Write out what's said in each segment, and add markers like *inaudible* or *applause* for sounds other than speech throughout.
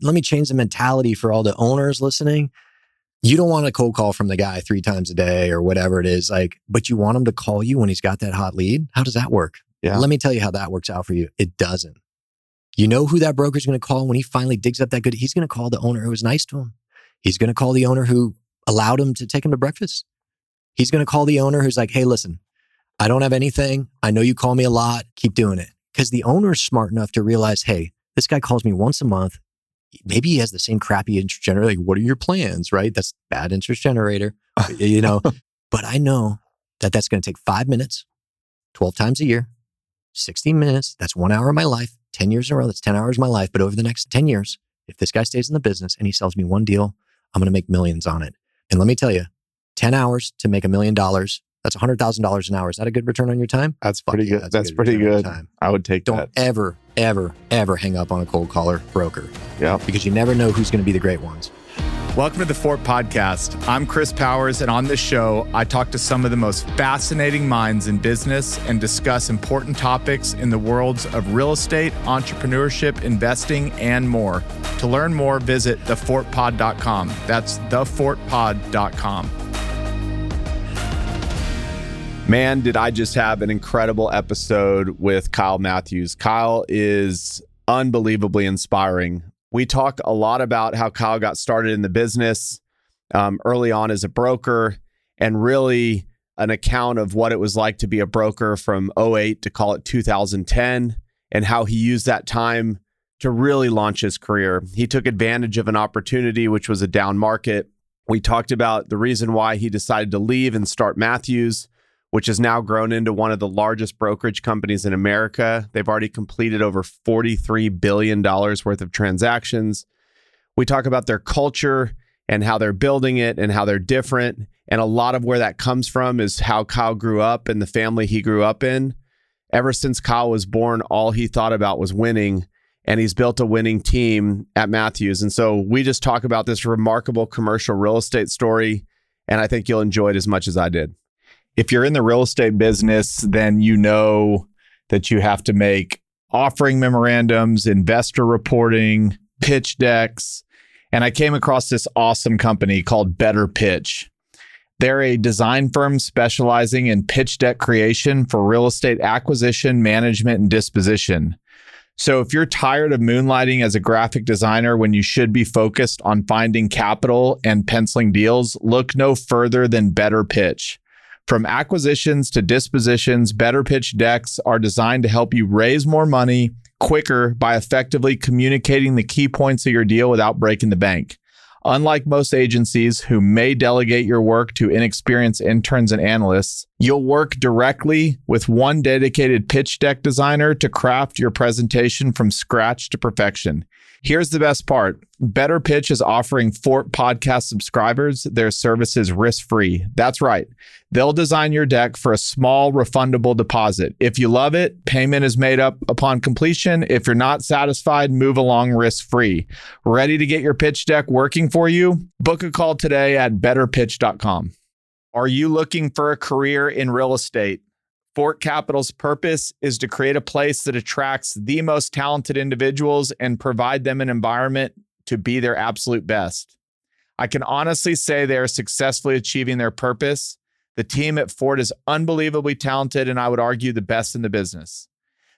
let me change the mentality for all the owners listening. You don't want a cold call from the guy three times a day or whatever it is, like, but you want him to call you when he's got that hot lead. How does that work? Yeah. Let me tell you how that works out for you. It doesn't. You know who that broker's going to call when he finally digs up that good? He's going to call the owner who was nice to him. He's going to call the owner who allowed him to take him to breakfast. He's going to call the owner who's like, hey, listen, I don't have anything. I know you call me a lot. Keep doing it. Because the owner is smart enough to realize, hey, this guy calls me once a month. Maybe he has the same crappy interest generator. Like, what are your plans? Right? That's bad interest generator, you know. *laughs* but I know that that's going to take five minutes, 12 times a year, 60 minutes. That's one hour of my life, 10 years in a row. That's 10 hours of my life. But over the next 10 years, if this guy stays in the business and he sells me one deal, I'm going to make millions on it. And let me tell you, 10 hours to make a million dollars. That's $100,000 an hour. Is that a good return on your time? That's Fuck pretty yeah, good. that's That's good pretty good. I would take that. Don't that. ever, ever, ever hang up on a cold caller broker Yeah. because you never know who's going to be the great ones. Welcome to the Fort Podcast. I'm Chris Powers, and on this show, I talk to some of the most fascinating minds in business and discuss important topics in the worlds of real estate, entrepreneurship, investing, and more. To learn more, visit thefortpod.com. That's thefortpod.com. Man, did I just have an incredible episode with Kyle Matthews. Kyle is unbelievably inspiring. We talk a lot about how Kyle got started in the business um, early on as a broker and really an account of what it was like to be a broker from 08 to call it 2010 and how he used that time to really launch his career. He took advantage of an opportunity, which was a down market. We talked about the reason why he decided to leave and start Matthews which has now grown into one of the largest brokerage companies in America. They've already completed over $43 billion worth of transactions. We talk about their culture and how they're building it and how they're different. And a lot of where that comes from is how Kyle grew up and the family he grew up in. Ever since Kyle was born, all he thought about was winning. And he's built a winning team at Matthews. And so we just talk about this remarkable commercial real estate story. And I think you'll enjoy it as much as I did if you're in the real estate business, then you know that you have to make offering memorandums, investor reporting, pitch decks. And I came across this awesome company called Better Pitch. They're a design firm specializing in pitch deck creation for real estate acquisition, management, and disposition. So if you're tired of moonlighting as a graphic designer when you should be focused on finding capital and penciling deals, look no further than Better Pitch. From acquisitions to dispositions, Better Pitch decks are designed to help you raise more money quicker by effectively communicating the key points of your deal without breaking the bank. Unlike most agencies who may delegate your work to inexperienced interns and analysts, you'll work directly with one dedicated pitch deck designer to craft your presentation from scratch to perfection. Here's the best part Better Pitch is offering Fort podcast subscribers their services risk free. That's right. They'll design your deck for a small refundable deposit. If you love it, payment is made up upon completion. If you're not satisfied, move along risk free. Ready to get your pitch deck working for you? Book a call today at betterpitch.com. Are you looking for a career in real estate? Fort Capital's purpose is to create a place that attracts the most talented individuals and provide them an environment to be their absolute best. I can honestly say they are successfully achieving their purpose. The team at Fort is unbelievably talented, and I would argue the best in the business.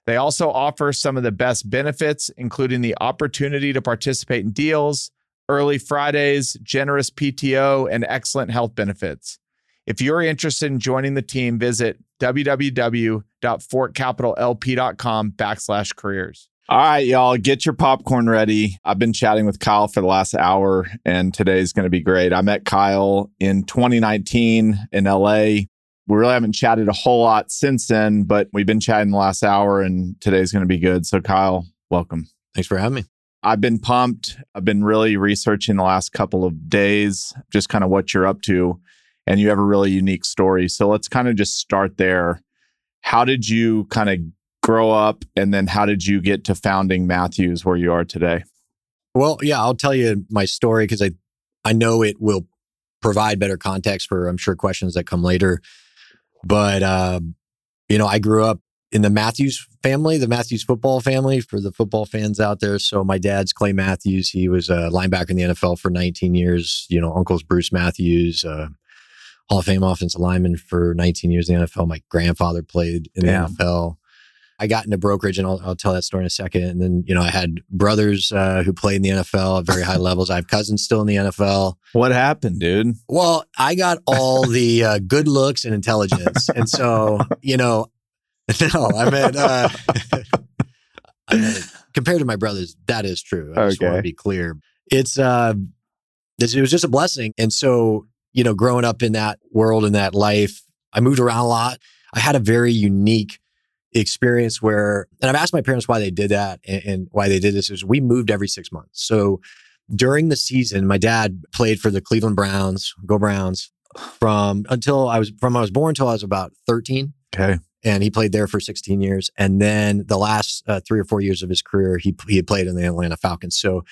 They also offer some of the best benefits, including the opportunity to participate in deals, early Fridays, generous PTO, and excellent health benefits. If you're interested in joining the team, visit www.fortcapitallp.com backslash careers. All right, y'all, get your popcorn ready. I've been chatting with Kyle for the last hour, and today's going to be great. I met Kyle in 2019 in LA. We really haven't chatted a whole lot since then, but we've been chatting the last hour, and today's going to be good. So, Kyle, welcome. Thanks for having me. I've been pumped. I've been really researching the last couple of days, just kind of what you're up to. And you have a really unique story. So let's kind of just start there. How did you kind of grow up? And then how did you get to founding Matthews where you are today? Well, yeah, I'll tell you my story because I, I know it will provide better context for, I'm sure, questions that come later. But, uh, you know, I grew up in the Matthews family, the Matthews football family for the football fans out there. So my dad's Clay Matthews. He was a linebacker in the NFL for 19 years. You know, uncle's Bruce Matthews, uh, Hall of Fame offensive lineman for 19 years in the NFL. My grandfather played in the Damn. NFL. I got into brokerage, and I'll, I'll tell that story in a second. And then, you know, I had brothers uh, who played in the NFL at very high *laughs* levels. I have cousins still in the NFL. What happened, dude? Well, I got all the uh, good looks and intelligence, and so *laughs* you know, *laughs* no, I mean, uh, I mean, compared to my brothers, that is true. I just want Okay. to be clear. It's uh, it was just a blessing, and so you know, growing up in that world in that life, I moved around a lot. I had a very unique experience where, and I've asked my parents why they did that and, and why they did this is we moved every six months. So during the season, my dad played for the Cleveland Browns, go Browns, from until I was from I was born until I was about 13. Okay. And he played there for 16 years. And then the last uh, three or four years of his career, he, he had played in the Atlanta Falcons. So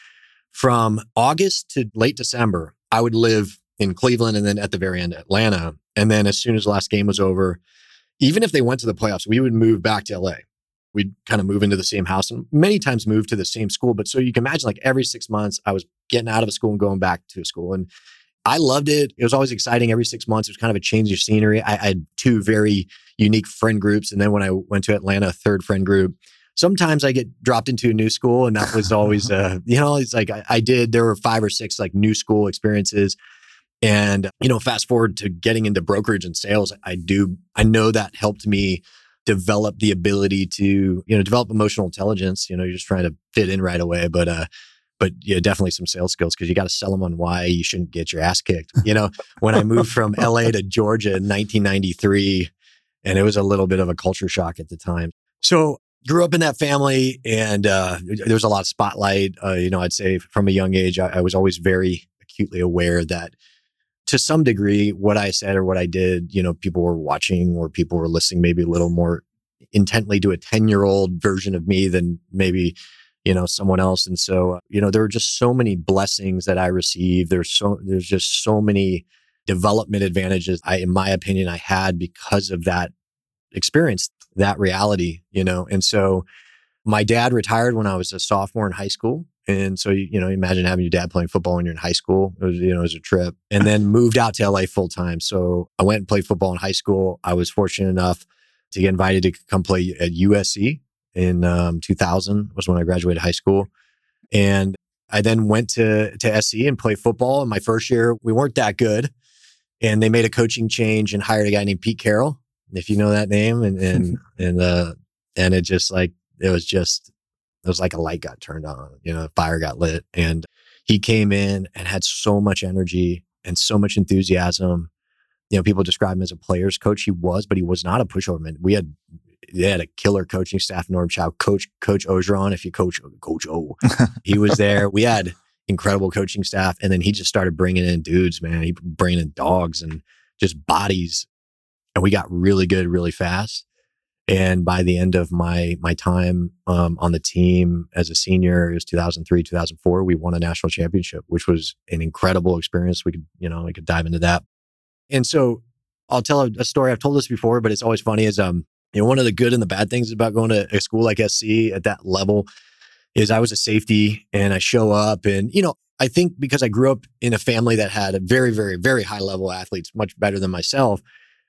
from August to late December, I would live in Cleveland and then at the very end, Atlanta. And then as soon as the last game was over, even if they went to the playoffs, we would move back to LA. We'd kind of move into the same house and many times move to the same school. But so you can imagine, like every six months, I was getting out of a school and going back to a school. And I loved it. It was always exciting every six months. It was kind of a change of scenery. I, I had two very unique friend groups. And then when I went to Atlanta, a third friend group. Sometimes I get dropped into a new school, and that was always, *laughs* uh, you know, it's like I, I did. There were five or six like new school experiences, and you know, fast forward to getting into brokerage and sales, I do. I know that helped me develop the ability to, you know, develop emotional intelligence. You know, you're just trying to fit in right away, but uh, but yeah, definitely some sales skills because you got to sell them on why you shouldn't get your ass kicked. You know, when I moved from *laughs* LA to Georgia in 1993, and it was a little bit of a culture shock at the time. So grew up in that family, and uh, there was a lot of spotlight. Uh, you know, I'd say from a young age, I, I was always very acutely aware that to some degree, what I said or what I did, you know, people were watching or people were listening maybe a little more intently to a 10 year old version of me than maybe you know someone else. And so uh, you know there were just so many blessings that i received. There's so there's just so many development advantages i in my opinion i had because of that experience that reality you know? And so my dad retired when i was a sophomore in high school and so you, you know imagine having your dad playing football when you're in high school it was you know it was a trip and then moved out to la full time so i went and played football in high school i was fortunate enough to get invited to come play at usc in um, 2000 was when I graduated high school. And I then went to, to SC and played football. In my first year, we weren't that good. And they made a coaching change and hired a guy named Pete Carroll, if you know that name. And, and, *laughs* and, uh, and it just like, it was just, it was like a light got turned on, you know, a fire got lit. And he came in and had so much energy and so much enthusiasm. You know, people describe him as a player's coach. He was, but he was not a pushover man. We had they had a killer coaching staff. Norm Chow, Coach Coach Orgeron. If you coach Coach O, he was there. We had incredible coaching staff, and then he just started bringing in dudes. Man, he bringing in dogs and just bodies, and we got really good really fast. And by the end of my my time um, on the team as a senior, it was 2003, 2004. We won a national championship, which was an incredible experience. We could, you know, we could dive into that. And so I'll tell a, story. I've told this before, but it's always funny. Is um, you know, one of the good and the bad things about going to a school like SC at that level is I was a safety and I show up and, you know, I think because I grew up in a family that had a very, very, very high level athletes, much better than myself,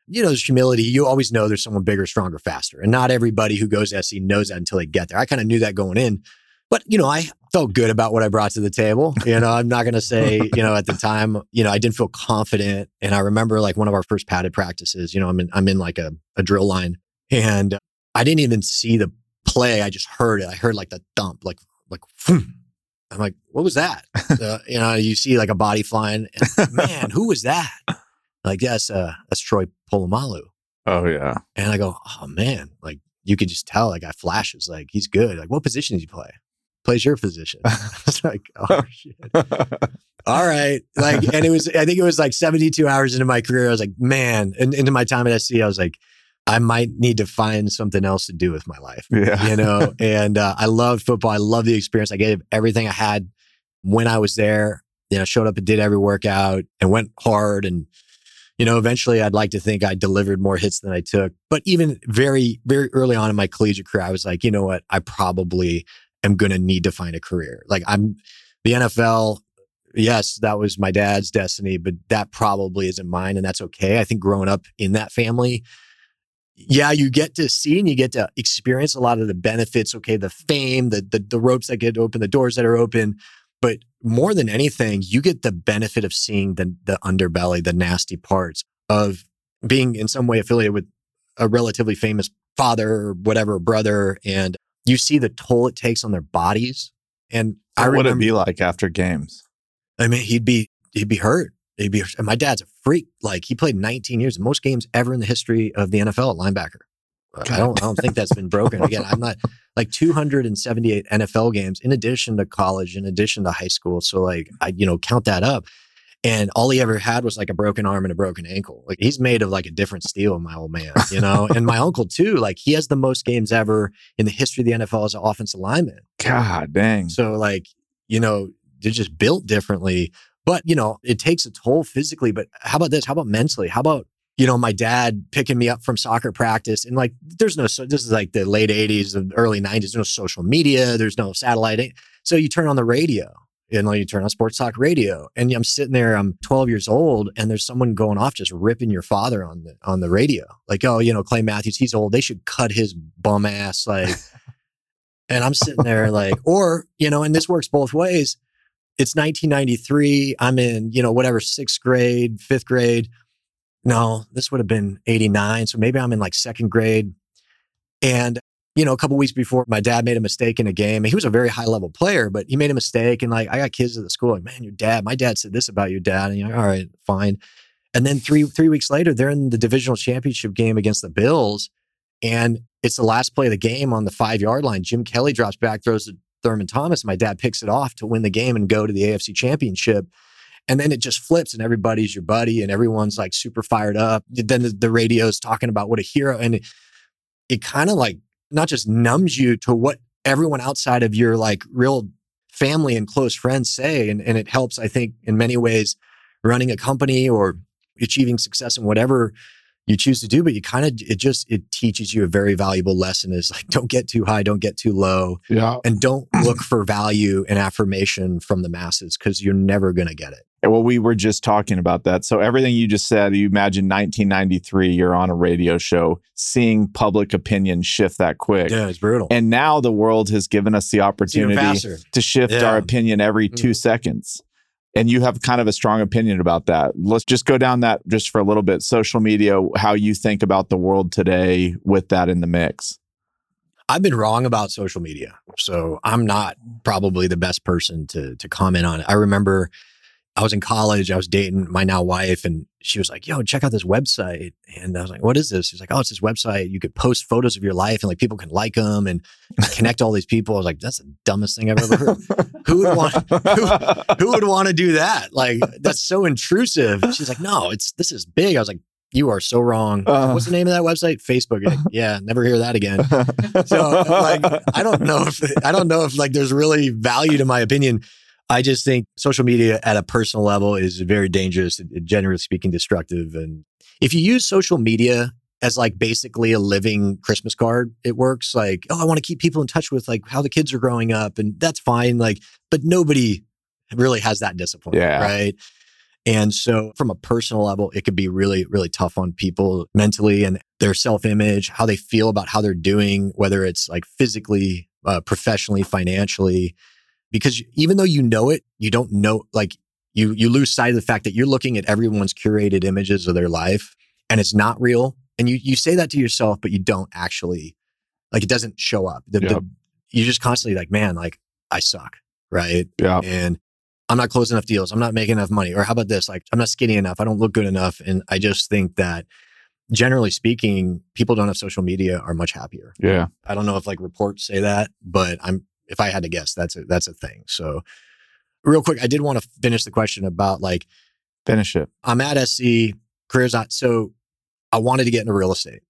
you know, there's humility. You always know there's someone bigger, stronger, faster. And not everybody who goes to SC knows that until they get there. I kind of knew that going in. But, you know, I felt good about what I brought to the table. You know, I'm not going to say, *laughs* you know, at the time, you know, I didn't feel confident. And I remember like one of our first padded practices, you know, I'm in, I'm in like a, a drill line and I didn't even see the play. I just heard it. I heard like the thump, like, like, phoom. I'm like, what was that? *laughs* uh, you know, you see like a body flying. And, Man, who was that? Like, yes, uh, that's Troy Polamalu. Oh yeah. And I go, oh man, like you could just tell, like I flashes, like he's good. Like, what position does he play? Plays your position. *laughs* it's like, oh shit. *laughs* All right. Like, and it was, I think it was like 72 hours into my career. I was like, man, and into my time at SC, I was like, I might need to find something else to do with my life, Yeah. you know? *laughs* and uh, I loved football. I love the experience. I gave everything I had when I was there. You know, showed up and did every workout and went hard and, you know, eventually I'd like to think I delivered more hits than I took. But even very, very early on in my collegiate career, I was like, you know what? I probably am going to need to find a career. Like I'm the NFL. Yes, that was my dad's destiny, but that probably isn't mine. And that's okay. I think growing up in that family, yeah, you get to see and you get to experience a lot of the benefits. Okay, the fame, the the, the ropes that get open, the doors that are open. But more than anything, you get the benefit of seeing the the underbelly, the nasty parts of being in some way affiliated with a relatively famous father or whatever brother, and you see the toll it takes on their bodies. And I what would it be like after games? I mean, he'd be he'd be hurt. He'd be, and my dad's a freak. Like he played 19 years, most games ever in the history of the NFL at linebacker. I don't, I don't think that's been broken. Again, I'm not like 278 NFL games in addition to college, in addition to high school. So like I, you know, count that up. And all he ever had was like a broken arm and a broken ankle. Like he's made of like a different steel, my old man, you *laughs* know? and my uncle too, like he has the most games ever in the history of the NFL as an offensive lineman. God dang. So like, you know, they're just built differently. But, you know, it takes a toll physically. But how about this? How about mentally? How about, you know, my dad picking me up from soccer practice and like, there's no, so this is like the late 80s and early 90s. There's no social media, there's no satellite. Eh, so you turn on the radio and like you turn on sports talk radio and I'm sitting there, I'm 12 years old and there's someone going off just ripping your father on the, on the radio. Like, oh, you know, Clay Matthews, he's old. They should cut his bum ass. Like, *laughs* and I'm sitting there like, or, you know, and this works both ways it's 1993. I'm in, you know, whatever, sixth grade, fifth grade. No, this would have been 89. So maybe I'm in like second grade. And, you know, a couple weeks before my dad made a mistake in a game. He was a very high level player, but he made a mistake. And like, I got kids at the school, like, man, your dad, my dad said this about your dad. And you're like, all right, fine. And then three, three weeks later, they're in the divisional championship game against the Bills. And it's the last play of the game on the five yard line. Jim Kelly drops back, throws to Thurman Thomas. My dad picks it off to win the game and go to the AFC championship. And then it just flips and everybody's your buddy and everyone's like super fired up. Then the, the radio's talking about what a hero. And it, it kind of like not just numbs you to what everyone outside of your like real family and close friends say. And, and it helps, I think, in many ways, running a company or achieving success in whatever you choose to do, but you kind of, it just, it teaches you a very valuable lesson is like, don't get too high, don't get too low. Yeah. And don't look for value and affirmation from the masses because you're never going to get it. Well, we were just talking about that. So everything you just said, you imagine 1993, you're on a radio show, seeing public opinion shift that quick. Yeah, it's brutal. And now the world has given us the opportunity to shift yeah. our opinion every 2 mm-hmm. seconds and you have kind of a strong opinion about that. Let's just go down that just for a little bit. Social media, how you think about the world today with that in the mix. I've been wrong about social media. So I'm not probably the best person to to comment on it. I remember I was in college, I was dating my now wife, and she was like, yo, check out this website. And I was like, what is this? She's like, oh, it's this website. You could post photos of your life and like people can like them and connect all these people. I was like, that's the dumbest thing I've ever heard. who would want, who, who would want to do that? Like, that's so intrusive. She's like, no, it's, this is big. I was like, you are so wrong. Uh, What's the name of that website? Facebook. *laughs* Yeah, never hear that again. So like, I don't know if, I don't know if like there's really value to my opinion. I just think social media at a personal level is very dangerous, generally speaking, destructive. And if you use social media as like basically a living Christmas card, it works. Like, oh, I want to keep people in touch with like how the kids are growing up, and that's fine. Like, but nobody really has that discipline, yeah. right? And so, from a personal level, it could be really, really tough on people mentally and their self image, how they feel about how they're doing, whether it's like physically, uh, professionally, financially because even though you know it, you don't know, like you, you lose sight of the fact that you're looking at everyone's curated images of their life and it's not real. And you, you say that to yourself, but you don't actually, like, it doesn't show up. The, the, you're just constantly like, man, like I suck. Right. Yeah. And I'm not closing enough deals. I'm not making enough money. Or how about this? Like, I'm not skinny enough. I don't look good enough. And I just think that generally speaking, people don't have social media are much happier. Yeah. I don't know if like reports say that, but I'm if I had to guess, that's a that's a thing. So, real quick, I did want to finish the question about like finish it. I'm at SC careers not so. I wanted to get into real estate.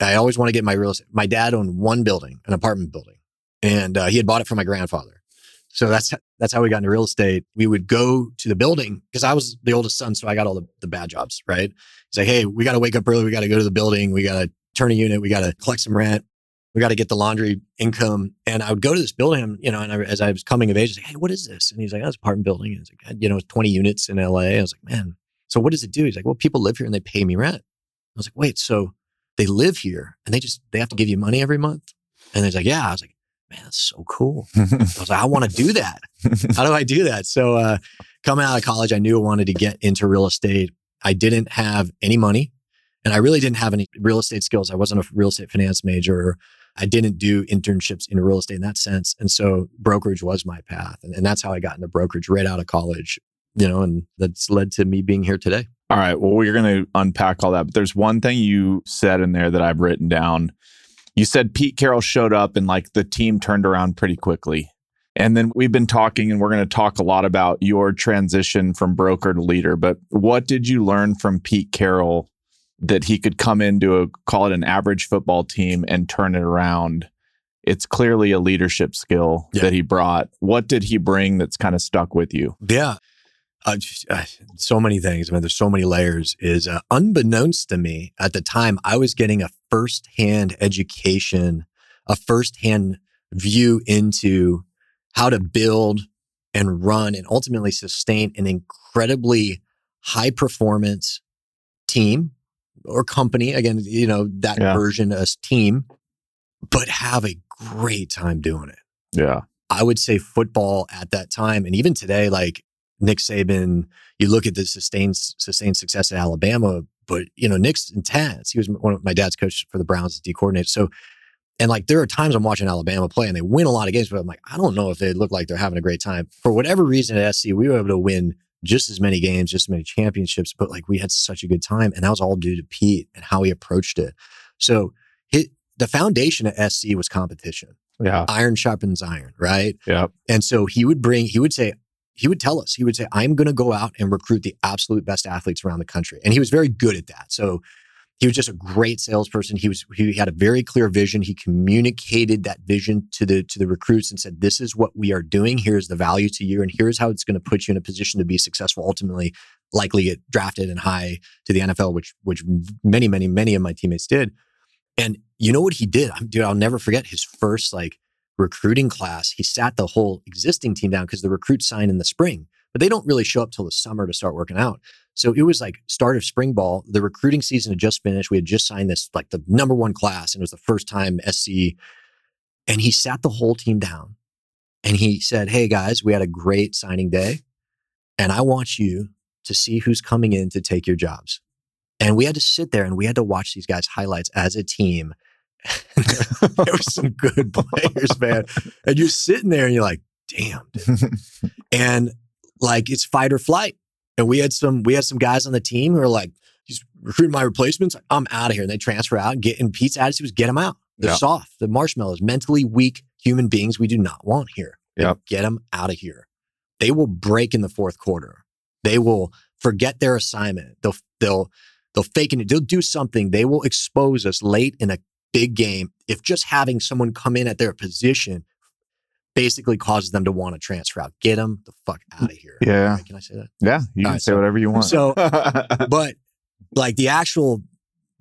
I always want to get my real estate. My dad owned one building, an apartment building, and uh, he had bought it from my grandfather. So that's that's how we got into real estate. We would go to the building because I was the oldest son, so I got all the, the bad jobs, right? He's like, hey, we got to wake up early. We got to go to the building. We got to turn a unit. We got to collect some rent. We got to get the laundry income. And I would go to this building, you know, and I, as I was coming of age, I was like, hey, what is this? And he's like, oh, it's apartment building. And it's like, you know, it's 20 units in LA. I was like, man, so what does it do? He's like, well, people live here and they pay me rent. I was like, wait, so they live here and they just, they have to give you money every month? And he's like, yeah. I was like, man, that's so cool. I was like, I want to do that. How do I do that? So, uh, coming out of college, I knew I wanted to get into real estate. I didn't have any money and I really didn't have any real estate skills. I wasn't a real estate finance major. I didn't do internships in real estate in that sense. And so brokerage was my path. And, and that's how I got into brokerage right out of college, you know, and that's led to me being here today. All right. Well, we're going to unpack all that. But there's one thing you said in there that I've written down. You said Pete Carroll showed up and like the team turned around pretty quickly. And then we've been talking and we're going to talk a lot about your transition from broker to leader. But what did you learn from Pete Carroll that he could come into a call it an average football team and turn it around? It's clearly a leadership skill Yeah. that he brought. What did he bring that's kind of stuck with you? Yeah. Uh, uh, so many things. I mean, there's so many layers. Is uh, unbeknownst to me at the time, I was getting a firsthand education, a firsthand view into how to build and run and ultimately sustain an incredibly high performance team or company. Again, you know, that Yeah. version as team, but have a great time doing it. Yeah. I would say football at that time, and even today, like Nick Saban, you look at the sustained sustained success at Alabama, but you know Nick's intense. He was one of my dad's coach for the Browns as D coordinator. So, and like there are times I'm watching Alabama play and they win a lot of games, but I'm like, I don't know if they look like they're having a great time. For whatever reason at SC, we were able to win just as many games, just as many championships, but like we had such a good time, and that was all due to Pete and how he approached it. So, hit, the foundation at SC was competition Yeah. iron sharpens iron, right? Yeah. And so he would bring, he would say, he would tell us, he would say, I'm going to go out and recruit the absolute best athletes around the country. And he was very good at that. So he was just a great salesperson. He was, he had a very clear vision. He communicated that vision to the, to the recruits and said, this is what we are doing. Here's the value to you. And here's how it's going to put you in a position to be successful, ultimately, likely get drafted and high to the NFL, which, which many, many, many of my teammates did. And you know what he did? Dude, I'll never forget his first like recruiting class. He sat the whole existing team down because the recruits sign in the spring, but they don't really show up till the summer to start working out. So it was like start of spring ball. The recruiting season had just finished. We had just signed this like the number one class, and it was the first time SC. And he sat the whole team down, and he said, "Hey guys, we had a great signing day, and I want you to see who's coming in to take your jobs." And we had to sit there and we had to watch these guys' highlights as a team. *laughs* there were some good *laughs* players, man. And you're sitting there and you're like, damn. dude." *laughs* and like it's fight or flight. And we had some we had some guys on the team who are like, he's recruiting my replacements. I'm out of here. And they transfer out and get and Pete's attitude was get them out. They're Yeah. soft. The marshmallows, mentally weak human beings we do not want here. Yep. Get them out of here. They will break in the fourth quarter. They will forget their assignment. They'll they'll they'll fake it. They'll do something. They will expose us late in a big game if just having someone come in at their position basically causes them to want to transfer out. Get them the fuck out of here. Yeah. Can I say that? Yeah. You All can right, say so- whatever you want. So, *laughs* but like the actual,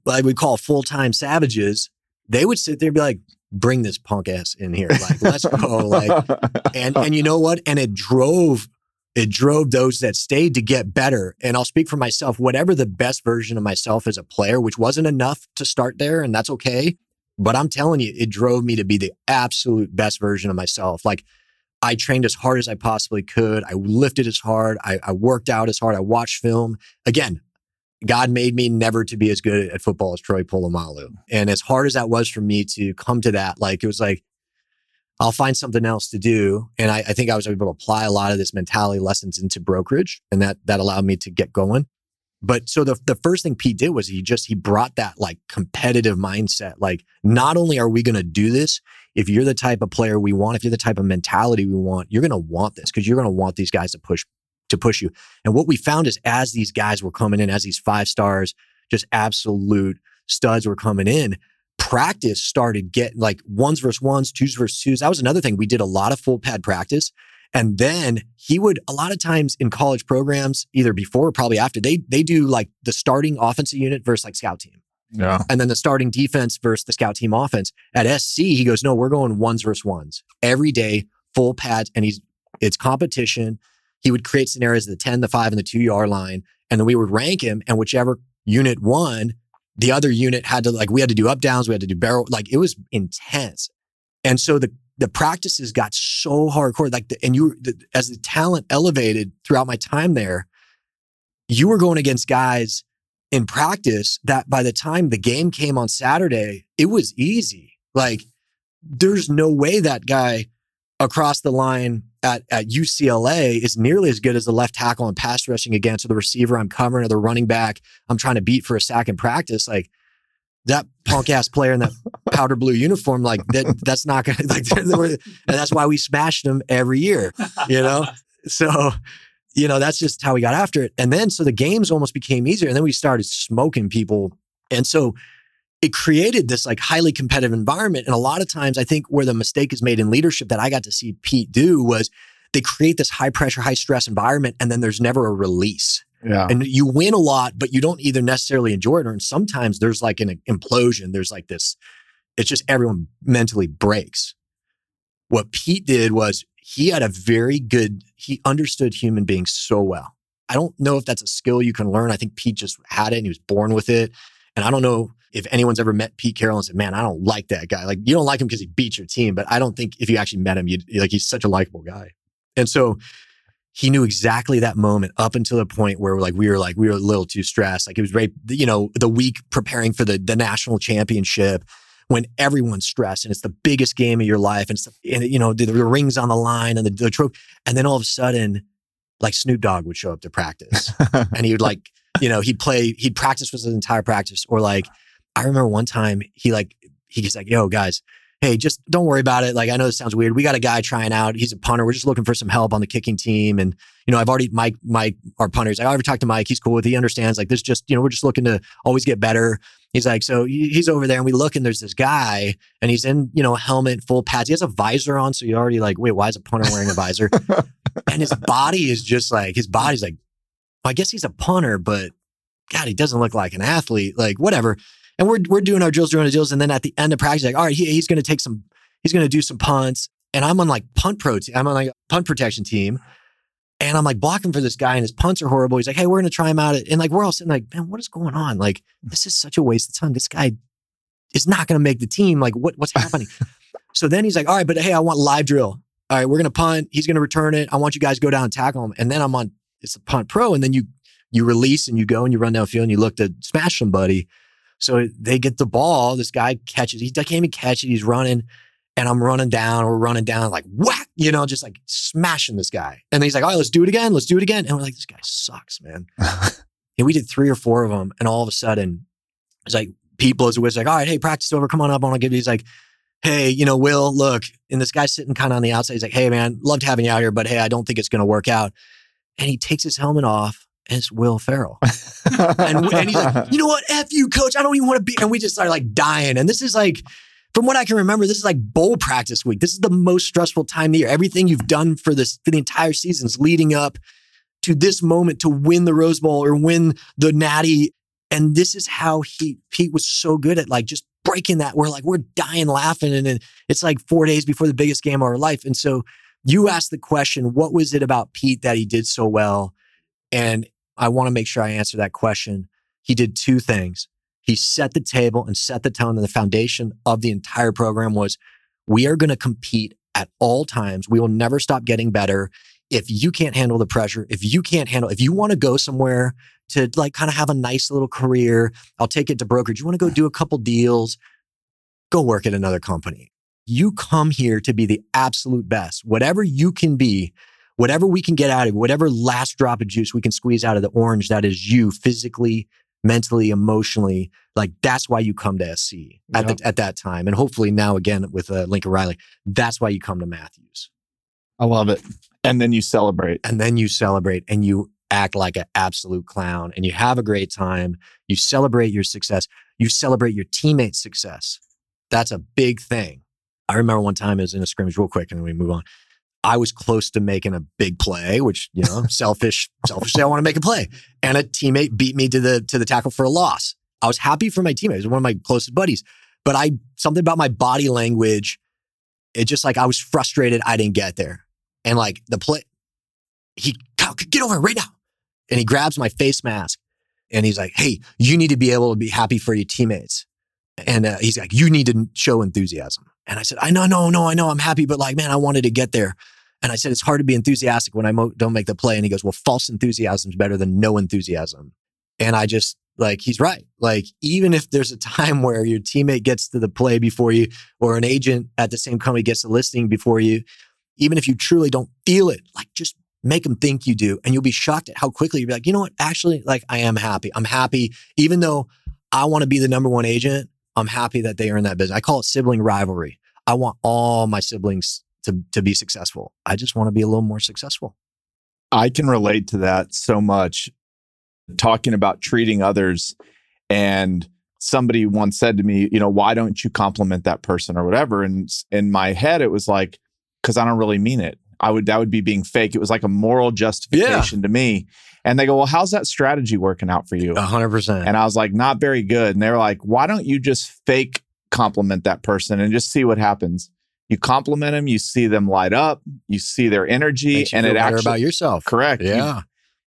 like we call full time savages, they would sit there and be like, bring this punk ass in here. Like, let's go. Like, and and you know what? And it drove it drove those that stayed to get better. And I'll speak for myself. Whatever the best version of myself as a player, which wasn't enough to start there, and that's okay. But I'm telling you, it drove me to be the absolute best version of myself. Like I trained as hard as I possibly could. I lifted as hard. I, I worked out as hard. I watched film. Again, God made me never to be as good at football as Troy Polamalu. And as hard as that was for me to come to that, like it was like, I'll find something else to do. And I, I think I was able to apply a lot of this mentality lessons into brokerage. And that that allowed me to get going. But so the the first thing Pete did was he just he brought that like competitive mindset. Like, not only are we gonna do this, if you're the type of player we want, if you're the type of mentality we want, you're gonna want this because you're gonna want these guys to push to push you. And what we found is as these guys were coming in, as these five stars, just absolute studs were coming in, practice started getting like ones versus ones, twos versus twos. That was another thing. We did a lot of full pad practice. And then he would a lot of times in college programs, either before or probably after, they they do like the starting offensive unit versus like scout team. Yeah. And then the starting defense versus the scout team offense. At SC, he goes, No, we're going ones versus ones every day, full pads, and he's it's competition. He would create scenarios of the 10, the five, and the two yard line. And then we would rank him, and whichever unit won, the other unit had to like we had to do up downs, we had to do barrel, like it was intense. And so the the practices got so hardcore, like the, and you the, as the talent elevated throughout my time there, you were going against guys in practice that by the time the game came on Saturday, it was easy. Like there's no way that guy across the line at, at UCLA is nearly as good as the left tackle and pass rushing against or the receiver I'm covering or the running back I'm trying to beat for a sack in practice. Like that punk ass player in that *laughs* powder blue uniform, like that, that's not gonna like, *laughs* and that's why we smashed them every year, you know? *laughs* So, you know, that's just how we got after it. And then, so the games almost became easier. And then we started smoking people. And so it created this like highly competitive environment. And a lot of times, I think where the mistake is made in leadership that I got to see Pete do was they create this high pressure, high stress environment, and then there's never a release. Yeah. And you win a lot, but you don't either necessarily enjoy it, or and sometimes there's like an implosion. There's like this, it's just everyone mentally breaks. What Pete did was he had a very good, he understood human beings so well. I don't know if that's a skill you can learn. I think Pete just had it and he was born with it. And I don't know if anyone's ever met Pete Carroll and said, man, I don't like that guy. Like you don't like him because he beat your team, but I don't think if you actually met him, you'd like, he's such a likable guy. And so he knew exactly that moment up until the point where like we were like we were a little too stressed. Like it was right you know the week preparing for the the national championship when everyone's stressed and it's the biggest game of your life and it's the, and, you know the, the, rings on the line and the, the trophy and then all of a sudden like Snoop Dogg would show up to practice and he would like you know he'd play he'd practice with his entire practice or like I remember one time he like he's like yo guys hey, just don't worry about it. Like, I know this sounds weird. We got a guy trying out. He's a punter. We're just looking for some help on the kicking team. And, you know, I've already, Mike, Mike, our punter, he's like, I already talked to Mike. He's cool with it. He understands. Like, this just, you know, we're just looking to always get better. He's like, so he's over there and we look and there's this guy and he's in, you know, helmet, full pads. He has a visor on. So you're already like, wait, why is a punter wearing a visor? *laughs* and his body is just like, his body's like, well, I guess he's a punter, but God, he doesn't look like an athlete. Like, whatever. And we're, we're doing our drills, doing our drills. And then at the end of practice, like, all right, he, he's going to take some he's going to do some punts. And I'm on like punt pro, I'm on like punt protection team. And I'm like blocking for this guy and his punts are horrible. He's like, hey, we're going to try him out. And like, we're all sitting like, man, what is going on? Like, this is such a waste of time. This guy is not going to make the team. Like, what, what's happening? *laughs* so then he's like, all right, but hey, I want live drill. All right, we're going to punt. He's going to return it. I want you guys to go down and tackle him. And then I'm on, it's a punt pro. And then you, you release and you go and you run downfield and you look to smash somebody. So they get the ball. This guy catches. He can't even catch it. He's running and I'm running down, we're running down, like whack, you know, just like smashing this guy. And he's like, all right, let's do it again. Let's do it again. And we're like, this guy sucks, man. *laughs* and we did three or four of them. And all of a sudden, it's like Pete blows a whistle, like, all right, hey, practice over. Come on up. I want to give you. He's like, hey, you know, Will, look. And this guy's sitting kind of on the outside. He's like, hey, man, loved having you out here, but hey, I don't think it's going to work out. And he takes his helmet off it's Will Ferrell. and, and he's like, *laughs* you know what? F you, coach. I don't even want to be. And we just started like dying. And this is like, from what I can remember, this is like bowl practice week. This is the most stressful time of the year. Everything you've done for this for the entire season is leading up to this moment to win the Rose Bowl or win the Natty. And this is how he Pete was so good at like just breaking that. We're like we're dying laughing, and then it's like four days before the biggest game of our life. And so you asked the question, what was it about Pete that he did so well? And I want to make sure I answer that question. He did two things. He set the table and set the tone and the foundation of the entire program was we are going to compete at all times. We will never stop getting better. If you can't handle the pressure, if you can't handle, if you want to go somewhere to like kind of have a nice little career, I'll take it to brokerage. You want to go do a couple deals, go work at another company. You come here to be the absolute best. Whatever you can be, whatever we can get out of, whatever last drop of juice we can squeeze out of the orange that is you physically, mentally, emotionally. Like that's why you come to SC at, the, at that time. And hopefully now again with uh, Lincoln Riley, that's why you come to Matthews. I love it. And then you celebrate. And then you celebrate and you act like an absolute clown and you have a great time. You celebrate your success. You celebrate your teammates' success. That's a big thing. I remember one time I was in a scrimmage, real quick, and then we move on. I was close to making a big play, which, you know, *laughs* selfish, selfishly, I want to make a play. And a teammate beat me to the, to the tackle for a loss. I was happy for my teammate. He was one of my closest buddies, but I, something about my body language, it just like I was frustrated I didn't get there. And like the play, he, could get over right now. And he grabs my face mask and he's like, Hey, you need to be able to be happy for your teammates. And uh, he's like, You need to show enthusiasm. And I said, I know, no, no, I know I'm happy, but like, man, I wanted to get there. And I said, it's hard to be enthusiastic when I mo- don't make the play. And he goes, well, false enthusiasm is better than no enthusiasm. And I just like, he's right. Like, even if there's a time *laughs* where your teammate gets to the play before you, or an agent at the same company gets the listing before you, even if you truly don't feel it, like just make them think you do. And you'll be shocked at how quickly you'll be like, you know what? Actually, like, I am happy. I'm happy, even though I want to be the number one agent. I'm happy that they earn that business. I call it sibling rivalry. I want all my siblings to, to be successful. I just want to be a little more successful. I can relate to that so much. Talking about treating others, and somebody once said to me, you know, why don't you compliment that person or whatever? And in my head, it was like, because I don't really mean it. I would that would be being fake. It was like a moral justification yeah. to me. And they go, well, how's that strategy working out for you? hundred percent. And I was like, not very good. And they were like, why don't you just fake compliment that person and just see what happens. You compliment them, you see them light up, you see their energy, and it actually about yourself. Correct. Yeah. You,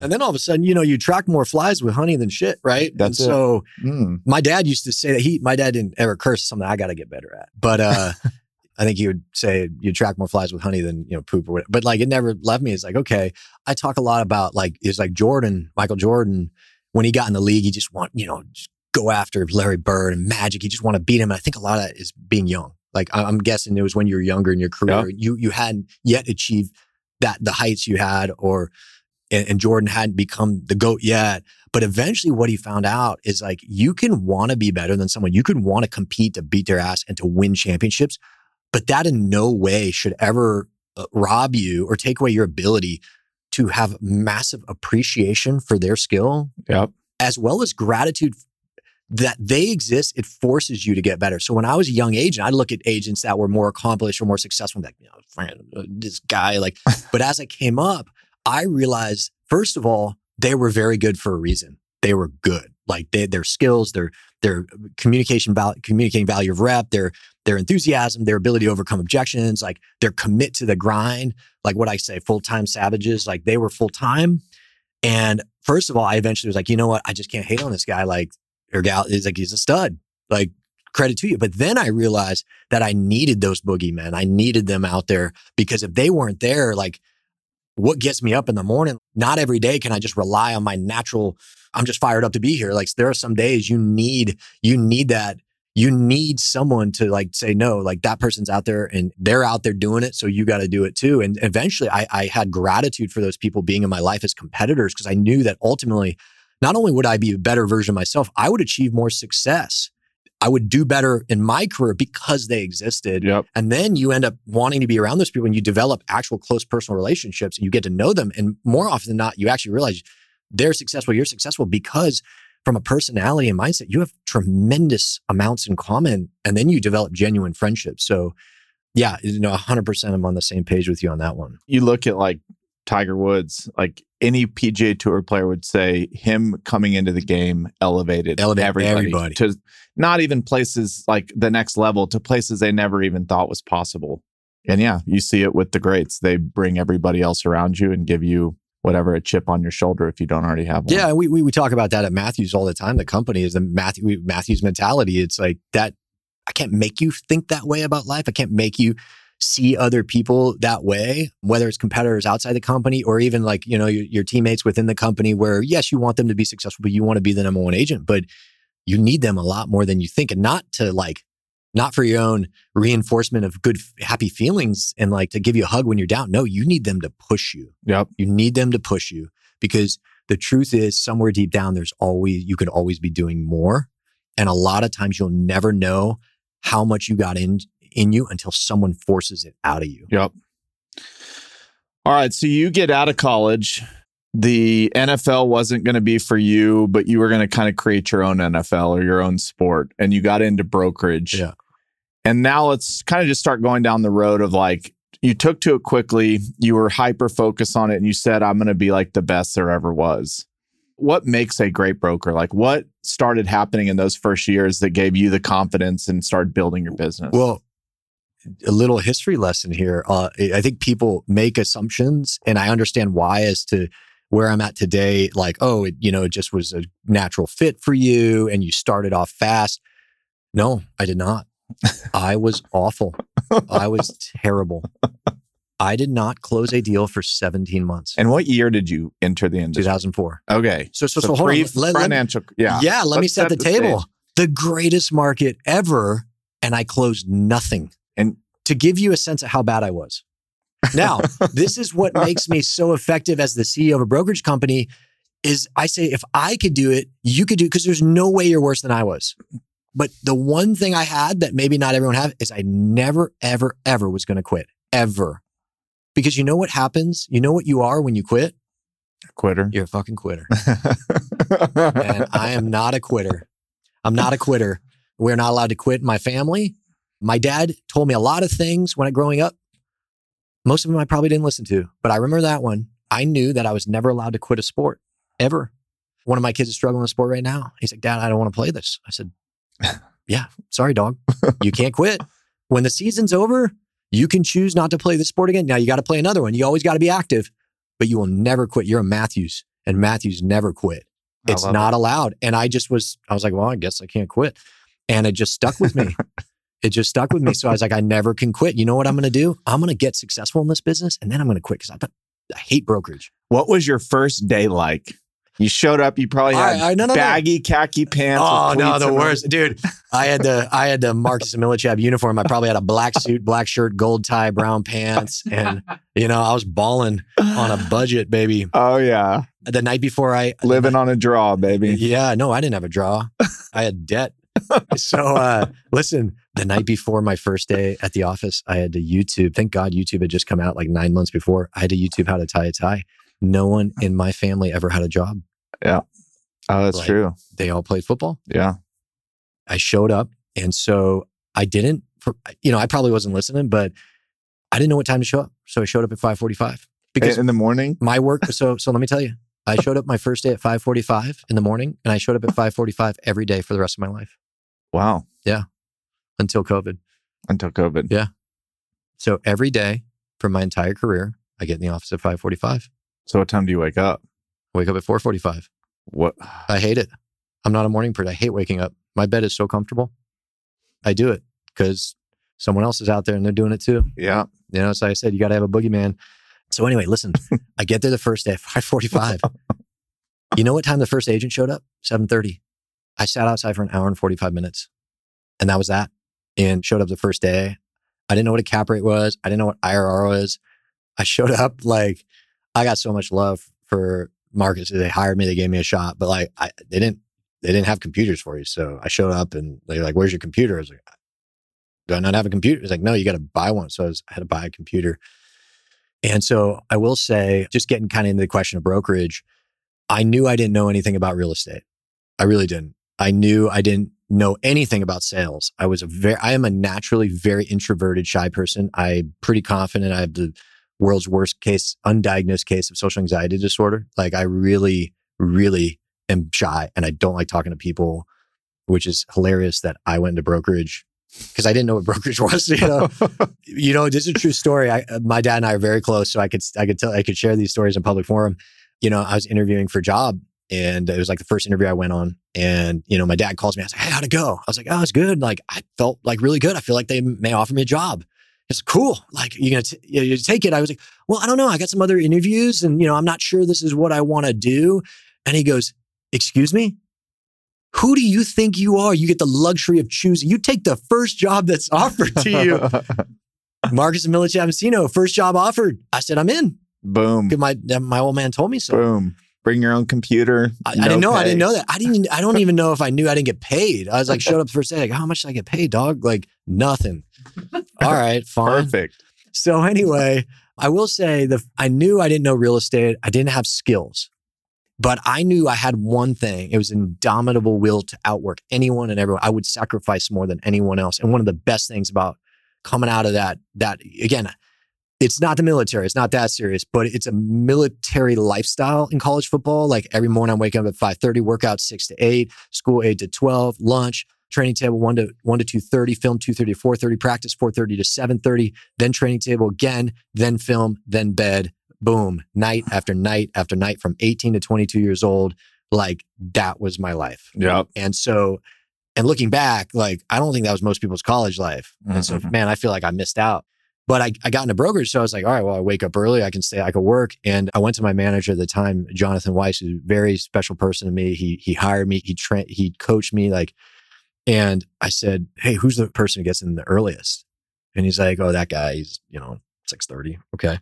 and then all of a sudden, you know, you track more flies with honey than shit, right? That's and so. Mm. My dad used to say that he, my dad didn't ever curse. Something I got to get better at, but uh, *laughs* I think he would say you track more flies with honey than you know poop or whatever. But like it never left me. It's like okay, I talk a lot about like it's like Jordan, Michael Jordan, when he got in the league, he just want you know just go after Larry Bird and Magic. You just want to beat him. And I think a lot of that is being young. Like I'm guessing it was when you were younger in your career, yeah. you you hadn't yet achieved that the heights you had, or and, and Jordan hadn't become the goat yet. But eventually, what he found out is like you can want to be better than someone. You can want to compete to beat their ass and to win championships, but that in no way should ever uh, rob you or take away your ability to have massive appreciation for their skill. Yep. As well as gratitude that they exist, it forces you to get better. So when I was a young agent, I'd look at agents that were more accomplished or more successful, like, you know, uh, this guy, like, *laughs* but as I came up, I realized, first of all, they were very good for a reason. They were good. Like they, their skills, their their communication value, communicating value of rep, their their enthusiasm, their ability to overcome objections, like their commit to the grind, like what I say, full time savages, like they were full time. And first of all, I eventually was like, you know what? I just can't hate on this guy. Like or gal is like he's a stud. Like credit to you. But then I realized that I needed those boogeymen. I needed them out there because if they weren't there, like what gets me up in the morning, not every day can I just rely on my natural, I'm just fired up to be here. Like there are some days you need, you need that. You need someone to like say, no, like that person's out there and they're out there doing it. So you got to do it too. And eventually I, I had gratitude for those people being in my life as competitors because I knew that ultimately not only would I be a better version of myself, I would achieve more success. I would do better in my career because they existed. Yep. And then you end up wanting to be around those people and you develop actual close personal relationships and you get to know them. And more often than not, you actually realize they're successful, you're successful because from a personality and mindset, you have tremendous amounts in common. And then you develop genuine friendships. So yeah, you know, 100% I'm on the same page with you on that one. You look at like Tiger Woods, like any PGA Tour player would say, him coming into the game elevated, elevated everybody, everybody, to not even places like the next level to places they never even thought was possible. And yeah, you see it with the greats. They bring everybody else around you and give you whatever a chip on your shoulder if you don't already have one. Yeah, we, we, we talk about that at Matthews all the time. The company is the Matthew Matthews mentality. It's like that. I can't make you think that way about life. I can't make you see other people that way, whether it's competitors outside the company or even like, you know, your, your, teammates within the company where yes, you want them to be successful, but you want to be the number one agent, but you need them a lot more than you think and not to like, not for your own reinforcement of good, happy feelings and like to give you a hug when you're down. No, you need them to push you. Yep. You need them to push you because the truth is somewhere deep down, there's always, you could always be doing more. And a lot of times you'll never know how much you got in, in you until someone forces it out of you. Yep. All right. So you get out of college. The NFL wasn't going to be for you, but you were going to kind of create your own NFL or your own sport. And you got into brokerage. Yeah. And now let's kind of just start going down the road of like, you took to it quickly. You were hyper focused on it and you said, I'm going to be like the best there ever was. What makes a great broker? Like, what started happening in those first years that gave you the confidence and started building your business? Well, a little history lesson here. Uh, I think people make assumptions, and I understand why as to where I'm at today. Like, oh, it, you know, it just was a natural fit for you, and you started off fast. No, I did not. I was awful. I was terrible. I did not close a deal for 17 months. and what year did you enter the industry? 2004. Okay. So, so, so, So, hold on. Let- financial. Yeah. yeah, let me Let's set, the, stage. table. The greatest market ever, and I closed nothing. And- to give you a sense of how bad I was. Now, *laughs* this is what makes me so effective as the CEO of a brokerage company is I say if I could do it, you could do it because there's no way you're worse than I was. But the one thing I had that maybe not everyone have is I never, ever, ever was going to quit. Ever. Because you know what happens? You know what you are when you quit? Quitter. You're a fucking quitter. *laughs* and I am not a quitter. I'm not a quitter. We're not allowed to quit in my family. My dad told me a lot of things when I growing up. Most of them I probably didn't listen to, but I remember that one. I knew that I was never allowed to quit a sport ever. One of my kids is struggling in sport right now. He's like, Dad, I don't want to play this. I said, *laughs* Yeah, sorry, dog. You can't quit. When the season's over, you can choose not to play this sport again. Now you got to play another one. You always got to be active, but you will never quit. You're a Matthews, and Matthews never quit. It's not allowed. And I just was, I was like, well, I guess I can't quit. And it just stuck with me. *laughs* it just stuck with me. So I was like, I never can quit. You know what I'm going to do? I'm going to get successful in this business and then I'm going to quit because I, I hate brokerage. What was your first day like? You showed up. You probably had all right, no, no, no. baggy khaki pants. Oh no, the in them. worst, dude! I had the I had the Marcus and Millichap uniform. I probably had a black suit, black shirt, gold tie, brown pants, and you know I was balling on a budget, baby. Oh yeah, The night before I living on a draw, baby. Yeah, no, I didn't have a draw. I had debt. *laughs* so uh listen, the night before my first day at the office, I had to YouTube. Thank God YouTube had just come out like nine months before. I had to YouTube how to tie a tie. No one in my family ever had a job. Yeah. Oh, that's Like- true. They all played football. Yeah. I showed up. And so I didn't, you know, I probably wasn't listening, but I didn't know what time to show up. So I showed up at 545 because in the morning. my work. So, so let me tell you, I showed up my first day at 545 in the morning and I showed up at 545 every day for the rest of my life Wow. Yeah. Until COVID. Until COVID. Yeah. So every day for my entire career, I get in the office at 545, So what time do you wake up? wake up at 445. What? I hate it. I'm not a morning person. I hate waking up. My bed is so comfortable. I do it because someone else is out there and they're doing it too. Yeah. You know, so I said, you got to have a boogeyman. So anyway, listen, *laughs* I get there the first day at 545. *laughs* you know what time the first agent showed up? 730. I sat outside for an hour and 45 minutes. And that was that. And showed up the first day. I didn't know what a cap rate was. I didn't know what IRR was. I showed up like I got so much love for Marcus. They hired me, they gave me a shot, but like I they didn't they didn't have computers for you. So I showed up and they're like, Where's your computer? I was like, Do I not have a computer? It's like, no, you got to buy one. So I, was, I had to buy a computer. And so I will say, just getting kind of into the question of brokerage, I knew I didn't know anything about real estate. I really didn't. I knew I didn't know anything about sales. I was a very, I am a naturally very introverted, shy person. I'm pretty confident I have the world's worst case, undiagnosed case of social anxiety disorder. Like I really, really am shy and I don't like talking to people, which is hilarious that I went into brokerage because I didn't know what brokerage *laughs* was. You know, *laughs* you know, this is a true story. I, uh, my dad and I are very close, so I could, I could tell, I could share these stories in public forum. You know, I was interviewing for a job, and it was like the first interview I went on. And you know, my dad calls me. I was like, "Hey, how'd it go?" I was like, "Oh, it's good." Like, I felt like really good. I feel like they may offer me a job. It's cool. Like, you're gonna t- you, you take it? I was like, "Well, I don't know. I got some other interviews, and you know, I'm not sure this is what I want to do." And he goes, "Excuse me." Who do you think you are? You get the luxury of choosing. You take the first job that's *laughs* offered to you. *laughs* Marcus and first job offered. I said, I'm in. Boom. My, my old man told me so. Boom. Bring your own computer. I, I didn't know. I didn't know that. I didn't. I don't even know if I knew I didn't get paid. I was like, showed up the first day. Like, how much did I get paid, dog? Like nothing. *laughs* All right, fine. Perfect. So anyway, I will say the I knew I didn't know real estate. I didn't have skills, but I knew I had one thing. It was indomitable will to outwork anyone and everyone. I would sacrifice more than anyone else. And one of the best things about coming out of that that again, it's not the military. It's not that serious, but it's a military lifestyle in college football. Like every morning I'm waking up at 5:30, workout 6 to 8, school 8 to 12, lunch, training table 1 to 1 to 2:30, film 2:30 to 4:30, practice 4:30 to 7:30, then training table again, then film, then bed. Boom, night after night after night from 18 to 22 years old. Like that was my life. Yep. And so, and looking back, like I don't think that was most people's college life. And so, Mhm. man, I feel like I missed out. But I, I got into brokerage, so I was like, all right, well, I wake up early, I can stay, I could work. And I went to my manager at the time, Jonathan Weiss, who's a very special person to me. He he hired me, he tra- he coached me, like, and I said, hey, who's the person who gets in the earliest? And he's like, oh, that guy, he's you know six thirty, okay.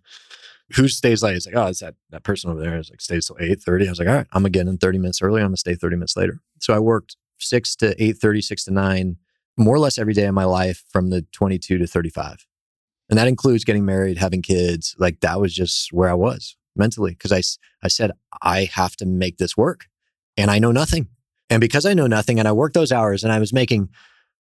Who stays late? It's like, oh, it's that that person over there. Like stays till eight thirty. I was like, all right, I'm gonna in thirty minutes early. I'm gonna stay thirty minutes later. So I worked six to eight thirty, six to nine, more or less every day of my life from the twenty two to thirty five, and that includes getting married, having kids. Like that was just where I was mentally because I, I said I have to make this work, and I know nothing, and because I know nothing, and I worked those hours, and I was making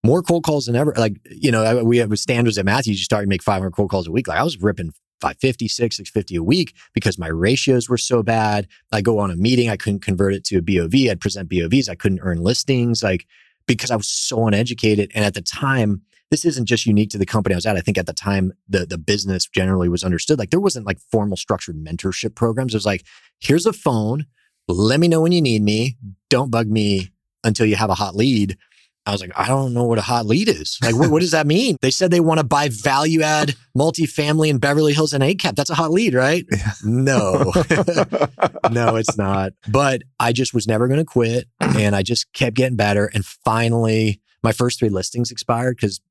more cold calls than ever. Like, you know, we have standards at Matthews, you start to make 500 cold calls a week. Like I was ripping 550, 6, 650 a week because my ratios were so bad. I go on a meeting, I couldn't convert it to a BOV. I'd present BOVs. I couldn't earn listings like because I was so uneducated. And at the time, this isn't just unique to the company I was at. I think at the time, the, the business generally was understood. Like there wasn't like formal structured mentorship programs. It was like, here's a phone. Let me know when you need me. Don't bug me until you have a hot lead. I was like, I don't know what a hot lead is. Like, what, what does that mean? They said they want to buy value add multifamily in Beverly Hills and ACAP. That's a hot lead, right? Yeah. No, *laughs* no, it's not. But I just was never going to quit. And I just kept getting better. And finally, my first three listings expired because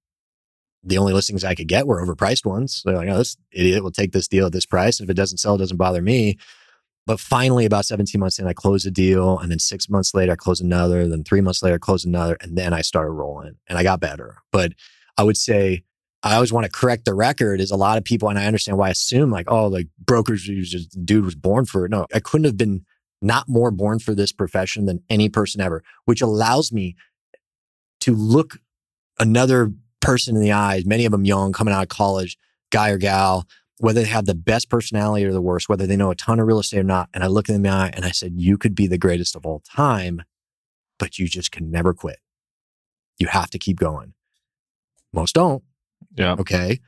the only listings I could get were overpriced ones. They're like, oh, this idiot will take this deal at this price. And if it doesn't sell, it doesn't bother me. But finally, about 17 months in, I closed a deal. And then six months later, I closed another. Then three months later, I closed another. And then I started rolling and I got better. But I would say, I always want to correct the record is a lot of people, and I understand why I assume like, oh, like brokers, just, dude was born for it. No, I couldn't have been not more born for this profession than any person ever, which allows me to look another person in the eyes, many of them young, coming out of college, guy or gal, whether they have the best personality or the worst, whether they know a ton of real estate or not. And I look them in the eye and I said, you could be the greatest of all time, but you just can never quit. You have to keep going. Most don't. Yeah. Okay.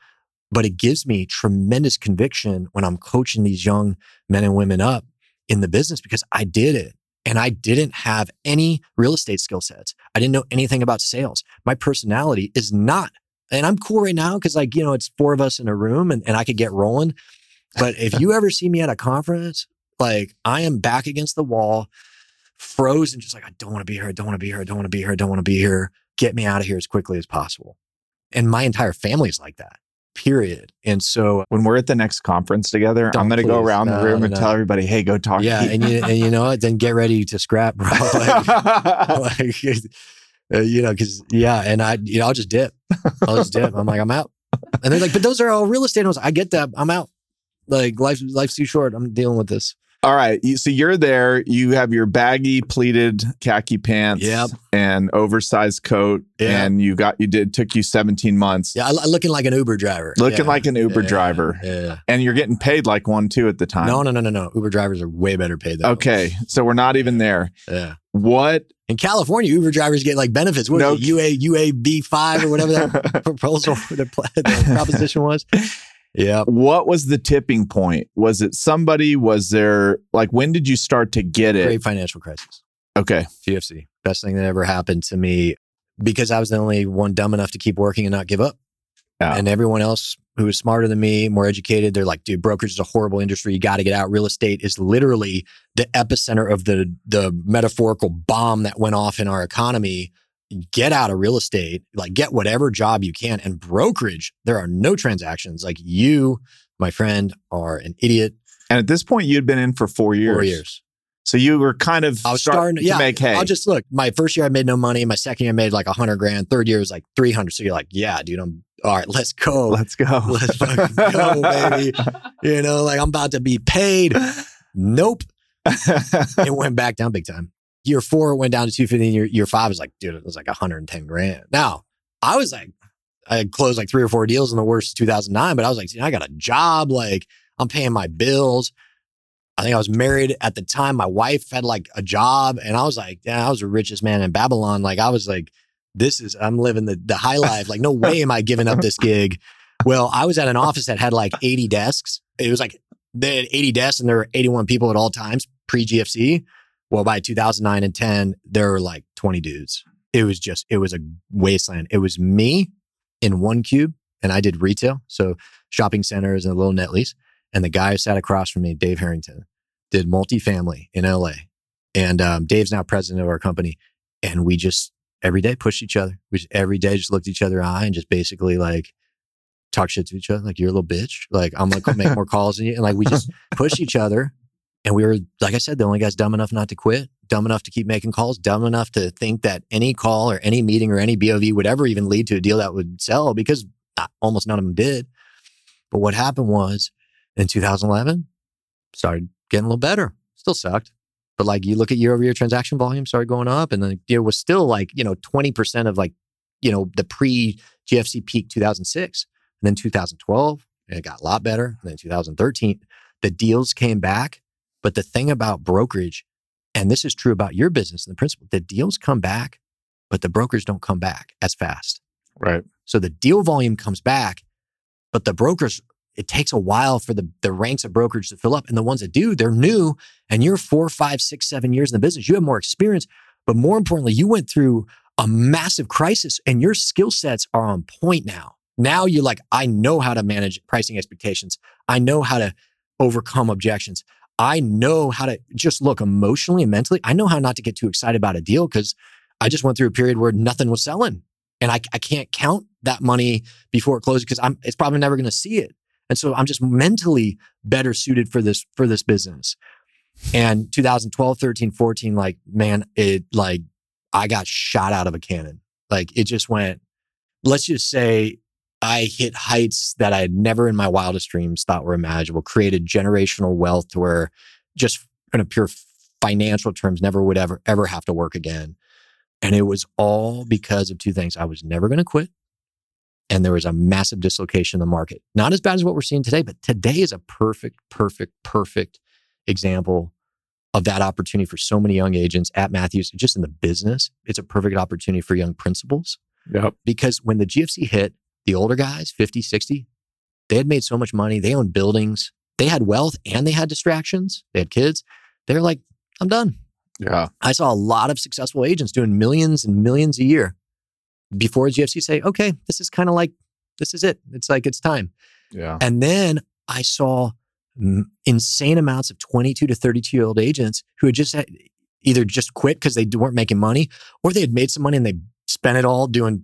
But it gives me tremendous conviction when I'm coaching these young men and women up in the business because I did it. And I didn't have any real estate skill sets. I didn't know anything about sales. My personality is not, and I'm cool right now because, like, you know, it's four of us in a room and, and I could get rolling. But if you ever see me at a conference, like, I am back against the wall, frozen, just like, I don't want to be here. I don't want to be here. I don't want to be here. I don't want to be here. Get me out of here as quickly as possible. And my entire family is like that, period. And so, When we're at the next conference together, I'm going to go around the room no, and no. tell everybody, "Hey, go talk." yeah. to And you, and you know what? Then get ready to scrap, bro. *laughs* Like, *laughs* like uh, you know, because yeah, and I, you know, I'll just dip. I'll just dip. I'm like, I'm out. And they're like, but those are all real estate. owners. I get that. I'm out. Like life, life's too short. I'm dealing with this. All right. You, so you're there. You have your baggy pleated khaki pants Yep. and oversized coat, Yeah. and you got you did took you 17 months, Yeah, looking like an Uber driver. looking Yeah. like an Uber Yeah, driver, Yeah. and you're getting paid like one too at the time. No, no, no, no, no. Uber drivers are way better paid than Okay, so we're not even there. Yeah. What? In California, Uber drivers get like benefits. What No. it? UA UAB five or whatever that *laughs* proposal *laughs* the, the proposition was. Yeah. What was the tipping point? Was it somebody? Was there like when did you start to get it? Great financial crisis. Okay. GFC. Best thing that ever happened to me because I was the only one dumb enough to keep working and not give up. Yeah. And everyone else who is smarter than me, more educated, they're like, dude, brokerage is a horrible industry. You got to get out. Real estate is literally the epicenter of the the metaphorical bomb that went off in our economy. Get out of real estate, like get whatever job you can. And brokerage, there are no transactions. Like you, my friend, are an idiot. And at this point, you'd been in for four years. Four years. So you were kind of I was start starting to yeah, make hay. I'll just look. My first year I made no money. My second year I made like a hundred grand. Third year was like three hundred. So you're like, yeah, dude, I'm all right. Let's go. Let's go. *laughs* Let's fucking go, baby. *laughs* You know, like I'm about to be paid. Nope. *laughs* It went back down big time. Year four went down to 250. Year, year five was like, dude, it was like 110 grand. Now I was like, I closed like three or four deals in the worst 2009, but I was like, I got a job. Like I'm paying my bills. I think I was married at the time. My wife had like a job, and I was like, yeah, I was the richest man in Babylon. Like I was like, this is I'm living the the high life. Like no way am I giving up this gig. Well, I was at an office that had like 80 desks. It was like they had 80 desks, and there were 81 people at all times pre GFC. Well, by 2009 and 10, there were like 20 dudes. It was just it was a wasteland. It was me in one cube, and I did retail, so shopping centers and a little net lease. And the guy who sat across from me, Dave Harrington, did multifamily in LA. And um, Dave's now president of our company. And we just every day pushed each other. We just, every day just looked each other eye and just basically like talk shit to each other. Like, you're a little bitch. Like, I'm going to make more calls than you. And like, we just *laughs* pushed each other. And we were, like I said, the only guys dumb enough not to quit, dumb enough to keep making calls, dumb enough to think that any call or any meeting or any BOV would ever even lead to a deal that would sell because not, almost none of them did. But what happened was in 2011, started getting a little better. Still sucked. But like you look at year over year transaction volume started going up and then it was still like, you know, 20% of like, you know, the pre GFC peak 2006. And then 2012, and it got a lot better. And then 2013, the deals came back. But the thing about brokerage, and this is true about your business and the principle, the deals come back, but the brokers don't come back as fast. Right. So the deal volume comes back, but the brokers it takes a while for the, the ranks of brokerage to fill up. And the ones that do, they're new and you're four, five, six, seven years in the business. You have more experience. But more importantly, you went through a massive crisis and your skill sets are on point now. Now you're like, I know how to manage pricing expectations. I know how to overcome objections. I know how to just look emotionally and mentally. I know how not to get too excited about a deal because I just went through a period where nothing was selling and I, I can't count that money before it closes because I'm it's probably never going to see it. And so I'm just mentally better suited for this, for this business. And 2012, 13, 14, like, man, it like, I got shot out of a cannon. Like it just went, let's just say I hit heights that I had never in my wildest dreams thought were imaginable, created generational wealth where just in a pure financial terms, never would ever, ever have to work again. And it was all because of two things. I was never going to quit and there was a massive dislocation in the market. Not as bad as what we're seeing today, but today is a perfect, perfect, perfect example of that opportunity for so many young agents at Matthews, just in the business. It's a perfect opportunity for young principals. Yep. Because when the GFC hit, the older guys, 50, 60, they had made so much money. They owned buildings, they had wealth and they had distractions. They had kids. They're like, I'm done. Yeah. I saw a lot of successful agents doing millions and millions a year before GFC say, okay, this is kind of like, this is it. It's like, it's time. Yeah. And then I saw insane amounts of 22 to 32 year old agents who had just had, either just quit because they weren't making money or they had made some money and they spent it all doing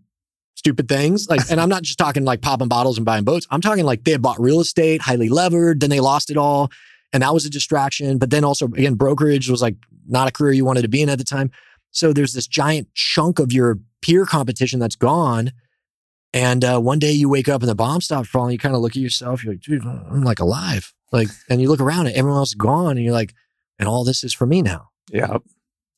stupid things. Like, *laughs* and I'm not just talking like popping bottles and buying boats. I'm talking like they had bought real estate, highly levered, then they lost it all. And that was a distraction. But then also, again, brokerage was like not a career you wanted to be in at the time. So there's this giant chunk of your peer competition that's gone. And uh, one day you wake up and the bomb stops falling. You kind of look at yourself. You're like, dude, I'm like alive. Like, and you look around and everyone else is gone. And you're like, and all this is for me now. Yeah.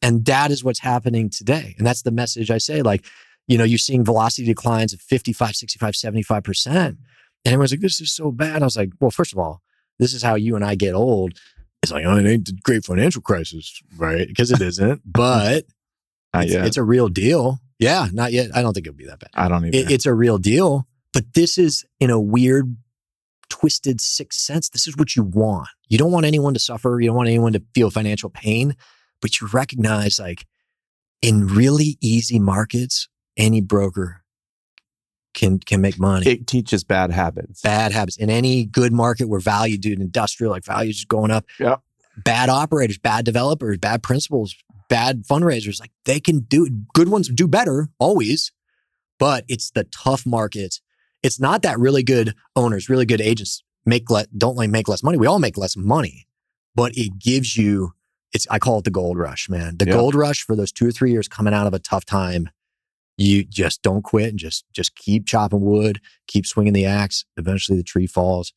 And that is what's happening today. And that's the message I say. Like, you know, you're seeing velocity declines of 55, 65, 75%. And everyone's like, this is so bad. I was like, well, first of all, this is how you and I get old. It's like, oh, it ain't the great financial crisis, right? Because it isn't. *laughs* But it's, it's, a real deal. Yeah, not yet. I don't think it'll be that bad. I don't either. It, it's a real deal, but this is in a weird, twisted sixth sense. This is what you want. You don't want anyone to suffer. You don't want anyone to feel financial pain, but you recognize like in really easy markets, any broker can can make money. It teaches bad habits. Bad habits in any good market where value, dude, industrial like value is going up. Yeah. Bad operators, bad developers, bad principals, bad fundraisers, like they can do good ones do better always, but it's the tough market. It's not that really good owners, really good agents make le- don't like make less money. We all make less money, but it gives you it's I call it the gold rush, man. The yep. gold rush for those two or three years coming out of a tough time. You just don't quit and just just keep chopping wood, keep swinging the axe. Eventually, the tree falls.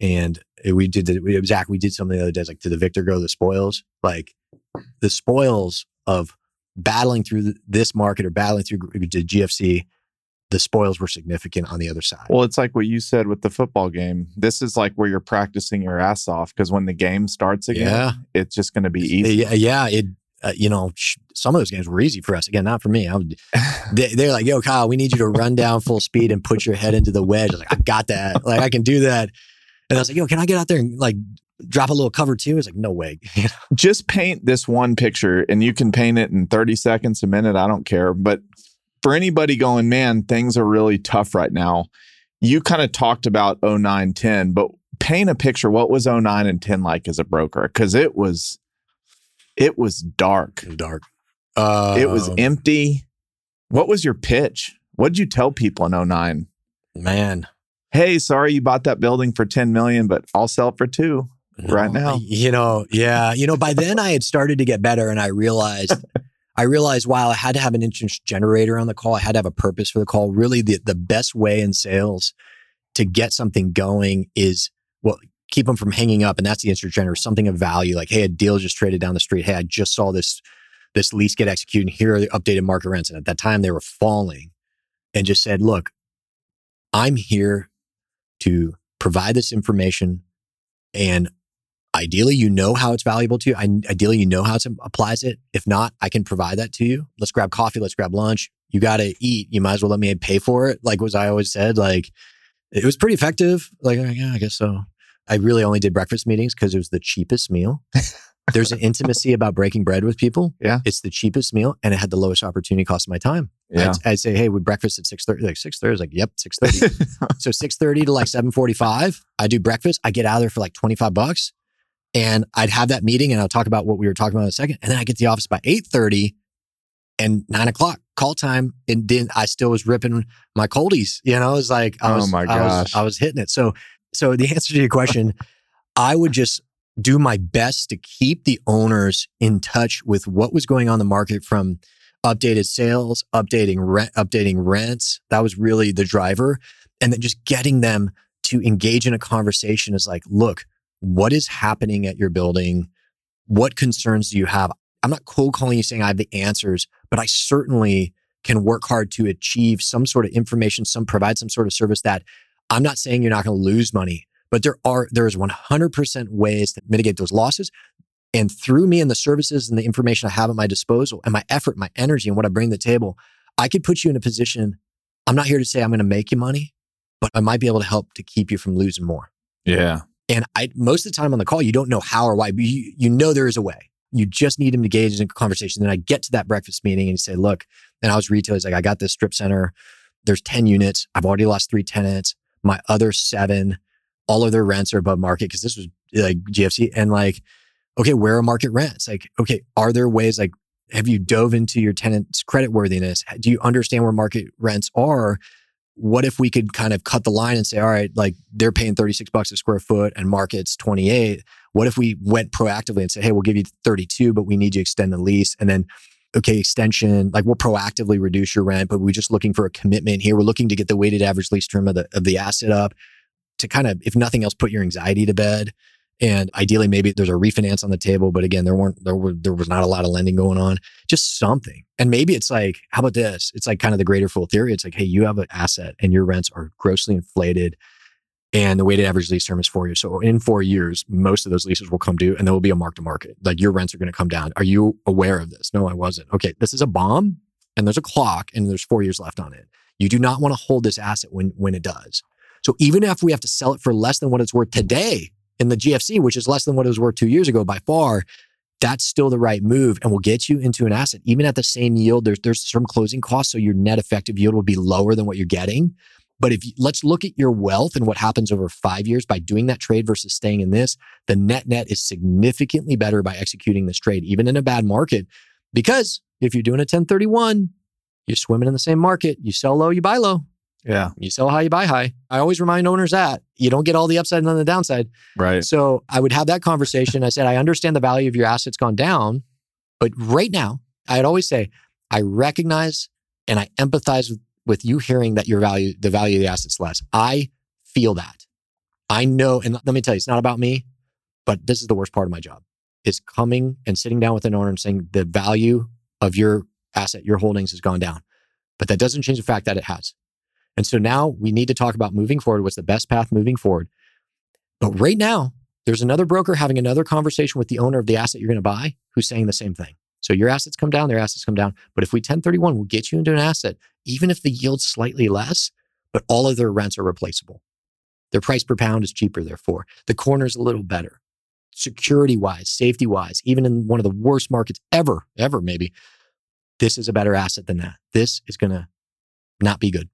And we did the, Zach, we did something the other day, like to the victor go the spoils. Like the spoils of battling through this market or battling through the GFC the spoils were significant on the other side. Well, it's like what you said with the football game. This is like where you're practicing your ass off because when the game starts again, Yeah. it's just going to be easy. Yeah, yeah. It, uh, you know, sh- some of those games were easy for us. Again, not for me. I would, *laughs* they, they're like, "Yo, Kyle, we need you to run down full speed and put your head into the wedge." I like, "I got that. Like, I can do that." And I was like, "Yo, can I get out there and like drop a little cover too?" It's like, "No way." *laughs* just paint this one picture and you can paint it in 30 seconds, a minute. I don't care. But for anybody going, man, things are really tough right now. You kind of talked about 09, 10, but paint a picture. What was 09 and 10 like as a broker? Because it was, it was dark. Dark. Uh, it was empty. What was your pitch? What did you tell people in 09? man. Hey, sorry you bought that building for 10 million, but I'll sell it for two. Right now. You know, yeah. You know, by then I had started to get better and I realized *laughs* I realized while I had to have an interest generator on the call, I had to have a purpose for the call. Really the the best way in sales to get something going is well, keep them from hanging up. And that's the interest generator, something of value. Like, hey, a deal just traded down the street. Hey, I just saw this this lease get executed. And here are the updated market rents. And at that time they were falling and just said, look, I'm here to provide this information and ideally you know how it's valuable to you. I, ideally you know how it applies it. If not, I can provide that to you. Let's grab coffee. Let's grab lunch. You got to eat. You might as well let me pay for it. Like was I always said, like it was pretty effective. Like, uh, yeah, I guess so. I really only did breakfast meetings because it was the cheapest meal. *laughs* There's an intimacy about breaking bread with people. Yeah. It's the cheapest meal and it had the lowest opportunity cost of my time. Yeah. I'd, I'd say, hey, we breakfast at 6.30. Like 6.30. I was like, yep, 6.30. *laughs* so 6.30 to like 7.45, I do breakfast. I get out of there for like 25 bucks and I'd have that meeting and I'll talk about what we were talking about in a second. And then I get to the office by 8.30 and 9 o'clock call time. And then I still was ripping my coldies. You know, it was like, I Oh was, my I was, gosh. I was hitting it. So, so the *laughs* answer to your question, I would just do my best to keep the owners in touch with what was going on the market from updated sales, updating rent, updating rents. That was really the driver. And then just getting them to engage in a conversation is like, look, what is happening at your building? What concerns do you have? I'm not cold calling you saying I have the answers, but I certainly can work hard to achieve some sort of information, some provide some sort of service that I'm not saying you're not going to lose money, but there are there is 100% ways to mitigate those losses. And through me and the services and the information I have at my disposal and my effort, my energy and what I bring to the table, I could put you in a position. I'm not here to say I'm going to make you money, but I might be able to help to keep you from losing more. Yeah. And I most of the time on the call, you don't know how or why, but you, you know there is a way. You just need him to engage in a conversation. Then I get to that breakfast meeting and you say, look, and I was retail. He's like, I got this strip center. There's 10 units. I've already lost three tenants. My other seven, all of their rents are above market because this was like GFC. And like, okay, where are market rents? Like, okay, are there ways like, have you dove into your tenant's credit worthiness? Do you understand where market rents are? What if we could kind of cut the line and say, all right, like they're paying 36 bucks a square foot and market's 28. What if we went proactively and said, hey, we'll give you 32, but we need you to extend the lease? And then, okay, extension, like we'll proactively reduce your rent, but we're just looking for a commitment here. We're looking to get the weighted average lease term of the, of the asset up to kind of, if nothing else, put your anxiety to bed. And ideally, maybe there's a refinance on the table, but again, there weren't there were there was not a lot of lending going on. Just something, and maybe it's like, how about this? It's like kind of the greater fool theory. It's like, hey, you have an asset, and your rents are grossly inflated, and the weighted average lease term is four years. So in four years, most of those leases will come due, and there will be a mark to market. Like your rents are going to come down. Are you aware of this? No, I wasn't. Okay, this is a bomb, and there's a clock, and there's four years left on it. You do not want to hold this asset when when it does. So even if we have to sell it for less than what it's worth today in the GFC, which is less than what it was worth two years ago by far, that's still the right move and will get you into an asset. Even at the same yield, there's there's some closing costs, so your net effective yield will be lower than what you're getting. But if you, let's look at your wealth and what happens over five years by doing that trade versus staying in this, the net net is significantly better by executing this trade, even in a bad market. Because if you're doing a 1031, you're swimming in the same market. You sell low, you buy low. Yeah. You sell high, you buy high. I always remind owners that you don't get all the upside and then the downside. Right. So I would have that conversation. I said, I understand the value of your assets gone down, but right now, I'd always say, I recognize and I empathize with, with you hearing that your value, the value of the assets less. I feel that. I know, and let me tell you, it's not about me, but this is the worst part of my job is coming and sitting down with an owner and saying the value of your asset, your holdings has gone down. But that doesn't change the fact that it has. And so now we need to talk about moving forward. What's the best path moving forward? But right now, there's another broker having another conversation with the owner of the asset you're going to buy who's saying the same thing. So your assets come down, their assets come down. But if we 1031, we'll get you into an asset, even if the yield's slightly less, but all of their rents are replaceable. Their price per pound is cheaper, therefore. The corner's a little better. Security wise, safety wise, even in one of the worst markets ever, ever maybe, this is a better asset than that. This is going to not be good.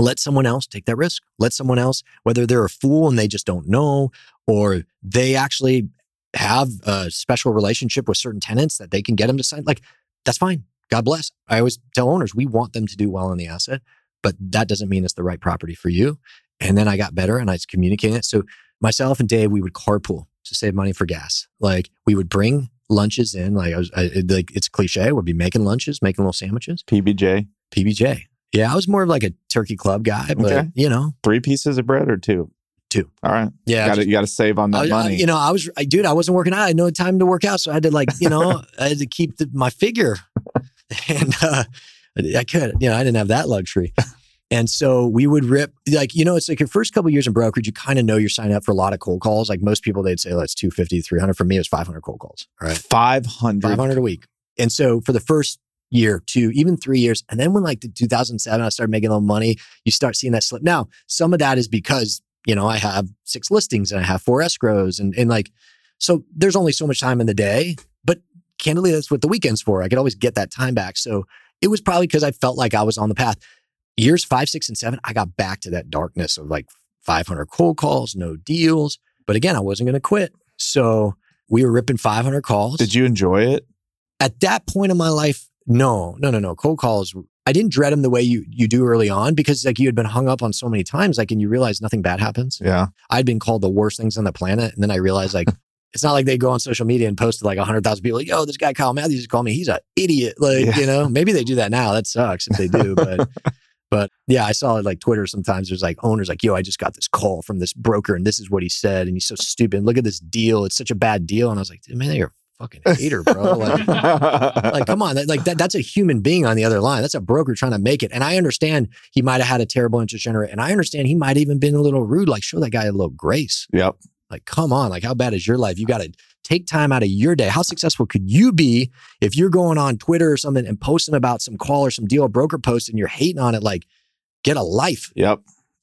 Let someone else take that risk. Let someone else, whether they're a fool and they just don't know, or they actually have a special relationship with certain tenants that they can get them to sign, like that's fine. God bless. I always tell owners we want them to do well on the asset, but that doesn't mean it's the right property for you. And then I got better and I was communicating it. So myself and Dave, we would carpool to save money for gas. Like we would bring lunches in. Like I was, I, like it's cliche. We'd be making lunches, making little sandwiches. PBJ. PBJ. Yeah, I was more of like a turkey club guy, but Okay. you know, Three pieces of bread or two? Two. All right. yeah, got to you got to save on that I- I- money. you know, I was, I, dude, I wasn't working out. I had no time to work out. So I had to like, you know, *laughs* I had to keep the, my figure *laughs* and, uh, I could, you know, I didn't have that luxury. And so we would rip, like, you know, it's like your first couple years in brokerage, you kind of know you're signing up for a lot of cold calls. Like most people, they'd say, let's 250, 300. For me, it was 500 cold calls. All right. Five hundred. 500 a week. And so for the first year, two, even three years, and then when like the 2007, I started making a little money, you start seeing that slip. Now, some of that is because, you know, I have six listings and I have four escrows and, and like, so there's only so much time in the day, but candidly, that's what the weekend's for. I could always get that time back. So it was probably because I felt like I was on the path. Years five, six, and seven, I got back to that darkness of like 500 cold calls, no deals. But again, I wasn't going to quit. So we were ripping 500 calls Did you enjoy it? at that point in my life, no, no, no, no. Cold calls. I didn't dread them the way you you do early on because like you had been hung up on so many times, like, and you realize nothing bad happens. Yeah. I'd been called the worst things on the planet, and then I realized like *laughs* it's not like they go on social media and post to like hundred thousand people, like, yo, this guy Kyle Matthews called me. He's an idiot. Like, Yeah. you know, maybe they do that now. That sucks if they do, but. *laughs* But yeah, I saw it like Twitter sometimes. There's like owners like, yo, I just got this call from this broker and this is what he said. And he's so stupid. Look at this deal. It's such a bad deal. And I was like, man, you're fucking hater, bro. Like, like come on. That, like that, that's a human being on the other line. That's a broker trying to make it. And i understand he might have had a terrible interest generator and i understand he might even been a little rude like show that guy a little grace. Yep. like come on. Like how bad is your life? You got to take time out of your day. How successful could you be if you're going on twitter or something and posting about some call or some deal a broker post and you're hating on it like get a life. Yep.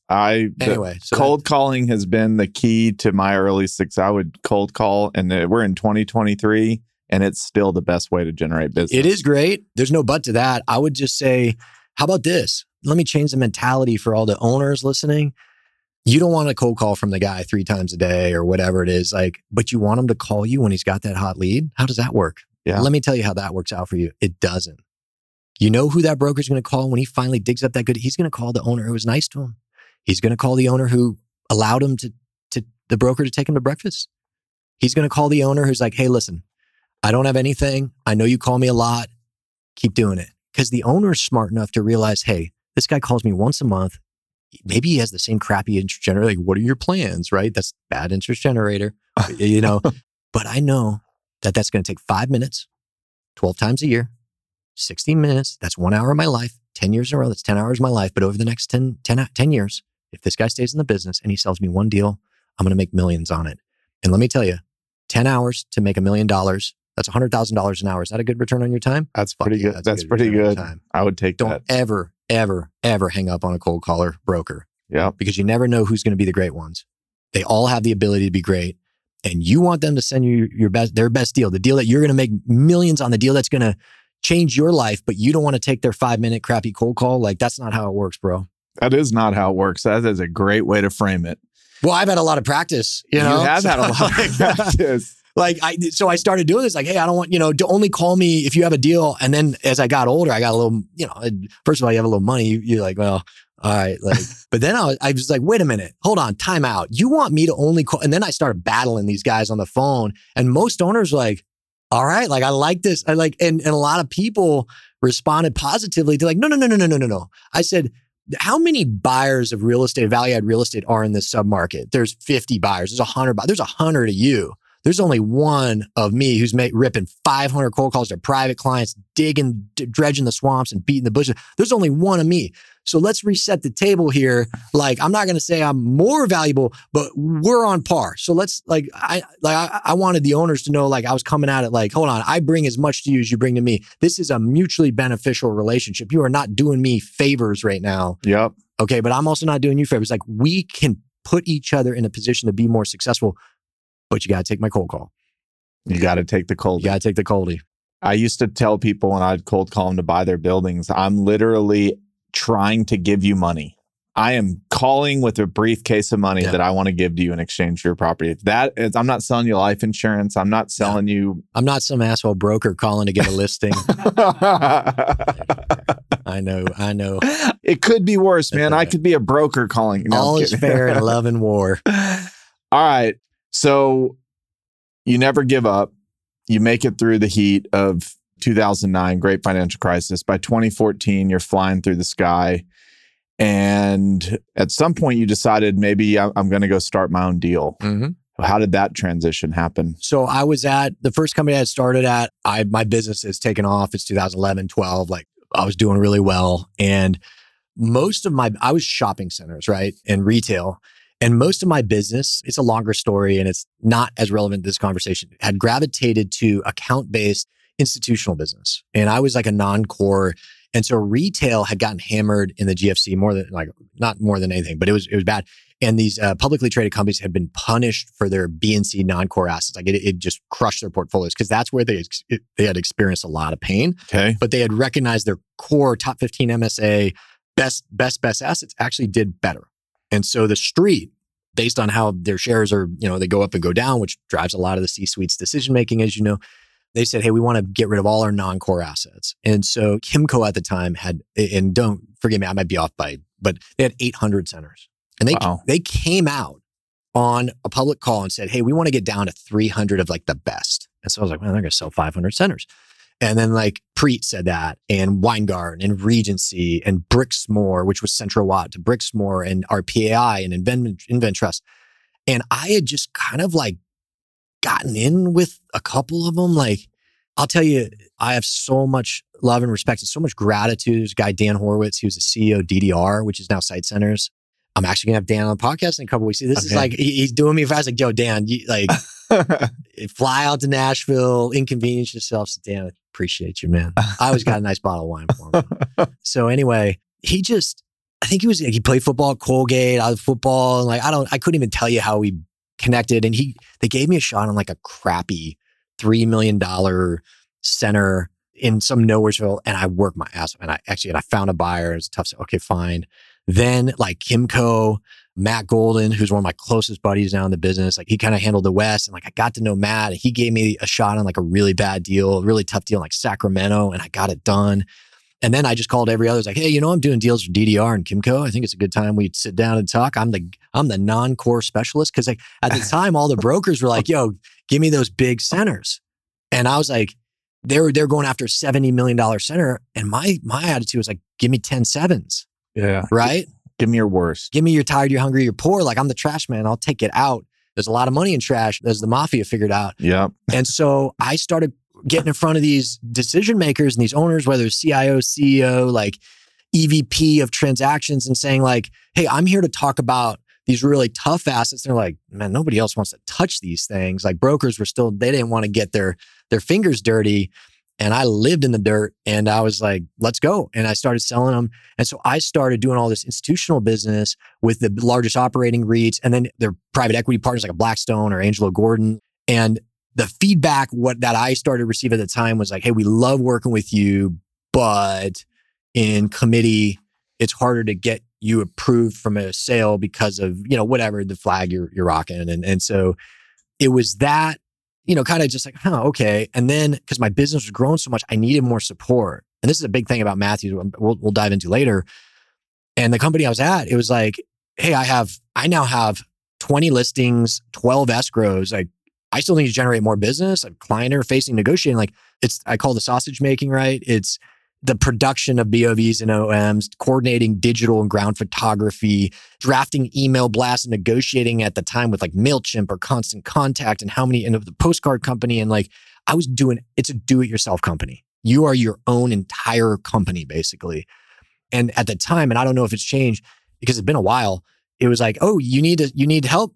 I anyway so cold calling has been the key to my early six. I would cold call, and uh, we're in 2023, and it's still the best way to generate business. It is great. There's no but to that. I would just say, how about this? Let me change the mentality for all the owners listening. You don't want a cold call from the guy three times a day or whatever it is, like, but you want him to call you when he's got that hot lead. How does that work? Yeah. Let me tell you how that works out for you. It doesn't. You know who that broker's going to call when he finally digs up that good. He's going to call the owner who was nice to him. He's going to call the owner who allowed him to, to the broker to take him to breakfast. He's going to call the owner who's like, hey, listen, I don't have anything. I know you call me a lot. Keep doing it. Because the owner is smart enough to realize, hey, this guy calls me once a month. Maybe he has the same crappy interest generator. Like, what are your plans? Right? That's bad interest generator. *laughs* you know, but I know that that's going to take five minutes, 12 times a year, 16 minutes. That's one hour of my life, 10 years in a row. That's 10 hours of my life. But over the next 10, 10, 10 years, if this guy stays in the business and he sells me one deal, I'm going to make millions on it. And let me tell you, 10 hours to make a million dollars, that's $100,000 an hour. Is that a good return on your time? That's Fuck pretty good. That's pretty return on your good. I would take Don't that. ever, ever, ever hang up on a cold caller broker Yep. because you never know who's going to be the great ones. They all have the ability to be great. And you want them to send you your best, their best deal, the deal that you're going to make millions on, the deal that's going to change your life, but you don't want to take their five minute crappy cold call. Like that's not how it works, bro. That is not how it works. That is a great way to frame it. Well, I've had a lot of practice. You, know? have had a *laughs* lot of practice. like I, so I started doing this. Like, hey, I don't want you know to only call me if you have a deal. And then as I got older, I got a little, you know, first of all, you have a little money. You, you're like, well, all right, like. *laughs* but then I was, I was like, wait a minute, hold on, time out. You want me to only call? And then I started battling these guys on the phone, and most owners were like, all right, like I like this. I like, and and a lot of people responded positively. They're like, no, no, no, no, no, no, no, no. I said. How many buyers of real estate, value add real estate are in this submarket? There's 50 buyers. There's 100 buyers. There's 100 of you. There's only one of me who's made, ripping 500 cold calls to private clients, digging, d- dredging the swamps and beating the bushes. There's only one of me. So let's reset the table here. Like, I'm not going to say I'm more valuable, but we're on par. So let's like, I, like, I, I wanted the owners to know, like, I was coming at it like, hold on, I bring as much to you as you bring to me. This is a mutually beneficial relationship. You are not doing me favors right now. Yep. Okay. But I'm also not doing you favors. Like, we can put each other in a position to be more successful, but you got to take my cold call. You got to take the cold. You got to take the coldie. I used to tell people when I'd cold call them to buy their buildings, I'm literally trying to give you money. I am calling with a briefcase of money Yeah. that I want to give to you in exchange for your property. If that is, I'm not selling you life insurance. I'm not selling you. I'm not some asshole broker calling to get a listing. *laughs* I know, I know. it could be worse, man. I could be a broker calling. No, All is fair in love and war. *laughs* All right. So you never give up. You make it through the heat of 2009, great financial crisis. By 2014, you're flying through the sky. And at some point, you decided maybe I- I'm going to go start my own deal. Mm-hmm. How did that transition happen? So I was at the first company I started at. I my business has taken off. It's 2011, 12. Like I was doing really well, and most of my I was shopping centers, right, and retail, and most of my business. It's a longer story, and it's not as relevant to this conversation. Had gravitated to account based institutional business, and I was like a non core. And so retail had gotten hammered in the GFC more than like not more than anything, but it was it was bad. And these uh, publicly traded companies had been punished for their BNC non-core assets. Like it, it just crushed their portfolios because that's where they ex- they had experienced a lot of pain. Okay. But they had recognized their core top 15 MSA best best best assets actually did better. And so the street, based on how their shares are, you know, they go up and go down, which drives a lot of the C-suite's decision making, as you know. They said, "Hey, we want to get rid of all our non-core assets." And so Kimco at the time had, and don't forgive me, I might be off by, but they had 800 centers, and they Wow. they came out on a public call and said, "Hey, we want to get down to 300 of like the best." And so I was like, "Man, they're going to sell 500 centers." And then like Preet said that, and Weingarten, and Regency, and Brixmor, which was Central Watt to Brixmor, and RPAI, and Invent, InvenTrust. And I had just kind of like gotten in with a couple of them. Like, I'll tell you, I have so much love and respect and so much gratitude. There's a guy, Dan Hurwitz, who's the CEO of DDR, which is now Site Centers. I'm actually gonna have Dan on the podcast in a couple weeks. This is like he- he's doing me a fast. Like, yo, Dan, you, like *laughs* *laughs* fly out to Nashville, inconvenience yourself. So, Dan, I appreciate you, man. I always got a nice bottle of wine for him. *laughs* so anyway, he just, I think he was, he played football at Colgate, I was football. And like, I don't, I couldn't even tell you how we connected. And he, they gave me a shot on like a crappy $3 million center in some nowheresville. And I worked my ass off. And I actually, and I found a buyer. It's tough, okay, fine. Then like Kimco, Matt Golden, who's one of my closest buddies now in the business, like he kind of handled the West. And like I got to know Matt and he gave me a shot on like a really bad deal, a really tough deal in like Sacramento, and I got it done. And then I just called every other. Like, hey, you know, I'm doing deals for DDR and Kimco. I think it's a good time we sit down and talk. I'm the I'm the non-core specialist. Cause like at the *laughs* time, all the brokers were like, yo, give me those big centers. And I was like, they were they're going after a $70 million center. And my my attitude was like, give me 10 sevens, yeah. right? Give me your worst. give me you're tired, you're hungry, you're poor. Like I'm the trash man. I'll take it out. There's a lot of money in trash, as the mafia figured out. Yep. And so I started getting in front of these decision makers and these owners, whether it's CIO, CEO, like EVP of transactions, and saying, like, hey, I'm here to talk about these really tough assets. They're like, man, nobody else wants to touch these things. Like brokers were still, they didn't want to get their their fingers dirty. And I lived in the dirt and I was like, let's go. And I started selling them. And so I started doing all this institutional business with the largest operating REITs and then their private equity partners like a Blackstone or Angelo Gordon. And the feedback what that I started to receive at the time was like, hey, we love working with you, but in committee, it's harder to get you approved from a sale because of, you know, whatever the flag you're you're rocking. And and so it was that, you know, kind of just like, huh, okay. And then because my business was growing so much, I needed more support. And this is a big thing about Matthews, um, we'll, we'll dive into later. And the company I was at, it was like, hey, I have, I now have 20 listings, 12 escrows. Like, I still need to generate more business. I'm client facing negotiating. Like, it's, I call the sausage making, right? It's, the production of BOVs and OMs, coordinating digital and ground photography, drafting email blasts, and negotiating at the time with like MailChimp or Constant Contact and how many, and the postcard company. And like, I was doing, it's a do it yourself company. You are your own entire company, basically. And at the time, and I don't know if it's changed because it's been a while, it was like, oh, you need to, you need help,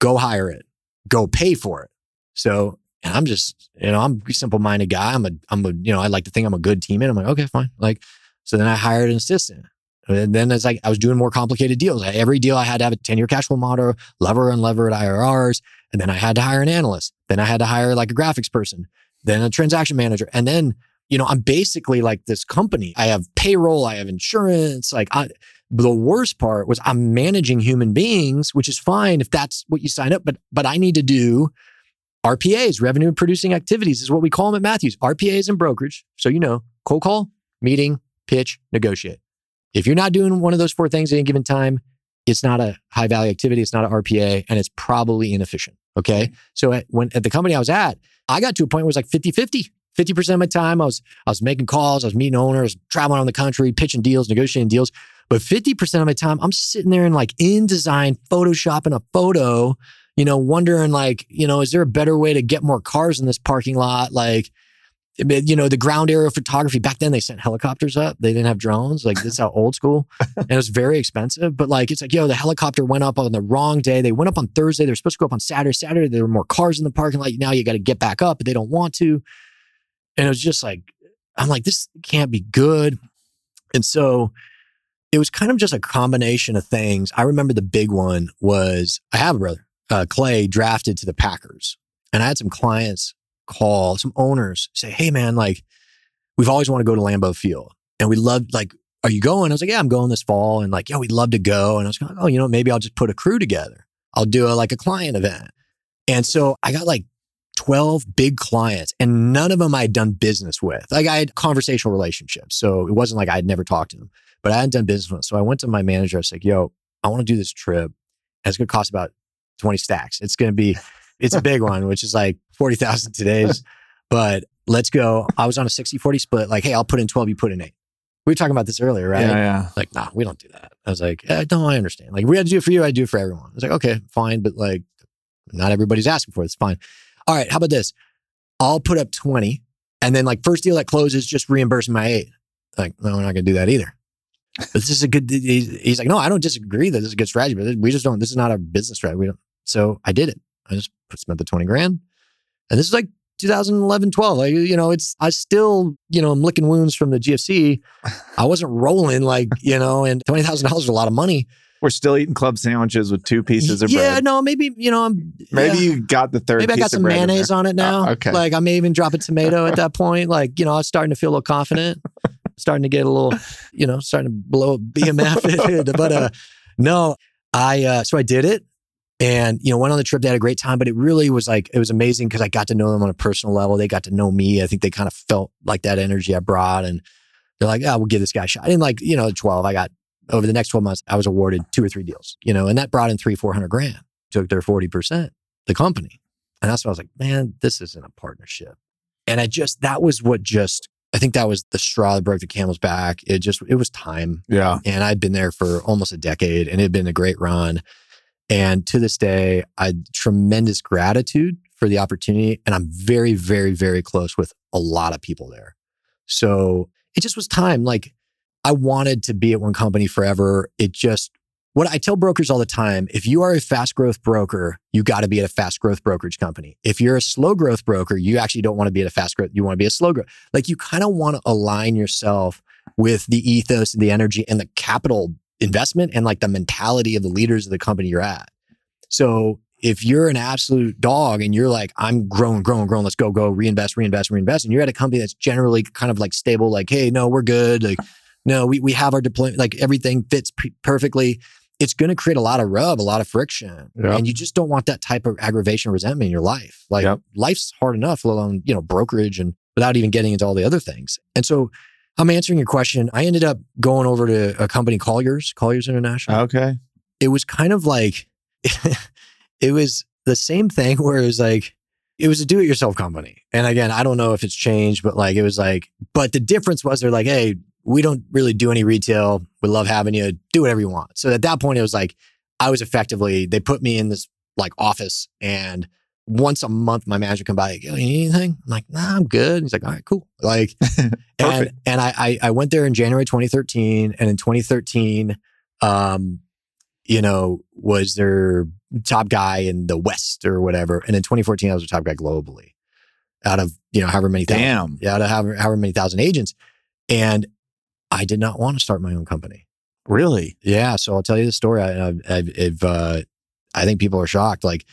go hire it, go pay for it. So and I'm just, you know, I'm a simple minded guy. I'm a, I'm a, you know, I like to think I'm a good teammate. I'm like, okay, fine. Like, so then I hired an assistant. And then it's like I was doing more complicated deals. Every deal I had to have a 10 year cash flow model, lever unlevered IRRs. And then I had to hire an analyst. Then I had to hire like a graphics person, then a transaction manager. And then, you know, I'm basically like this company. I have payroll, I have insurance. Like, I, the worst part was I'm managing human beings, which is fine if that's what you sign up, but but I need to do RPAs, revenue producing activities is what we call them at Matthews. RPAs and brokerage. So you know, cold call, meeting, pitch, negotiate. If you're not doing one of those four things at any given time, it's not a high value activity. It's not an RPA and it's probably inefficient. Okay. So at, when at the company I was at, I got to a point where it was like 50 50. 50% of my time I was I was making calls, I was meeting owners, traveling around the country, pitching deals, negotiating deals. But 50% of my time, I'm sitting there and like InDesign, photoshopping a photo you know, wondering like, you know, is there a better way to get more cars in this parking lot? Like, eh, you know, the ground aerial photography back then they sent helicopters up. They didn't have drones. Like this is how old school. And it was very expensive. But like it's like, yo, the helicopter went up on the wrong day. They went up on Thursday. They're supposed to go up on Saturday. Saturday, there were more cars in the parking lot. Now you got to get back up, but they don't want to. And it was just like, I'm like, this can't be good. And so it was kind of just a combination of things. I remember the big one was I have a brother uh, Clay drafted to the Packers. And I had some clients call, some owners say, Hey, man, like, we've always wanted to go to Lambeau Field. And we love, like, are you going? I was like, Yeah, I'm going this fall. And like, yeah, we'd love to go. And I was like, Oh, you know, maybe I'll just put a crew together. I'll do a, like a client event. And so I got like 12 big clients and none of them I'd done business with. Like I had conversational relationships. So it wasn't like I had never talked to them, but I hadn't done business with them. So I went to my manager. I was like, yo, I want to do this trip. It's going to cost about 20 stacks. It's going to be, *laughs* it's a big one, which is like 40,000 today's. *laughs* But let's go. I was on a 60 40 split. Like, hey, I'll put in 12, you put in eight. We were talking about this earlier, right? Yeah, yeah. Like, nah, we don't do that. I was like, yeah, no, I understand. Like, we had to do it for you. I do it for everyone. I was like, okay, fine. But like, not everybody's asking for it. It's fine. All right. How about this? I'll put up 20 and then like first deal that closes, just reimburse my eight. Like, no, we're not going to do that either. But this is a good, he's like, no, I don't disagree that this is a good strategy, but we just don't, this is not a business strategy. We don't, so I did it. I just spent the 20 grand. And this is like 2011, 12. Like, you know, it's, I still, you know, I'm licking wounds from the GFC. I wasn't rolling like, you know, and $20,000 is a lot of money. We're still eating club sandwiches with two pieces of yeah, bread. Yeah, no, maybe, you know, I'm. Maybe yeah. you got the third Maybe I got some mayonnaise on it now. Uh, okay. Like I may even drop a tomato at that point. Like, you know, I was starting to feel a little confident, *laughs* starting to get a little, you know, starting to blow a BMF. *laughs* but uh, no, I, uh, so I did it and you know went on the trip they had a great time but it really was like it was amazing because i got to know them on a personal level they got to know me i think they kind of felt like that energy i brought and they're like oh we'll give this guy a shot and like you know 12 i got over the next 12 months i was awarded two or three deals you know and that brought in three 400 grand took their 40% the company and that's why i was like man this isn't a partnership and i just that was what just I think that was the straw that broke the camel's back. It just, it was time. Yeah. And I'd been there for almost a decade and it had been a great run. And to this day, I tremendous gratitude for the opportunity. And I'm very, very, very close with a lot of people there. So it just was time. Like I wanted to be at one company forever. It just, what I tell brokers all the time if you are a fast growth broker, you got to be at a fast growth brokerage company. If you're a slow growth broker, you actually don't want to be at a fast growth, you want to be a slow growth. Like you kind of want to align yourself with the ethos and the energy and the capital investment and like the mentality of the leaders of the company you're at. So if you're an absolute dog and you're like, I'm growing, growing, growing, let's go, go, reinvest, reinvest, reinvest. And you're at a company that's generally kind of like stable, like, hey, no, we're good. Like, no, we, we have our deployment, like everything fits p- perfectly. It's going to create a lot of rub, a lot of friction. Yep. And you just don't want that type of aggravation, resentment in your life. Like Yep. life's hard enough, let alone, you know, brokerage and without even getting into all the other things. And so I'm answering your question. I ended up going over to a company, Colliers, Colliers International Okay. it was kind of like *laughs* it was the same thing *laughs* where it was like it was a do-it-yourself company. And again, I don't know if it's changed, but like it was like, but the difference was they're like, hey, we don't really do any retail. We love having you. Do whatever you want. So at that point, it was like I was effectively they put me in this like office and once a month my manager come by, you anything? I'm like, nah, I'm good. He's like, all right, cool. Like *laughs* and and I, I I went there in January 2013. And in 2013, um, you know, was their top guy in the West or whatever. And in 2014, I was the top guy globally out of, you know, however many thousand, Damn. yeah, out of however, however many thousand agents. And I did not want to start my own company. Really? Yeah. So I'll tell you the story. I, I've, I've, I've, uh, I think people are shocked. Like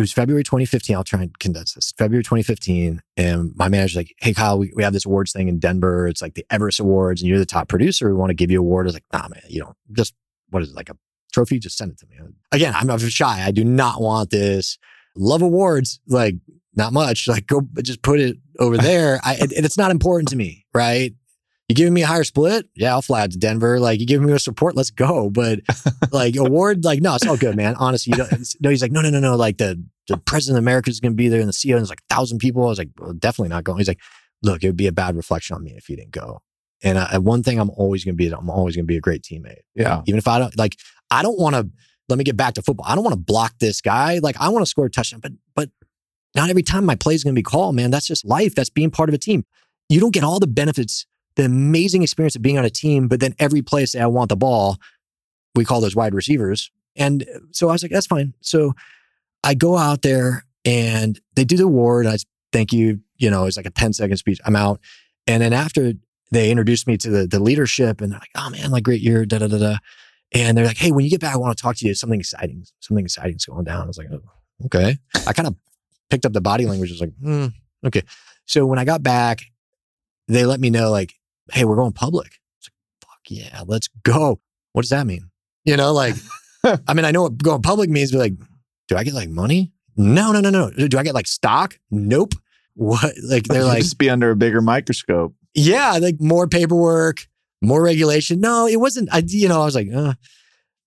it was February 2015. I'll try and condense this. February 2015. And my manager's like, Hey, Kyle, we, we have this awards thing in Denver. It's like the Everest Awards and you're the top producer. We want to give you an award. I was like, nah, man, you know, just what is it? Like a trophy? Just send it to me. Again, I'm shy. I do not want this. Love awards. Like not much. Like go, just put it over *laughs* there. I, and it's not important to me. Right. You giving me a higher split? Yeah, I'll fly out to Denver. Like you giving me a support? Let's go. *laughs* But like award, like no, it's all good, man. Honestly, you don't, no. He's like, no, no, no, no. Like the the president of America is going to be there, and the CEO is like a thousand people. I was like, well, definitely not going. He's like, look, it would be a bad reflection on me if you didn't go. And I, one thing I'm always going to be, I'm always going to be a great teammate. Yeah. Even if I don't like, I don't want to. Let me get back to football. I don't want to block this guy. Like I want to score a touchdown, but but not every time my play is going to be called, man. That's just life. That's being part of a team. You don't get all the benefits the amazing experience of being on a team, but then every play say I want the ball. We call those wide receivers. And so I was like, that's fine. So I go out there and they do the award. I thank you. You know, it's like a 10 second speech. I'm out. And then after they introduced me to the, the leadership and they're like, oh man, like great year, da da da da. And they're like, hey, when you get back, I want to talk to you. Something exciting, something exciting is going down. I was like, oh, okay. I kind of picked up the body language. I was like, hmm, okay. So when I got back, they let me know like, hey, we're going public. It's like, fuck yeah, let's go. What does that mean? You know, like, *laughs* I mean, I know what going public means, but like, do I get like money? No, no, no, no. Do I get like stock? Nope. What? *laughs* Like, they're *laughs* like, just be under a bigger microscope. Yeah, like more paperwork, more regulation. No, it wasn't. I, you know, I was like, uh.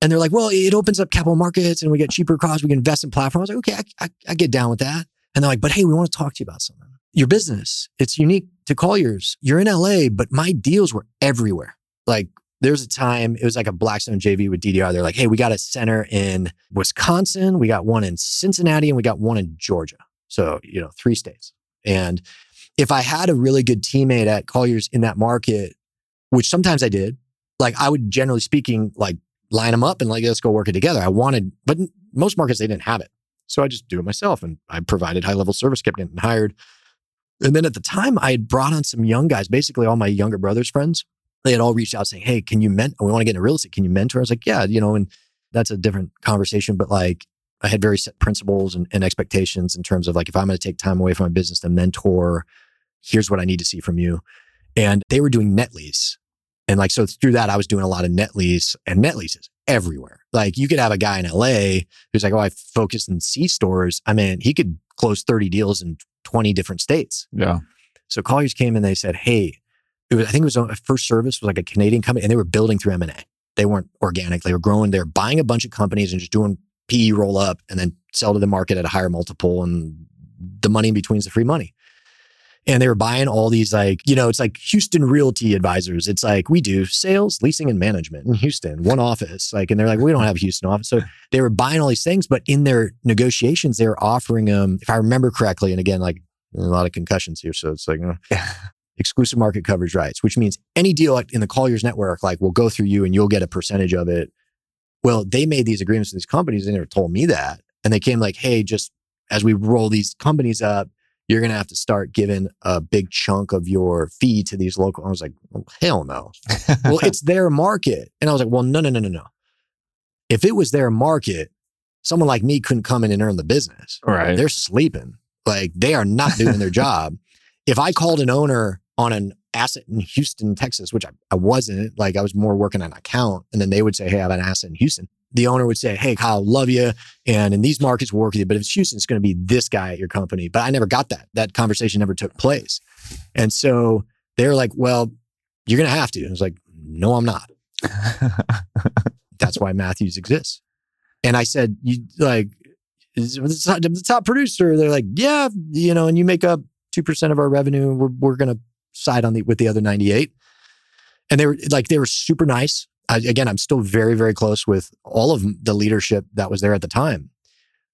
and they're like, well, it opens up capital markets and we get cheaper costs. We can invest in platforms. I was like, okay, I, I, I get down with that. And they're like, but hey, we want to talk to you about something. Your business, it's unique to Colliers. You're in LA, but my deals were everywhere. Like there's a time, it was like a Blackstone JV with DDR. They're like, hey, we got a center in Wisconsin, we got one in Cincinnati, and we got one in Georgia. So, you know, three states. And if I had a really good teammate at Colliers in that market, which sometimes I did, like I would generally speaking, like line them up and like, let's go work it together. I wanted, but most markets, they didn't have it. So I just do it myself and I provided high level service, kept getting hired. And then at the time, I had brought on some young guys, basically all my younger brother's friends. They had all reached out saying, Hey, can you mentor? We want to get into real estate. Can you mentor? I was like, Yeah, you know, and that's a different conversation. But like, I had very set principles and, and expectations in terms of like, if I'm going to take time away from my business to mentor, here's what I need to see from you. And they were doing net lease. And like, so through that, I was doing a lot of net lease and net leases everywhere. Like you could have a guy in LA who's like, oh, I focus in C stores. I mean, he could close 30 deals in 20 different states. Yeah. So Colliers came and they said, hey, it was, I think it was a FirstService was like a Canadian company and they were building through M&A. They weren't organic. They were growing. They were buying a bunch of companies and just doing PE roll up and then sell to the market at a higher multiple. And the money in between is the free money and they were buying all these like you know it's like houston realty advisors. It's like we do sales leasing and management in houston one office. Like and they're like we don't have a houston office. So they were buying all these things but in their negotiations they were offering them if i remember correctly and again like a lot of concussions here so it's like uh, exclusive market coverage rights which means any deal in the colliers network like will go through you and you'll get a percentage of it. Well they made these agreements with these companies and they never told me that. And they came like hey just as we roll these companies up you're going to have to start giving a big chunk of your fee to these local. I was like, oh, hell no. well, *laughs* it's their market. And I was like, well, no, no, no, no, no. If it was their market, someone like me couldn't come in and earn the business. Right. They're sleeping. Like they are not doing their job. If I called an owner on an asset in Houston, Texas, which I, I wasn't, like I was more working on an account, and then they would say, Hey, I have an asset in Houston the owner would say, Hey, Kyle, love you. And in these markets, we'll work with you. But if it's Houston, it's going to be this guy at your company. But I never got that. That conversation never took place. And so they're like, Well, you're going to have to. I was like, No, I'm not. *laughs* That's why Matthews exists. And I said, You like, the top producer. They're like, yeah, you know, and you make up 2% of our revenue. We're, we're going to side on the, with the other 98. And they were like, they were super nice. I, again, I'm still very, very close with all of the leadership that was there at the time.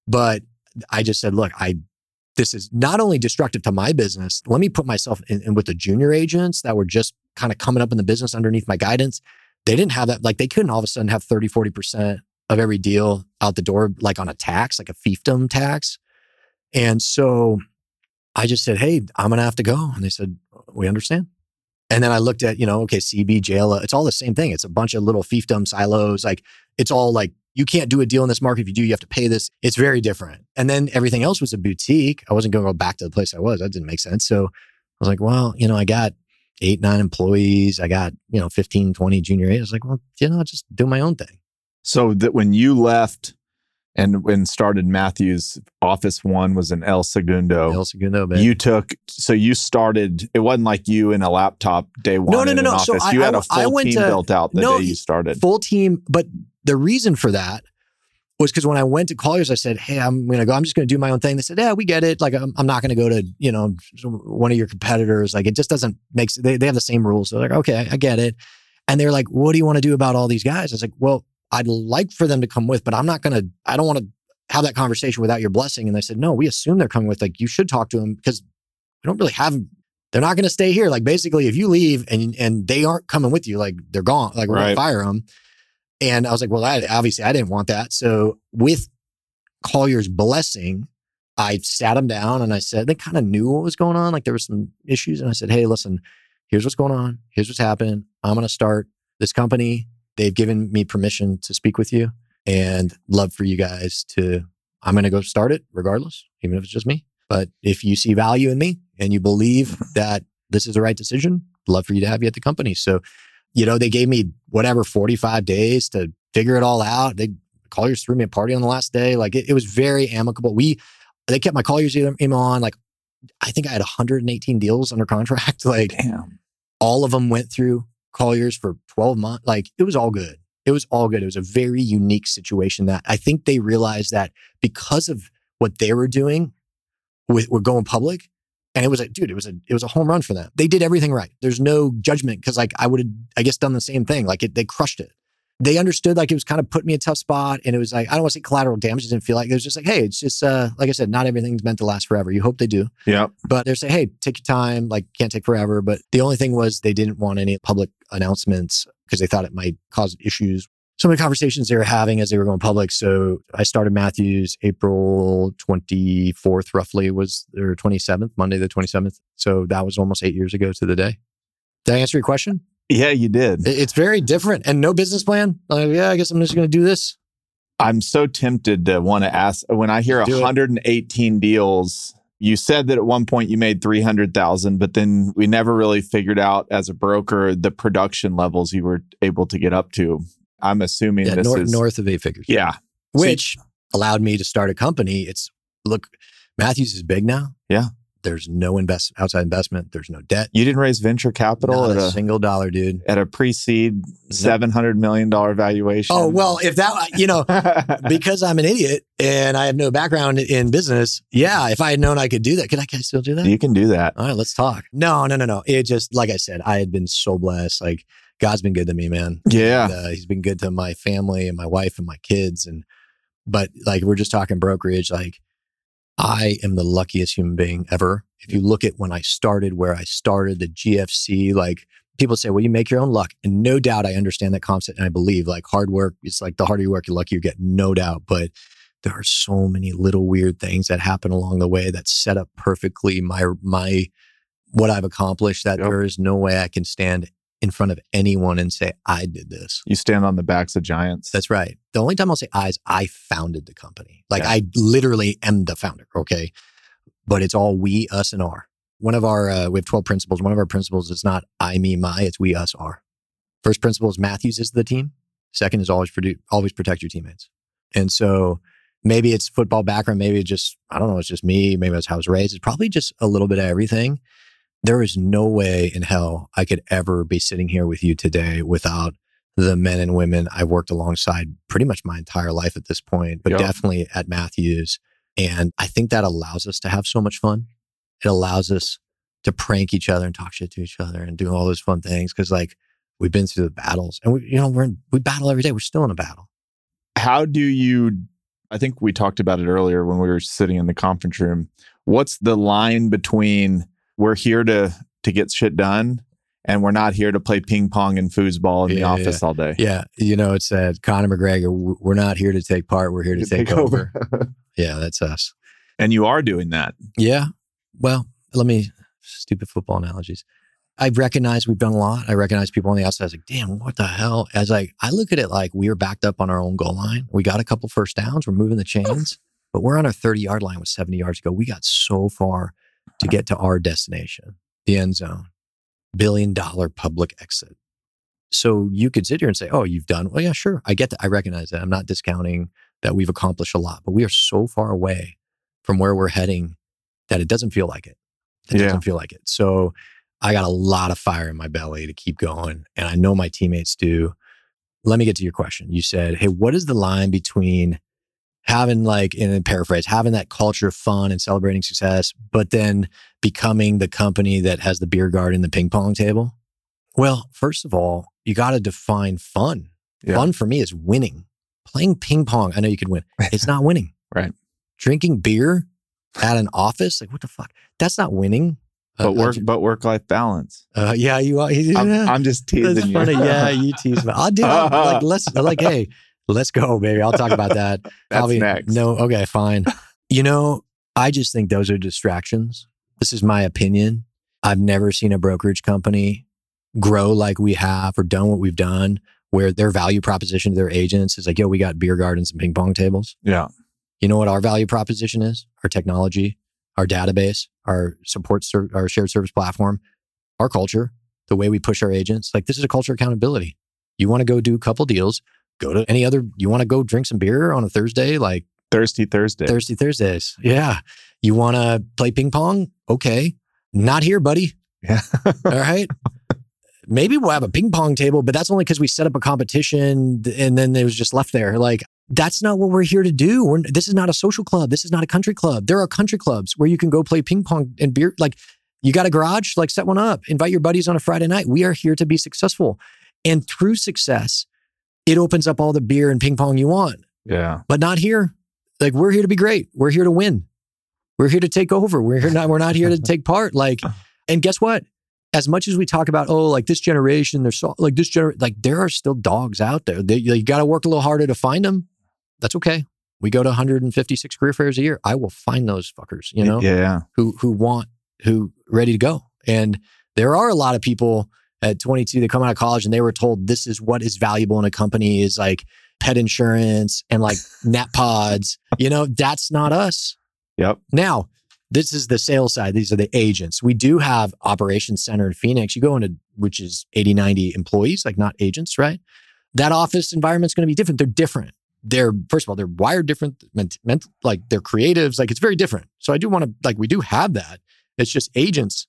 But I just said, look, I, this is not only destructive to my business. Let me put myself in, in with the junior agents that were just kind of coming up in the business underneath my guidance. They didn't have that. Like they couldn't all of a sudden have 30, 40% of every deal out the door, like on a tax, like a fiefdom tax. And so I just said, Hey, I'm going to have to go. And they said, We understand. And then I looked at, you know, okay, CB, JLL, it's all the same thing. It's a bunch of little fiefdom silos. Like it's all like, you can't do a deal in this market. If you do, you have to pay this. It's very different. And then everything else was a boutique. I wasn't going to go back to the place I was. That didn't make sense. So I was like, well, you know, I got eight, nine employees. I got, you know, 15, 20 junior. I was like, well, you know, just do my own thing. So that when you left and when started Matthews, Office One was in El Segundo. El Segundo, man. You took so you started. It wasn't like you in a laptop day one. No, no, no, no. Office. So you I, had a I, full team to, built out the no, day you started. Full team, but the reason for that was because when I went to Colliers, I said, "Hey, I'm going to go. I'm just going to do my own thing." They said, "Yeah, we get it. Like, I'm, I'm not going to go to you know one of your competitors. Like, it just doesn't make. They they have the same rules. So they're like, okay, I get it. And they're like, "What do you want to do about all these guys?" I was like, "Well, I'd like for them to come with, but I'm not going to. I don't want to have that conversation without your blessing." And they said, "No, we assume they're coming with. Like, you should talk to them because we don't really have." They're not going to stay here. Like basically, if you leave and and they aren't coming with you, like they're gone. Like we're Right. going to fire them. And I was like, well, I, obviously I didn't want that. So with Collier's blessing, I sat them down and I said, they kind of knew what was going on. Like there were some issues. And I said, hey, listen, here's what's going on. Here's what's happening. I'm going to start this company. They've given me permission to speak with you and love for you guys to, I'm going to go start it regardless, even if it's just me. But if you see value in me and you believe *laughs* that this is the right decision, love for you to have you at the company. So, you know, they gave me whatever 45 days to figure it all out. They Colliers threw me a party on the last day. Like it, it was very amicable. We they kept my Colliers email on. Like I think I had 118 deals under contract. *laughs* Like Damn. all of them went through Colliers for 12 months. Like it was all good. It was all good. It was a very unique situation that I think they realized that because of what they were doing with, with going public, and it was a dude, it was a it was a home run for them. They did everything right. There's no judgment because like I would have I guess done the same thing. Like it, they crushed it. They understood like it was kind of put me in a tough spot, and it was like I don't want to say collateral damage. It didn't feel like it was just like hey, it's just uh like I said, not everything's meant to last forever. You hope they do, Yeah. but they're saying hey, take your time. Like can't take forever. But the only thing was they didn't want any public announcements because they thought it might cause issues. Some of the conversations they were having as they were going public. So I started Matthews April 24th, roughly was their 27th, Monday the 27th. So that was almost eight years ago to the day. Did I answer your question? Yeah, you did. It's very different and no business plan. Like, yeah, I guess I'm just going to do this. I'm so tempted to want to ask when I hear Do it. 118 deals. You said that at one point you made 300,000, but then we never really figured out as a broker the production levels you were able to get up to. I'm assuming Yeah, this north, is north of eight figures. Yeah. which allowed me to start a company. It's look, Matthews is big now. Yeah. There's no invest outside investment. There's no debt. You didn't raise venture capital Not at a a single dollar, dude. at a pre-seed 700 million dollar valuation. Oh well, if that you know, *laughs* because I'm an idiot and I have no background in business. Yeah, if I had known I could do that, could I, I still do that? you can do that. All right, let's talk. No, no, no, no. It just like I said, I had been so blessed. Like God's been good to me, man. Yeah. And, uh, he's been good to my family and my wife and my kids. And but like we're just talking brokerage. Like I am the luckiest human being ever. If you look at when I started, where I started, the GFC, like people say, well, you make your own luck. And no doubt I understand that concept. And I believe like hard work, it's like the harder you work, the luckier you get, no doubt. But there are so many little weird things that happen along the way that set up perfectly my my what I've accomplished that Yep. there is no way I can stand in front of anyone and say, I did this. You stand on the backs of giants. That's right. The only time I'll say I is I founded the company. Like Yeah. I literally am the founder. Okay. But it's all we, us, and our. One of our, uh, we have 12 principles. One of our principles is not I, me, my, it's we, us, our. First principle is Matthews is the team. Second is always, produ- always protect your teammates. And so maybe it's football background. Maybe it's just, I don't know, it's just me. Maybe it's how I was raised. It's probably just a little bit of everything. There is no way in hell I could ever be sitting here with you today without the men and women I've worked alongside pretty much my entire life at this point, but Yep. definitely at Matthews. And I think that allows us to have so much fun. It allows us to prank each other and talk shit to each other and do all those fun things. Cause like we've been through the battles and we, you know, we're in, we battle every day. We're still in a battle. How do you, I think we talked about it earlier when we were sitting in the conference room. What's the line between we're here to, to get shit done and we're not here to play ping pong and foosball in the Yeah, office all day? Yeah. You know, it said Conor McGregor, we're not here to take part. We're here to take, over. *laughs* Yeah. That's us. And you are doing that. Yeah. Well, let me stupid football analogies. I recognize we've done a lot. I recognize people on the outside is like, damn, what the hell? As like I look at it like we are backed up on our own goal line. We got a couple first downs. We're moving the chains, but we're on our 30 yard line with 70 yards to go. We got so far to get to our destination, the end zone, billion dollar public exit. So you could sit here and say, oh, you've done, well, yeah, sure. I get that. I recognize that. I'm not discounting that we've accomplished a lot, but we are so far away from where we're heading that it doesn't feel like it. It Yeah. doesn't feel like it. So I got a lot of fire in my belly to keep going. And I know my teammates do. Let me get to your question. You said, hey, what is the line between having like, in a paraphrase, having that culture of fun and celebrating success, but then becoming the company that has the beer garden, the ping pong table? Well, first of all, you got to define fun. Yeah. Fun for me is winning. Playing ping pong, I know you can win. *laughs* It's not winning. Right. Drinking beer at an office, like what the fuck? That's not winning. Uh, But work, ju- but work life balance. uh, yeah, you are. I'm. *laughs* I'm just teasing That's you. funny. Yeah, you tease me. I'll do. Like *laughs* let's like, hey, let's go, baby. I'll talk about that. *laughs* That's next. No, okay, fine. You know, I just think those are distractions. This is my opinion. I've never seen a brokerage company grow like we have or done what we've done, where their value proposition to their agents is like, yo, we got beer gardens and ping pong tables. Yeah. You know what our value proposition is? Our technology, our database, our support, ser- our shared service platform, our culture, the way we push our agents. Like this is a culture accountability. You want to go do a couple deals, go to any other, you want to go drink some beer on a Thursday, like Thirsty Thursday. Thirsty Thursdays. Yeah. You want to play ping pong? Okay. Not here, buddy. Yeah. *laughs* All right. Maybe we'll have a ping pong table, but that's only because we set up a competition and then it was just left there. Like, that's not what we're here to do. We're, this is not a social club. This is not a country club. There are country clubs where you can go play ping pong and beer. Like, you got a garage? Like, set one up. Invite your buddies on a Friday night. We are here to be successful. And through success, it opens up all the beer and ping pong you want yeah. but not here. Like we're here to be great. We're here to win. We're here to take over. We're here not. We're not here to take part. Like, *laughs* and guess what? As much as we talk about, oh, like this generation, there's so, like this gener, like there are still dogs out there. They, you got to work a little harder to find them. That's okay. We go to 156 career fairs a year. I will find those fuckers. You know, Yeah. who who want who ready to go. And there are a lot of people at 22 they come out of college and they were told this is what is valuable in a company is like pet insurance and like *laughs* net pods. You know, that's not us. Yep. Now, this is the sales side. These are the agents. We do have operations center in Phoenix. You go into which is 80, 90 employees, like not agents, right? That office environment's going to be different. They're different. They're first of all, they're wired different, ment, ment, like they're creatives. Like it's very different. So I do want to like we do have that. It's just agents.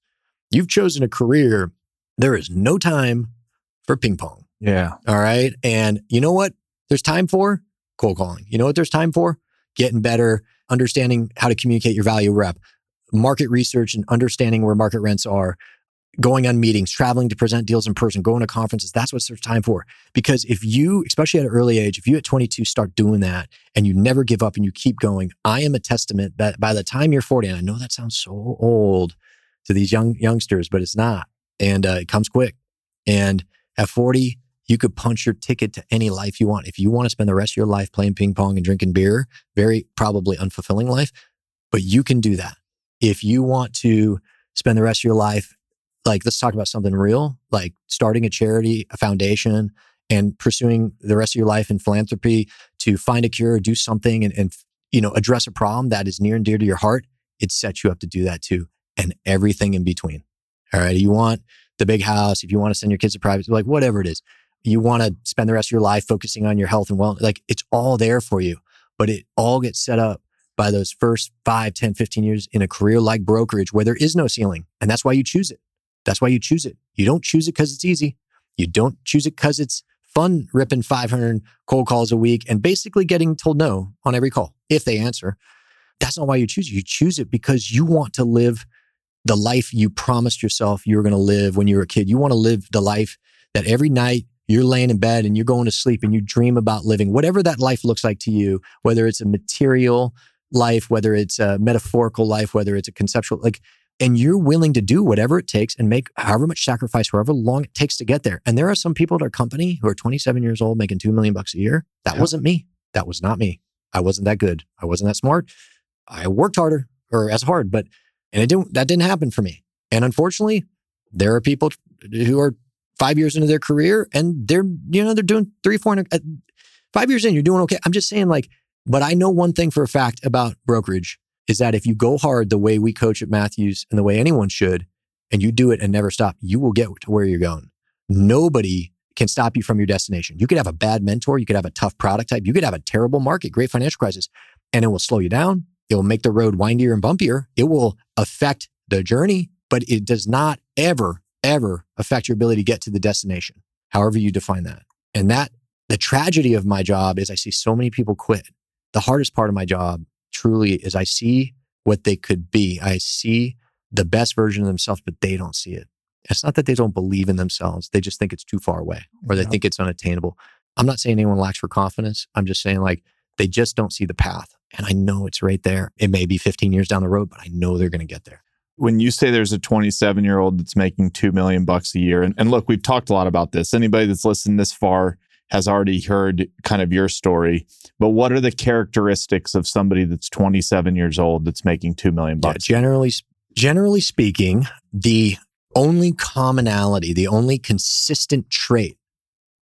You've chosen a career. There is no time for ping pong. Yeah. All right. And you know what there's time for? Cold calling. You know what there's time for? Getting better, understanding how to communicate your value rep, market research and understanding where market rents are, going on meetings, traveling to present deals in person, going to conferences. That's what there's time for. Because if you, especially at an early age, if you at 22 start doing that and you never give up and you keep going, I am a testament that by the time you're 40, and I know that sounds so old to these young youngsters, but it's not. And uh, it comes quick. And at 40, you could punch your ticket to any life you want. If you want to spend the rest of your life playing ping pong and drinking beer, very probably unfulfilling life, but you can do that. If you want to spend the rest of your life, like let's talk about something real, like starting a charity, a foundation, and pursuing the rest of your life in philanthropy to find a cure, do something and, and you know, address a problem that is near and dear to your heart, it sets you up to do that too. And everything in between. All right. You want the big house, if you want to send your kids to private, like whatever it is, you want to spend the rest of your life focusing on your health and wellness, like it's all there for you, but it all gets set up by those first 5, 10, 15 years in a career like brokerage where there is no ceiling. And that's why you choose it. That's why you choose it. You don't choose it because it's easy. You don't choose it because it's fun ripping 500 cold calls a week and basically getting told no on every call if they answer. that's not why you choose it. You choose it because you want to live the life you promised yourself you were going to live when you were a kid. You want to live the life that every night you're laying in bed and you're going to sleep and you dream about living, whatever that life looks like to you, whether it's a material life, whether it's a metaphorical life, whether it's a conceptual, like, and you're willing to do whatever it takes and make however much sacrifice, however long it takes to get there. And there are some people at our company who are 27 years old making 2 million bucks a year. That Yeah. wasn't me. That was not me. I wasn't that good. I wasn't that smart. I worked harder or as hard, but and it didn't that didn't happen for me. And unfortunately, there are people who are five years into their career and they're you know they're doing three four uh, five years in you're doing okay. I'm just saying like, but I know one thing for a fact about brokerage is that if you go hard the way we coach at Matthews and the way anyone should, and you do it and never stop, you will get to where you're going. Nobody can stop you from your destination. You could have a bad mentor, you could have a tough product type, you could have a terrible market, great financial crisis, and it will slow you down. It will make the road windier and bumpier. It will affect the journey, but it does not ever, ever affect your ability to get to the destination, however you define that. And that the tragedy of my job is I see so many people quit. The hardest part of my job truly is I see what they could be. I see the best version of themselves, but they don't see it. It's not that they don't believe in themselves. They just think it's too far away or they Yeah. think it's unattainable. I'm not saying anyone lacks for confidence. I'm just saying like they just don't see the path. And I know it's right there. It may be 15 years down the road, but I know they're going to get there. when you say there's a 27 year old that's making 2 million bucks a year and, and look we've talked a lot about this anybody that's listened this far has already heard kind of your story but what are the characteristics of somebody that's 27 years old that's making 2 million bucks? Yeah, generally, generally speaking, the only commonality, the only consistent trait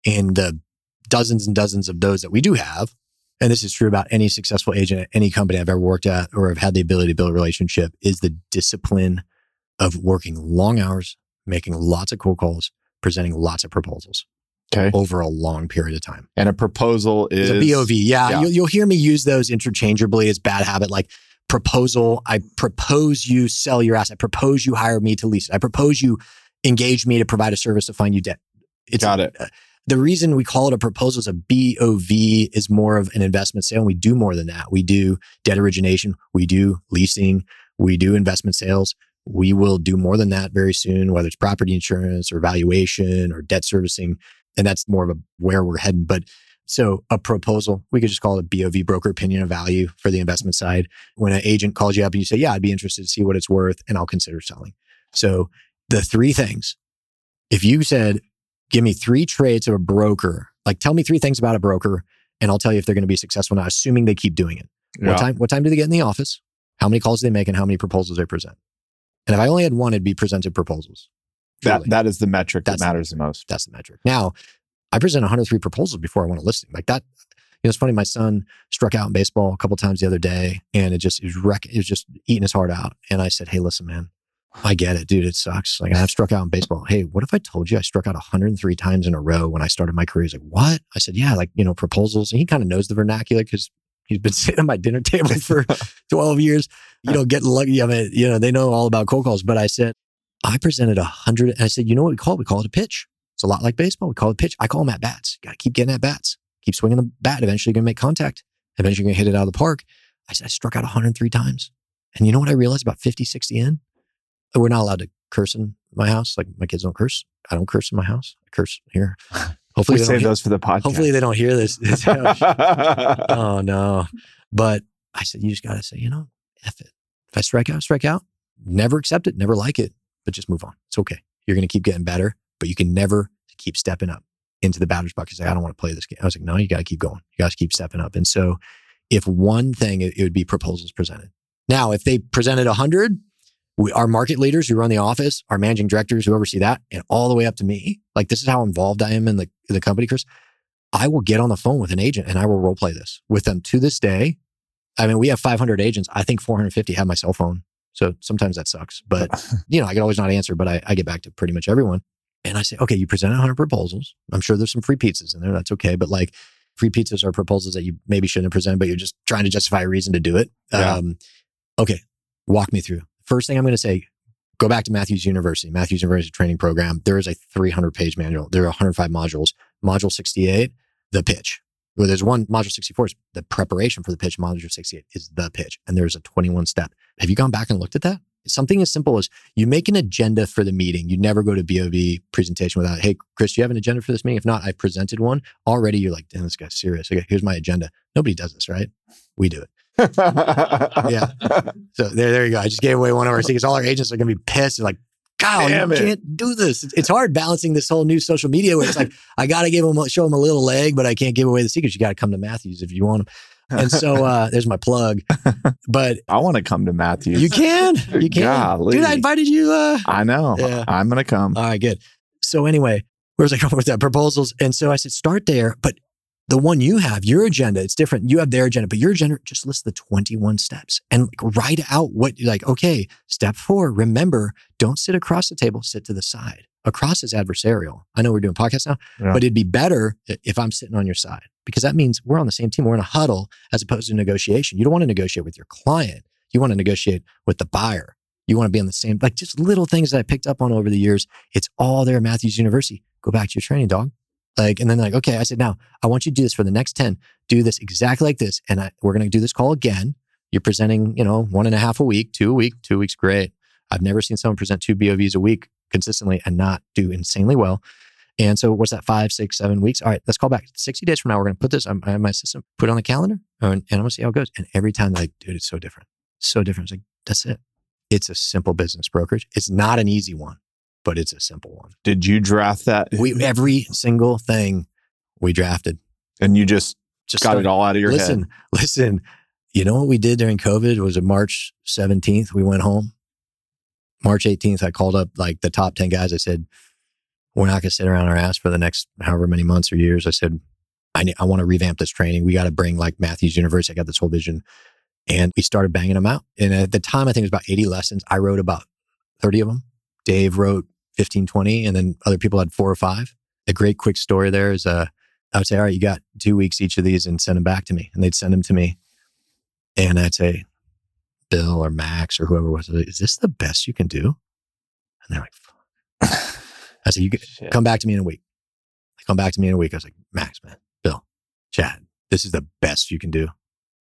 in the dozens and dozens of those that we do have, and this is true about any successful agent at any company I've ever worked at or have had the ability to build a relationship, is the discipline of working long hours, making lots of cold calls, presenting lots of proposals okay over a long period of time. and a proposal is It's a BOV. Yeah. yeah. You'll, you'll hear me use those interchangeably. It's bad habit. Like proposal. I propose you sell your asset. I propose you hire me to lease it. I propose you engage me to provide a service to find you debt. It's Got it. uh, the reason we call it a proposal is a BOV is more of an investment sale. And we do more than that. We do debt origination. We do leasing. We do investment sales. We will do more than that very soon, whether it's property insurance or valuation or debt servicing. And that's more of a where we're heading. But so a proposal, we could just call it a BOV broker opinion of value for the investment side. When an agent calls you up and you say, yeah, I'd be interested to see what it's worth and I'll consider selling. So the three things, if you said, give me three traits of a broker, like tell me three things about a broker and I'll tell you if they're going to be successful now, assuming they keep doing it. Yeah. What time, what time do they get in the office? How many calls do they make and how many proposals they present? And if I only had one, it'd be presented proposals. that that is the metric That's that the matters the most That's the metric. Now, I present 103 proposals before I want a listing. Like that, you know, it's funny. My son struck out in baseball a couple times the other day, and it just it was wreck. It was just eating his heart out. And I said, "Hey, listen, man, I get it, dude. It sucks. Like I've struck out in baseball. Hey, what if I told you I struck out 103 times in a row when I started my career?" He's like, "What?" I said, "Yeah, like you know, proposals." And he kind of knows the vernacular because he's been *laughs* sitting at my dinner table *laughs* for 12 years. You know, getting lucky. I mean, you know, they know all about cold calls. But I said, I presented a hundred, and I said, you know what we call it? We call it a pitch. It's a lot like baseball. We call it a pitch. I call them at bats. Got to keep getting at bats. Keep swinging the bat. Eventually, you're going to make contact. Eventually, you're going to hit it out of the park. I said, I struck out 103 times. And you know what I realized about 50, 60 in? We're not allowed to curse in my house. Like my kids don't curse. I don't curse in my house. I curse here. *laughs* Hopefully, we they don't save hear- those for the podcast hopefully they don't hear this. *laughs* oh no. But I said, you just got to say, you know, F it. If I strike out, strike out. Never accept it, never like it, but just move on. It's okay. You're going to keep getting better, but you can never keep stepping up into the batter's box. Say, I don't want to play this game. I was like, no, you got to keep going. You got to keep stepping up. And so if one thing, it, it would be proposals presented. Now, if they presented a 100, we, our market leaders who run the office, our managing directors who oversee that, and all the way up to me, like this is how involved I am in the, the company, Chris. I will get on the phone with an agent and I will role play this with them to this day. I mean, we have 500 agents. I think 450 have my cell phone. So sometimes that sucks, but *laughs* you know, I can always not answer, but I, I get back to pretty much everyone. And I say, okay, you presented 100 proposals. I'm sure there's some free pizzas in there. That's okay. But like free pizzas are proposals that you maybe shouldn't have presented, but you're just trying to justify a reason to do it. Yeah. Um, okay. Walk me through. First thing I'm going to say, go back to Matthews University, Matthews University training program. There is a 300 page manual. There are 105 modules. Module 68, the pitch. Well, there's one module 64 is the preparation for the pitch. Module 68 is the pitch. And there's a 21 step. Have you gone back and looked at that? Something as simple as you make an agenda for the meeting. You never go to BOV presentation without, hey, Chris, do you have an agenda for this meeting? If not, I presented one. Already you're like, damn, this guy's serious. Okay, here's my agenda. Nobody does this, right? We do it. *laughs* yeah. So there, there you go. I just gave away one of our secrets. All our agents are going to be pissed. They're like, Damn you it. can't do this. It's, it's hard balancing this whole new social media where it's like, I got to give them, show them a little leg, but I can't give away the secrets. You got to come to Matthews if you want them. And so *laughs* uh, there's my plug. But I want to come to Matthews. you can, you can. Golly. Dude, I invited you. Uh, I know. Yeah. I'm going to come. all right, good. So anyway, where was I going with that? Proposals. And so I said, start there. But the one you have, your agenda, it's different. You have their agenda, but your agenda just lists the 21 steps and like, write out what you're like, okay, step four, remember, don't sit across the table, sit to the side. Across is adversarial. I know we're doing podcasts now, Yeah. but it'd be better if I'm sitting on your side because that means we're on the same team. We're in a huddle as opposed to negotiation. You don't want to negotiate with your client. You want to negotiate with the buyer. You want to be on the same, like just little things that I picked up on over the years. It's all there at Matthews University. Go back to your training, dog. Like, and then like, okay, I said, now I want you to do this for the next 10. Do this exactly like this. And I, we're going to do this call again. You're presenting, you know, one and a half a week, two a week, two weeks, great. I've never seen someone present two BOVs a week consistently and not do insanely well. And so what's that? Five, six, seven weeks. All right, let's call back 60 days from now. We're going to put this, have my system, put it on the calendar and, and I'm going to see how it goes. And every time they're like, dude, it's so different. So different. It's like, that's it. It's a simple business brokerage. It's not an easy one, but it's a simple one. Did you draft that? We, every single thing we drafted and you just just got started- it all out of your listen, head. listen. listen. You know what we did during COVID? Was it March 17th? We went home. March 18th, I called up like the top 10 guys. I said, we're not going to sit around our ass for the next however many months or years. I said, I, I want to revamp this training. We got to bring like Matthews University. I got this whole vision. And we started banging them out. And at the time, I think it was about 80 lessons. I wrote about 30 of them. Dave wrote 15, 20, and then other people had four or five. A great quick story there is uh, I would say, all right, you got two weeks each of these and send them back to me. And they'd send them to me. And I'd say, Bill or Max or whoever was, is this the best you can do? And they're like, Fuck. I said, you Shit. come back to me in a week. They come back to me in a week. I was like, Max, man, Bill, Chad, this is the best you can do.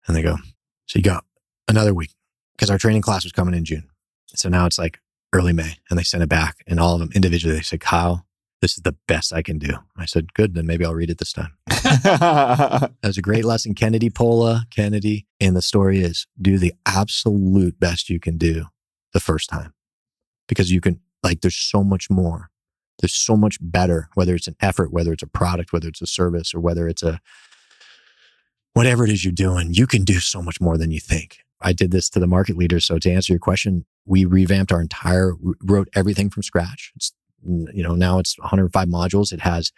And they go, so you got another week because our training class was coming in June. So now it's like early May and they sent it back and all of them individually, they said, Kyle, this is the best I can do. I said, good, then maybe I'll read it this time. *laughs* That was a great lesson. Kennedy Pola, Kennedy. And the story is do the absolute best you can do the first time because you can, like, there's so much more. There's so much better, whether it's an effort, whether it's a product, whether it's a service, or whether it's a whatever it is you're doing, you can do so much more than you think. I did this to the market leaders. So to answer your question, we revamped our entire, wrote everything from scratch. It's, you know, now it's 105 modules. It has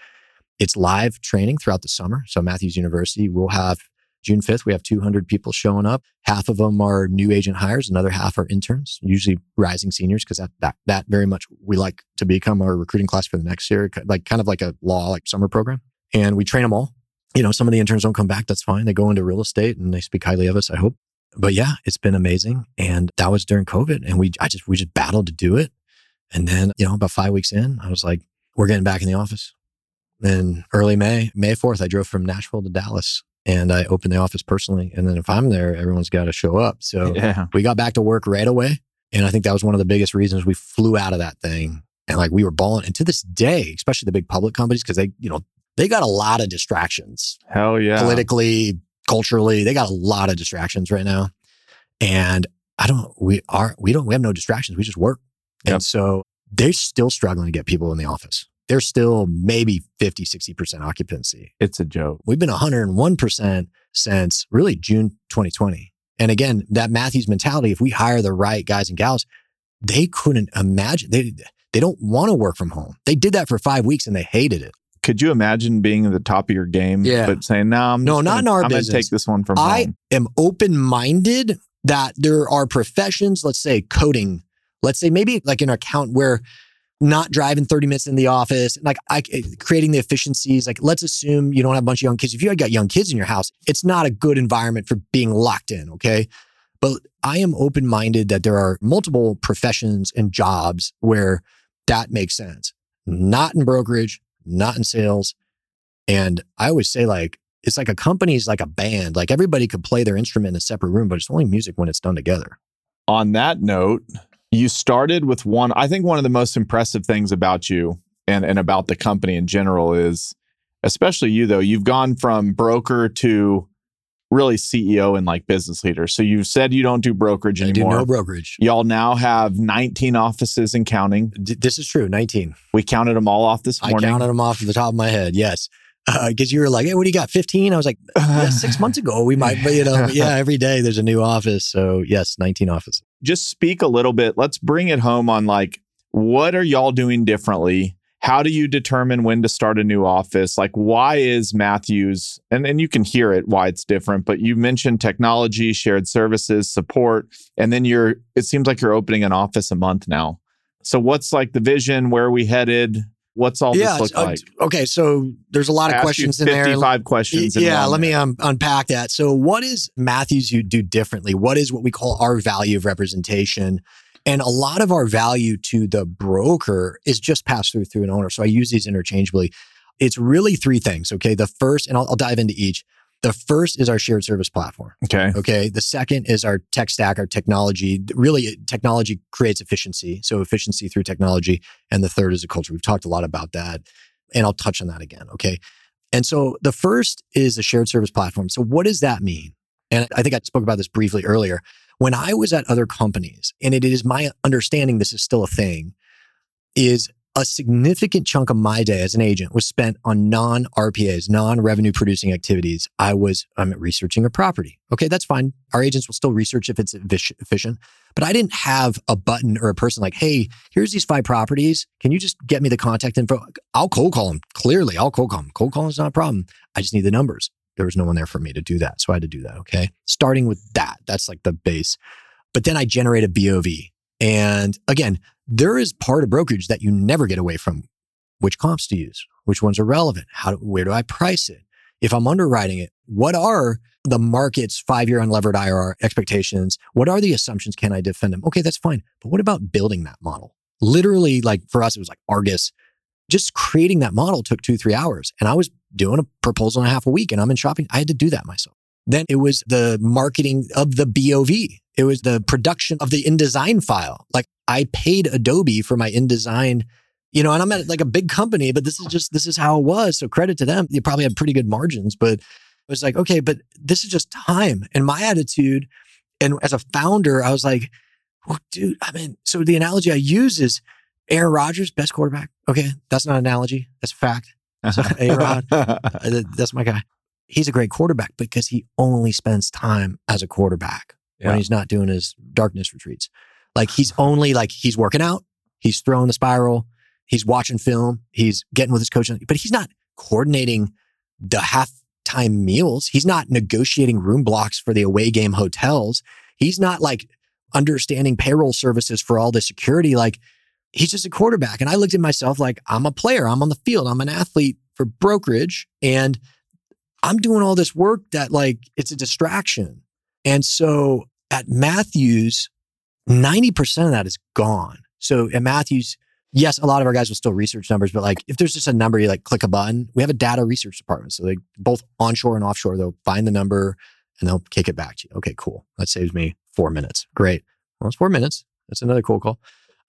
it's live training throughout the summer. So Matthews University will have June 5th, we have 200 people showing up. Half of them are new agent hires, another half are interns, usually rising seniors, because that, that, that very much we like to become our recruiting class for the next year, like kind of like a law, like summer program. And we train them all. You know, some of the interns don't come back. That's fine. They go into real estate and they speak highly of us, I hope. But yeah, it's been amazing. And that was during COVID. And we, I just, we just battled to do it. And then, you know, about five weeks in, I was like, we're getting back in the office. Then early May, May 4th, I drove from Nashville to Dallas and I opened the office personally. And then if I'm there, everyone's got to show up. So yeah. we got back to work right away. And I think that was one of the biggest reasons we flew out of that thing. And like we were balling. And to this day, especially the big public companies, because they, you know, they got a lot of distractions Hell yeah. politically, culturally. They got a lot of distractions right now. And I don't, we are, we don't, we have no distractions. We just work. Yep. And so they're still struggling to get people in the office. They're still maybe 50, 60% occupancy. It's a joke. We've been 101% since really June 2020. And again, that Matthews mentality, if we hire the right guys and gals, they couldn't imagine. They, they don't want to work from home. They did that for five weeks and they hated it. Could you imagine being at the top of your game, Yeah. but saying, "No, I'm No, just not gonna, in our I'm gonna take this one from I home." am open minded that there are professions, let's say coding, let's say maybe like an account where not driving 30 minutes in the office, like I, eh, creating the efficiencies. Like, let's assume you don't have a bunch of young kids. If you had got young kids in your house, it's not a good environment for being locked in. Okay. But I am open minded that there are multiple professions and jobs where that makes sense. Not in brokerage, not in sales. And I always say, like, it's like a company's like a band. Like everybody could play their instrument in a separate room, but it's only music when it's done together. On that note, you started with one. I think one of the most impressive things about you and, and about the company in general is, especially you though, you've gone from broker to really CEO and like business leader. So you've said you don't do brokerage I anymore. do no brokerage. Y'all now have 19 offices and counting. D- this is true. 19. We counted them all off this morning. I counted them off the top of my head. Yes. Uh, because you were like, hey, what do you got? 15? I was like, yeah, six *laughs* months ago, we might, but you know, yeah, every day there's a new office. So, yes, 19 offices. Just speak a little bit. Let's bring it home on like, what are y'all doing differently? How do you determine when to start a new office? Like, why is Matthews, and, and you can hear it why it's different, but you mentioned technology, shared services, support, and then you're, it seems like you're opening an office a month now. So, what's like the vision? Where are we headed? What's all this look uh, like? okay. So there's a lot of questions in there. 55 questions. Yeah, let me um, unpack that. So, what is Matthews you do differently? What is what we call our value of representation? And a lot of our value to the broker is just passed through through an owner. So I use these interchangeably. It's really three things. Okay. The first, and I'll, I'll dive into each. The first is our shared service platform. Okay. Okay. The second is our tech stack, our technology. Really, technology creates efficiency. So efficiency through technology. And the third is a culture. We've talked a lot about that. And I'll touch on that again. Okay. And so the first is the shared service platform. So what does that mean? And I think I spoke about this briefly earlier. When I was at other companies, and it is my understanding this is still a thing, is a significant chunk of my day as an agent was spent on non RPAs, non revenue producing activities. I was I'm researching a property. Okay, that's fine. Our agents will still research if it's efficient. But I didn't have a button or a person like, hey, here's these five properties. Can you just get me the contact info? I'll cold call them. Clearly, I'll cold call them. Cold calling is not a problem. I just need the numbers. There was no one there for me to do that. So I had to do that. Okay. Starting with that, that's like the base. But then I generate a BOV. And again, there is part of brokerage that you never get away from. Which comps to use? Which ones are relevant? How where do I price it? If I'm underwriting it, what are the market's five year unlevered IRR expectations? What are the assumptions? Can I defend them? Okay, that's fine. But what about building that model? Literally, like for us, it was like Argus. Just creating that model took two, three hours. And I was doing a proposal and a half a week and I'm in shopping. I had to do that myself. Then it was the marketing of the BOV. It was the production of the InDesign file. Like I paid Adobe for my InDesign, you know, and I'm at like a big company, but this is just, this is how it was. So credit to them. You probably had pretty good margins, but it was like, okay, but this is just time. And my attitude, and as a founder, I was like, well, dude, I mean, so the analogy I use is Aaron Rodgers, best quarterback. Okay. That's not an analogy. That's a fact. So, *laughs* A-Rod. Uh, That's my guy. He's a great quarterback because he only spends time as a quarterback Yeah. when he's not doing his darkness retreats. Like he's *sighs* only like he's working out, he's throwing the spiral, he's watching film, he's getting with his coach, but he's not coordinating the halftime meals. He's not negotiating room blocks for the away game hotels. He's not like understanding payroll services for all the security. Like he's just a quarterback. And I looked at myself like I'm a player, I'm on the field, I'm an athlete for brokerage, and I'm doing all this work that like it's a distraction. And so at Matthews, 90% of that is gone. So at Matthews, yes, a lot of our guys will still research numbers, but like if there's just a number, you like click a button. We have a data research department. So they both onshore and offshore, they'll find the number and they'll kick it back to you. Okay, cool. That saves me four minutes. Great. Well, it's four minutes. That's another cool call.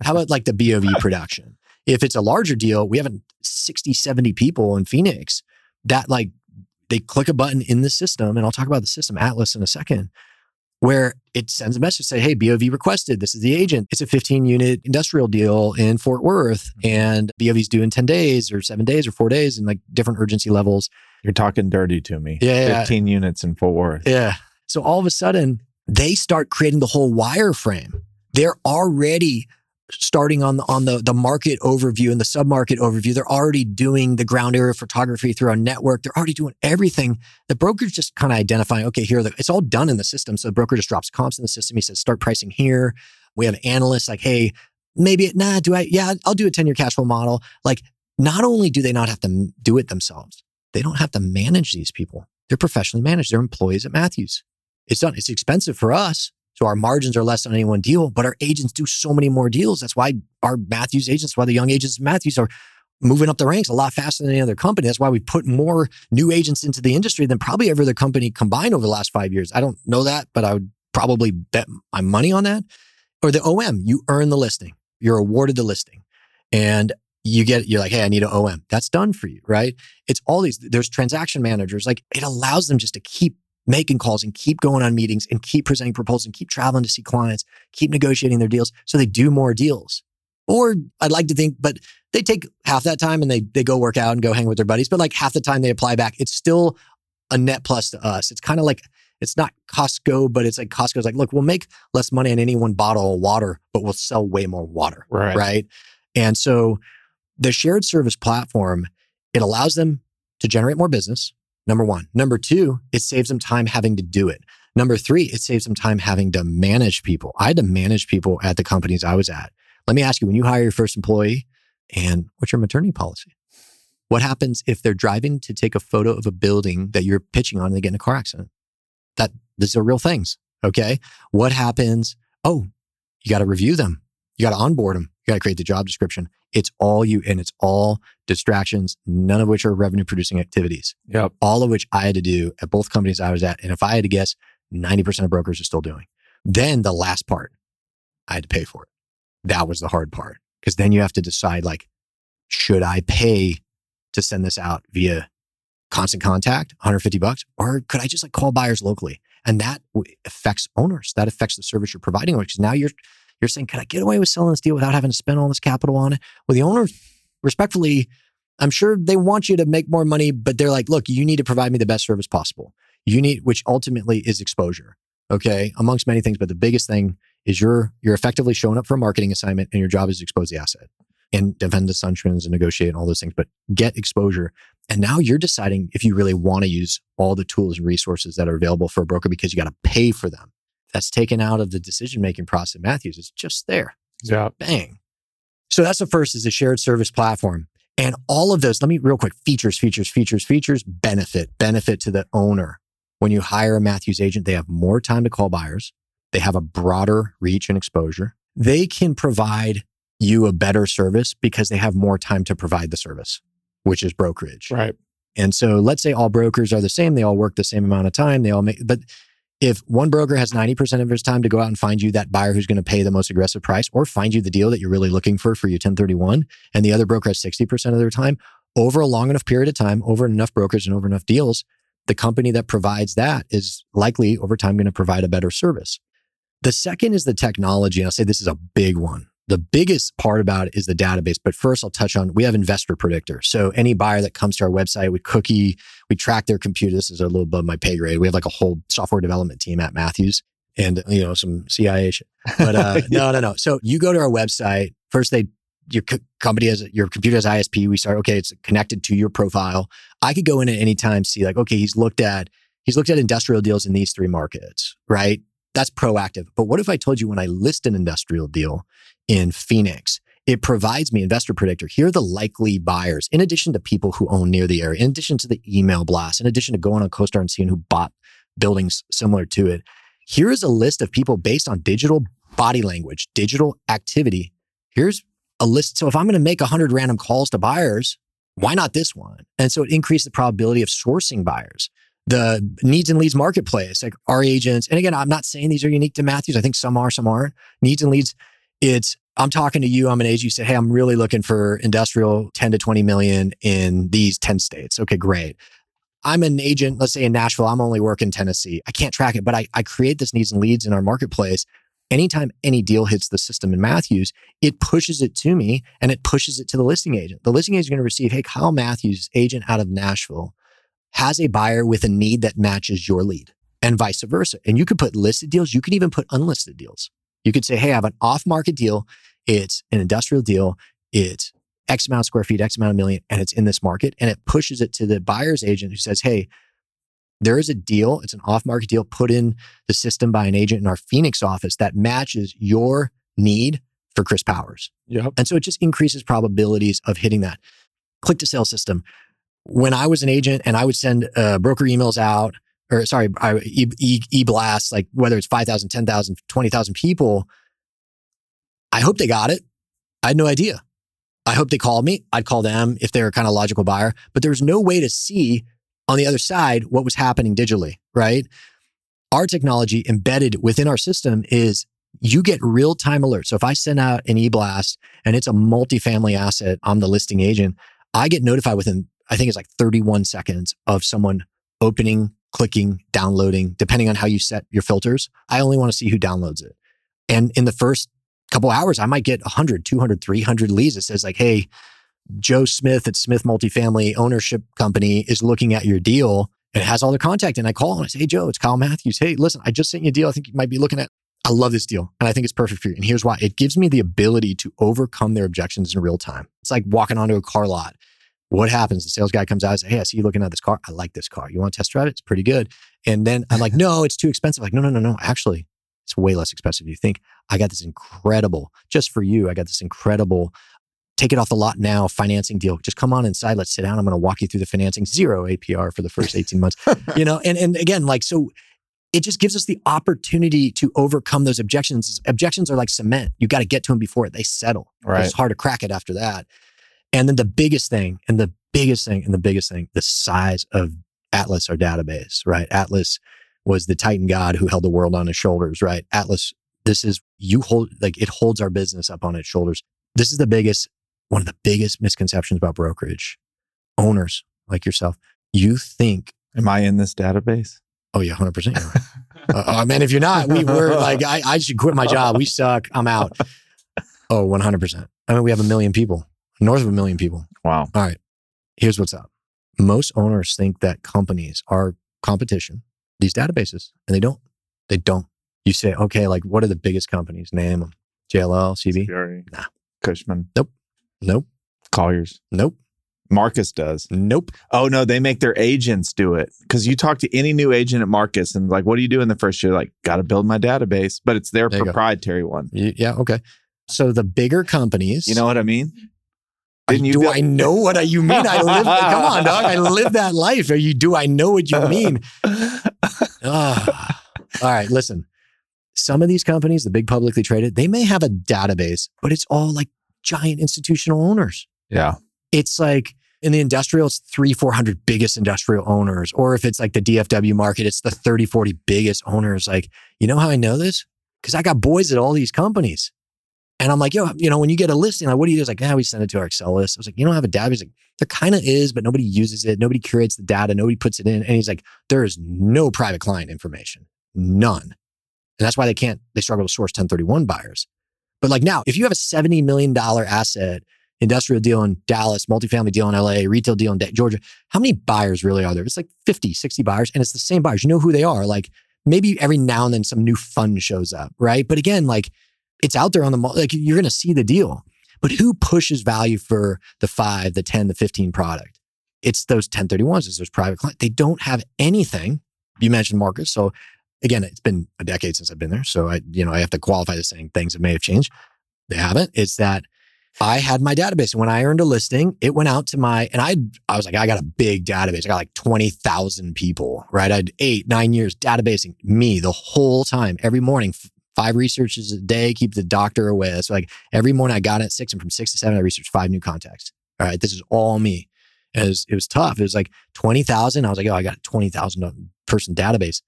How about like the BOV *laughs* production? If it's a larger deal, we have 60, 70 people in Phoenix that like they click a button in the system, and I'll talk about the system Atlas in a second, where it sends a message say, "Hey, BOV requested. This is the agent. It's a 15 unit industrial deal in Fort Worth, mm-hmm. and BOV's due in 10 days or seven days or four days, and like different urgency levels." You're talking dirty to me. Yeah, yeah. 15 units in Fort Worth. Yeah. So all of a sudden, they start creating the whole wireframe. They're already starting on the on the the market overview and the submarket overview. They're already doing the ground area photography through our network. They're already doing everything. The broker's just kind of identifying, okay, here the, it's all done in the system. So the broker just drops comps in the system. He says, start pricing here. We have analysts like, hey, maybe nah, do I? Yeah, I'll do a 10 year cash flow model. Like, not only do they not have to do it themselves, they don't have to manage these people. They're professionally managed. They're employees at Matthews. It's done. It's expensive for us. So our margins are less on any one deal, but our agents do so many more deals. That's why our Matthews agents, why the young agents at Matthews are moving up the ranks a lot faster than any other company. That's why we put more new agents into the industry than probably every other company combined over the last five years. I don't know that, but I would probably bet my money on that. Or the OM, you earn the listing. You're awarded the listing. And you get, you're like, hey, I need an OM. That's done for you, right? It's all these, there's transaction managers. Like it allows them just to keep making calls and keep going on meetings and keep presenting proposals and keep traveling to see clients, keep negotiating their deals so they do more deals. Or I'd like to think, but they take half that time and they they go work out and go hang with their buddies, but like half the time they apply back. It's still a net plus to us. It's kind of like it's not Costco, but it's like Costco's like, look, we'll make less money on any one bottle of water, but we'll sell way more water. Right. Right. And so the shared service platform, it allows them to generate more business. Number one. Number two, it saves them time having to do it. Number three, it saves them time having to manage people. I had to manage people at the companies I was at. Let me ask you when you hire your first employee, and what's your maternity policy? What happens if they're driving to take a photo of a building that you're pitching on and they get in a car accident? That these are real things. Okay. What happens? Oh, you got to review them. You got to onboard them. You got to create the job description. It's all you, and it's all distractions, none of which are revenue producing activities. Yep. All of which I had to do at both companies I was at. And if I had to guess, 90% of brokers are still doing. Then the last part, I had to pay for it. That was the hard part. Cause then you have to decide like, should I pay to send this out via constant contact, 150 bucks, or could I just like call buyers locally? And that affects owners. That affects the service you're providing. Because now you're you're saying, can I get away with selling this deal without having to spend all this capital on it? Well, the owner, respectfully, I'm sure they want you to make more money, but they're like, look, you need to provide me the best service possible. You need, which ultimately is exposure. Okay. Amongst many things, but the biggest thing is you're you're effectively showing up for a marketing assignment and your job is to expose the asset and defend the assumptions and negotiate and all those things, but get exposure. And now you're deciding if you really want to use all the tools and resources that are available for a broker because you got to pay for them. That's taken out of the decision making process. Matthews, it's just there. Yeah. Bang. So that's the first is a shared service platform. And all of those, let me real quick features, features, features, features, benefit, benefit to the owner. When you hire a Matthews agent, they have more time to call buyers. They have a broader reach and exposure. They can provide you a better service because they have more time to provide the service, which is brokerage. Right. And so let's say all brokers are the same, they all work the same amount of time, they all make but if one broker has 90% of his time to go out and find you that buyer who's going to pay the most aggressive price or find you the deal that you're really looking for for your 1031 and the other broker has 60% of their time over a long enough period of time over enough brokers and over enough deals the company that provides that is likely over time going to provide a better service. The second is the technology and i'll say this is a big one the biggest part about it is the database. But first, I'll touch on we have Investor Predictor. So any buyer that comes to our website, we cookie, we track their computer. This is a little above my pay grade. We have like a whole software development team at Matthews and, you know, some CIA shit. But uh, *laughs* no, no, no. So you go to our website. First, they, your co- company has, your computer has ISP. We start, okay, it's connected to your profile. I could go in at any time, see like, okay, he's looked at, he's looked at industrial deals in these three markets, right? That's proactive. But what if I told you when I list an industrial deal in Phoenix, it provides me investor predictor. Here are the likely buyers, in addition to people who own near the area, in addition to the email blast, in addition to going on CoStar and seeing who bought buildings similar to it. Here is a list of people based on digital body language, digital activity. Here's a list. So if I'm going to make 100 random calls to buyers, why not this one? And so it increased the probability of sourcing buyers the needs and leads marketplace, like our agents. And again, I'm not saying these are unique to Matthews. I think some are, some aren't. Needs and leads. It's I'm talking to you. I'm an agent. You say, hey, I'm really looking for industrial 10 to 20 million in these 10 states. Okay, great. I'm an agent, let's say in Nashville, I'm only working Tennessee. I can't track it, but I, I create this needs and leads in our marketplace. Anytime any deal hits the system in Matthews, it pushes it to me and it pushes it to the listing agent. The listing agent is going to receive, hey, Kyle Matthews, agent out of Nashville, has a buyer with a need that matches your lead and vice versa. And you could put listed deals, you could even put unlisted deals. You could say, hey, I have an off market deal. It's an industrial deal. It's X amount of square feet, X amount of million, and it's in this market. And it pushes it to the buyer's agent who says, hey, there is a deal. It's an off market deal put in the system by an agent in our Phoenix office that matches your need for Chris Powers. Yep. And so it just increases probabilities of hitting that. Click to sale system when I was an agent and I would send uh, broker emails out, or sorry, I, e, e, e blasts, like whether it's 5,000, 10,000, 20,000 people, I hope they got it. I had no idea. I hope they called me. I'd call them if they're a kind of logical buyer, but there was no way to see on the other side what was happening digitally, right? Our technology embedded within our system is you get real time alerts. So if I send out an e blast and it's a multifamily asset, I'm the listing agent, I get notified within, I think it's like 31 seconds of someone opening, clicking, downloading, depending on how you set your filters. I only want to see who downloads it. And in the first couple hours, I might get 100, 200, 300 leads that says like, Hey, Joe Smith at Smith Multifamily Ownership Company is looking at your deal it has all their contact. And I call and I say, Hey, Joe, it's Kyle Matthews. Hey, listen, I just sent you a deal. I think you might be looking at. I love this deal and I think it's perfect for you. And here's why it gives me the ability to overcome their objections in real time. It's like walking onto a car lot. What happens? The sales guy comes out and says, Hey, I see you looking at this car. I like this car. You want to test drive it? It's pretty good. And then I'm like, *laughs* No, it's too expensive. Like, no, no, no, no. Actually, it's way less expensive. You think I got this incredible, just for you, I got this incredible take it off the lot now financing deal. Just come on inside. Let's sit down. I'm going to walk you through the financing. Zero APR for the first 18 months. *laughs* you know, and, and again, like, so it just gives us the opportunity to overcome those objections. Objections are like cement. You got to get to them before they settle. Right. It's hard to crack it after that. And then the biggest thing, and the biggest thing, and the biggest thing, the size of Atlas, our database, right? Atlas was the Titan God who held the world on his shoulders, right? Atlas, this is, you hold, like it holds our business up on its shoulders. This is the biggest, one of the biggest misconceptions about brokerage. Owners like yourself, you think, Am I in this database? oh yeah, 100%. You're right. uh, man, if you're not, we were like, I, I should quit my job. We suck. I'm out. *laughs* Oh, 100%. I mean, we have a million people, north of a million people. Wow. All right. Here's what's up. Most owners think that companies are competition, these databases, and they don't. They don't. You say, okay, like what are the biggest companies? Name them. JLL, CB? Fury. Nah. Cushman. Nope. Nope. Colliers. Nope. Marcus does. Nope. Oh no, they make their agents do it. Because you talk to any new agent at Marcus and like, what do you do in the first year? Like, got to build my database, but it's their There proprietary one. Yeah. Okay. So the bigger companies, You know what I mean? Didn't you do I know what I, you mean? I live. come on, dog. I live that life. Are you? Do I know what you mean? *laughs* Ah. all right. Listen. Some of these companies, the big publicly traded, they may have a database, but it's all like giant institutional owners. yeah. It's like in the industrial, it's three, 400 biggest industrial owners. Or if it's like the DFW market, it's the 30, 40 biggest owners. Like, you know how I know this? Because I got boys at all these companies. And I'm like, yo, you know, when you get a listing, like, what do you do? It's like, yeah, we send it to our Excel list. I was like, you don't have a database? He's like, there kind of is, but nobody uses it. Nobody curates the data. Nobody puts it in. And he's like, there is no private client information, none. And that's why they can't, they struggle to source 1031 buyers. But like now, if you have a $70 million asset, industrial deal in Dallas, multifamily deal in LA, retail deal in Georgia, how many buyers really are there? It's like 50, 60 buyers, and it's the same buyers. You know who they are. Like maybe every now and then some new fund shows up, right? But again, like it's out there on the, like you're going to see the deal. But who pushes value for the five, the 10, the 15 product? It's those 1031s, it's those private clients. They don't have anything. You mentioned Marcus. So again, it's been a decade since I've been there. So I, you know, I have to qualify this saying things that may have changed. They haven't. It's that I had my database. When I earned a listing, it went out to my, and I, I was like, I got a big database. I got like 20,000 people, right? I had eight, nine years databasing me the whole time, every morning, five researches a day, keep the doctor away. So like every morning I got at six and from six to seven, I researched five new contacts. All right. This is all me. It was, it was tough. It was like 20,000. I was like, oh, I got a 20,000 person database.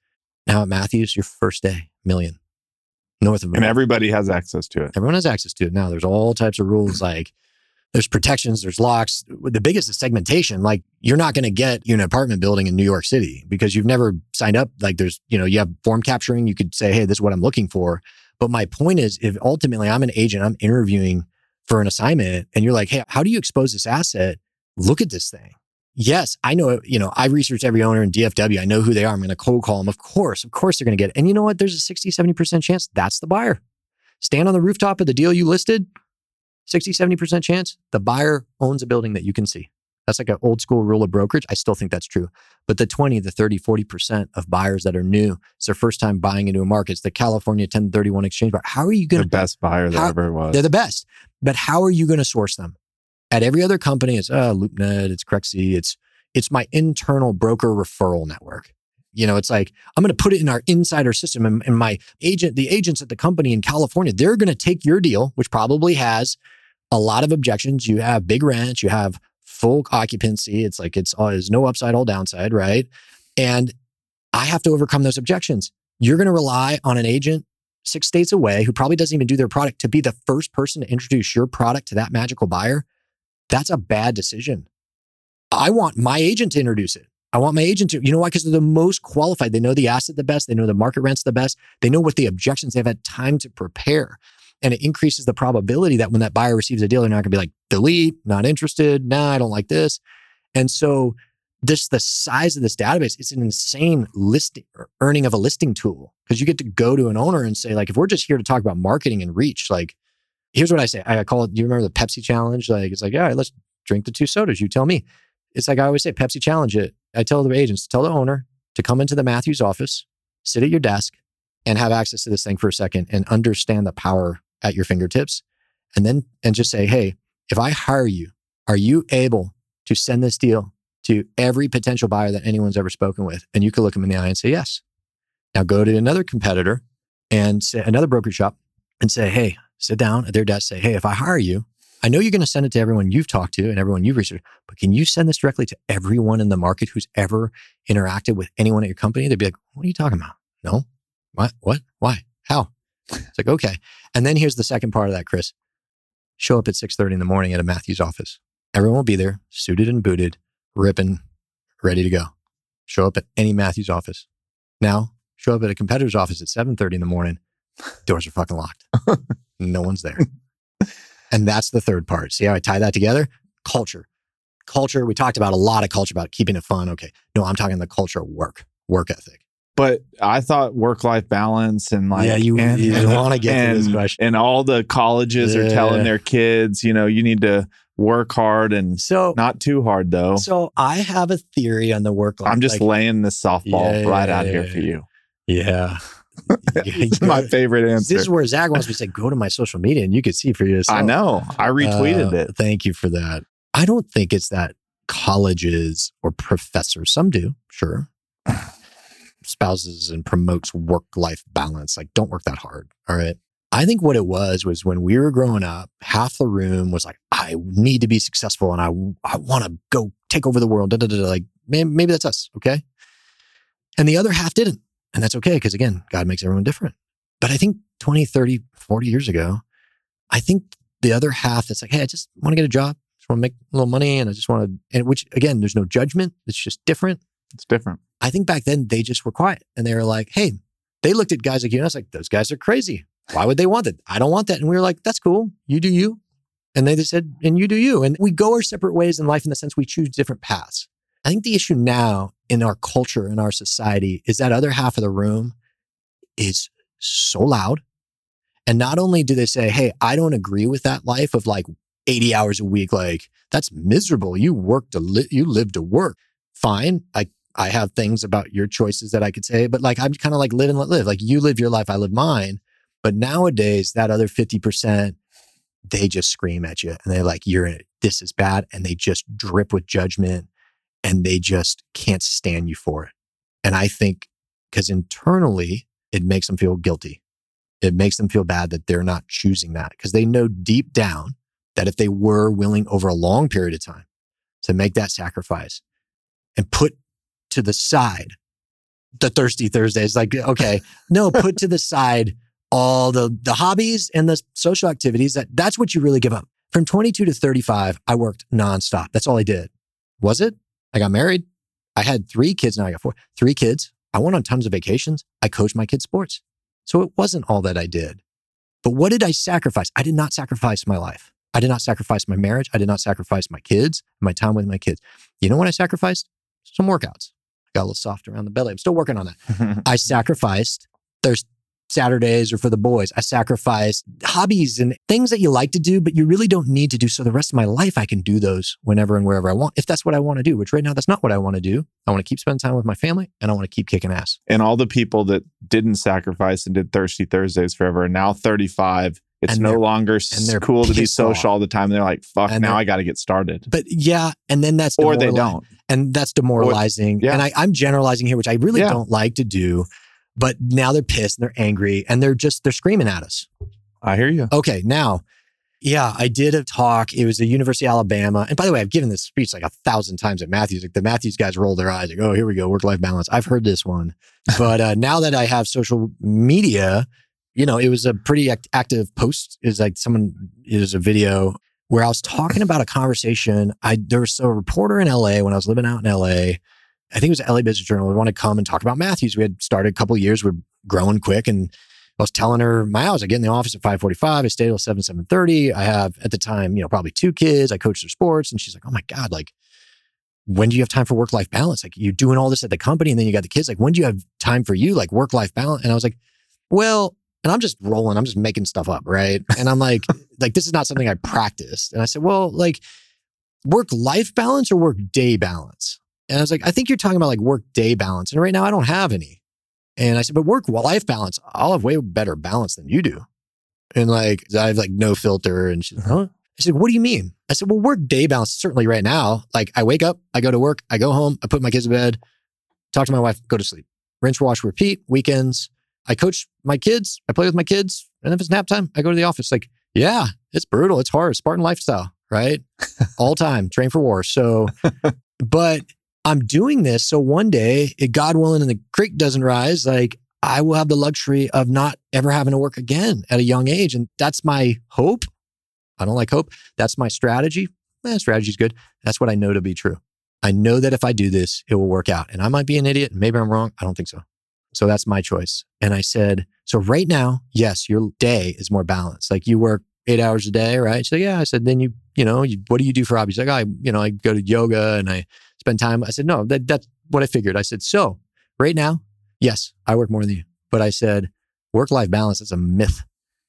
Now at Matthews, your first day, million north of a And everybody has access to it. Everyone has access to it now. There's all types of rules like there's protections, there's locks. The biggest is segmentation. Like you're not going to get you an apartment building in New York City because you've never signed up. Like there's, you know, you have form capturing. You could say, hey, this is what I'm looking for. But my point is, if ultimately I'm an agent, I'm interviewing for an assignment and you're like, hey, how do you expose this asset? Look at this thing. Yes, I know, you know, I researched every owner in DFW. I know who they are. I'm going to cold call them. Of course, of course they're going to get it. And you know what? There's a 60, 70% chance that's the buyer stand on the rooftop of the deal you listed 60 70% chance the buyer owns a building that you can see. That's like an old school rule of brokerage. I still think that's true. But the 20 the 30 40% of buyers that are new it's their first time buying into a market. It's the california 1031 exchange bar how are you going to? The best buyer that How- ever was. they're the best. But how are you going to source them? At every other company it's uh, loopnet it's Crexi it's it's my internal broker referral network. You know it's like i'm going to put it in our insider system and, and my agent the agents at the company in california they're going to take your deal which probably has a lot of objections. You have big rent, you have full occupancy. It's like it's all there's no upside, all downside, right? And I have to overcome those objections. You're going to rely on an agent six states away who probably doesn't even do their product to be the first person to introduce your product to that magical buyer. That's a bad decision. I want my agent to introduce it. I want my agent to, you know why? Because they're the most qualified. They know the asset the best. They know the market rents the best. They know what the objections they've had time to prepare. And it increases the probability that when that buyer receives a deal, they're not going to be like, delete, not interested. Nah, I don't like this. And so this the size of this database it's an insane listing er, earning of a listing tool because you get to go to an owner and say like if we're just here to talk about marketing and reach like here's what i say i call it you remember the pepsi challenge like it's like all right let's drink the two sodas you tell me it's like i always say pepsi challenge it i tell the agents tell the owner to come into the matthews office sit at your desk and have access to this thing for a second and understand the power at your fingertips and then and just say hey if i hire you are you able to send this deal to every potential buyer that anyone's ever spoken with. And you can look them in the eye and say, yes. Now go to another competitor and say, another brokerage shop and say, hey, sit down at their desk, say, hey, if I hire you, I know you're going to send it to everyone you've talked to and everyone you've researched, but can you send this directly to everyone in the market who's ever interacted with anyone at your company? They'd be like, what are you talking about? No. What? What? Why? How? It's like, okay. And then here's the second part of that, Chris. Show up at 6:30 in the morning at a Matthews office. Everyone will be there, suited and booted ripping, ready to go. Show up at any Matthews office. Now, show up at a competitor's office at 7:30 in the morning. Doors are fucking locked. *laughs* no one's there. And that's the third part. See how I tie that together? Culture. Culture. We talked about a lot of culture about keeping it fun. Okay. No, I'm talking the culture of work, work ethic. But I thought work life balance and like yeah, you, and, *laughs* you want to get and, to this question. and all the colleges are telling their kids, you know, you need to work hard and So, not too hard though. so I have a theory on the work life. I'm just like, laying this softball Yeah, right yeah, out yeah, here yeah, for you. yeah. *laughs* My *laughs* favorite answer. This is where Zach wants me to say, go to my social media and you can see for yourself. I know. I retweeted Uh, it. Thank you for that. I don't think it's that colleges or professors, some do, sure, spouses and promotes work life balance. Like, don't work that hard. All right. I think what it was was when we were growing up, half the room was like, I need to be successful and I, I want to go take over the world. Da, da, da. Like, may- maybe that's us. Okay. And the other half didn't. And that's okay. Because again, God makes everyone different. But I think 20, 30, 40 years ago, I think the other half that's like, hey, I just want to get a job, just want to make a little money, and I just want to, and which again, there's no judgment. It's just different. It's different. I think back then they just were quiet and they were like, hey, they looked at guys like you and I was like, those guys are crazy. Why would they want that? I don't want that. And we were like, that's cool. You do you. And they just said, and you do you. And we go our separate ways in life in the sense we choose different paths. I think the issue now in our culture, in our society, is that other half of the room is so loud. And not only do they say, hey, I don't agree with that life of like 80 hours a week, like that's miserable. You work to li- you live to work. Fine. I I have things about your choices that I could say, but like I'm kind of like live and let live. Like you live your life, I live mine. But nowadays, that other 50%, they just scream at you and they're like, you're in. This is bad. And they just drip with judgment and they just can't stand you for it. And I think because internally, it makes them feel guilty. It makes them feel bad that they're not choosing that because they know deep down that if they were willing over a long period of time to make that sacrifice and put to the side the thirsty Thursdays, like, okay, no, put to the side all the, the hobbies and the social activities that that's what you really give up. From 22 to 35, I worked nonstop. That's all I did. Was it? I got married. I had three kids. Now I got four. Three kids. I went on tons of vacations. I coached my kids' sports. So it wasn't all that I did. But what did I sacrifice? I did not sacrifice my life. I did not sacrifice my marriage. I did not sacrifice my kids, my time with my kids. You know what I sacrificed? Some workouts. Got a little soft around the belly. I'm still working on that. *laughs* I sacrificed there's Saturdays or for the boys. I sacrificed hobbies and things that you like to do, but you really don't need to do. So the rest of my life, I can do those whenever and wherever I want, if that's what I want to do, which right now, that's not what I want to do. I want to keep spending time with my family and I want to keep kicking ass. and all the people that didn't sacrifice and did Thirsty Thursdays forever are now 35. It's And no longer s- and they're cool to be social off. all the time. They're like, fuck, And now I got to get started. But yeah, and then that's Or they don't. and that's demoralizing. yeah. And I, I'm generalizing here, which I really Yeah. don't like to do. But now they're pissed and they're angry and they're just they're screaming at us. I hear you. Okay, now Yeah, I did a talk. It was the University of Alabama. And by the way, I've given this speech like a thousand times at Matthews. Like the Matthews guys roll their eyes, like, oh, here we go, work life balance. I've heard this one. But uh, now that I have social media, you know, it was a pretty act- active post. Was like someone, it was a video where I was talking about a conversation. I There was a reporter in LA when I was living out in LA. I think it was LA Business Journal. We want to come and talk about Matthews. We had started a couple years. We're growing quick and I was telling her my hours. I get in the office at 545. I stay till 7, 730. I have at the time, you know, probably two kids. I coach their sports. And she's like, oh my God, like, when do you have time for work life balance? Like you're doing all this at the company and then you got the kids. Like, when do you have time for you? Like work life balance? And I was like, well, and I'm just rolling, I'm just making stuff up, right? And I'm like, *laughs* like, this is not something I practiced. And I said, well, like work life balance or work day balance? And I was like, I think you're talking about like work day balance. And right now I don't have any. And I said, but work life balance, I'll have way better balance than you do. And like, I have like no filter. And she's like, uh-huh. huh? I said, what do you mean? I said, well, work day balance, certainly right now. Like, I wake up, I go to work, I go home, I put my kids to bed, talk to my wife, go to sleep. Rinse, wash, repeat, weekends. I coach my kids, I play with my kids. And if it's nap time, I go to the office. Like, yeah, it's brutal. It's hard. Spartan lifestyle, right? *laughs* All time, train for war. So, but I'm doing this so one day, God willing, and the creek doesn't rise, like I will have the luxury of not ever having to work again at a young age. And that's my hope. I don't like hope. That's my strategy. Eh, is good. That's what I know to be true. I know that if I do this, it will work out. And I might be an idiot. Maybe I'm wrong. I don't think so. So that's my choice. And I said, so right now, yes, your day is more balanced. Like you work eight hours a day, right? So yeah, I said, then you, you know, you, what do you do for hobbies? Like I, you know, I go to yoga and I spend time. I said, no, that, that's what I figured. I said, so right now, yes, I work more than you. But I said, work life balance is a myth.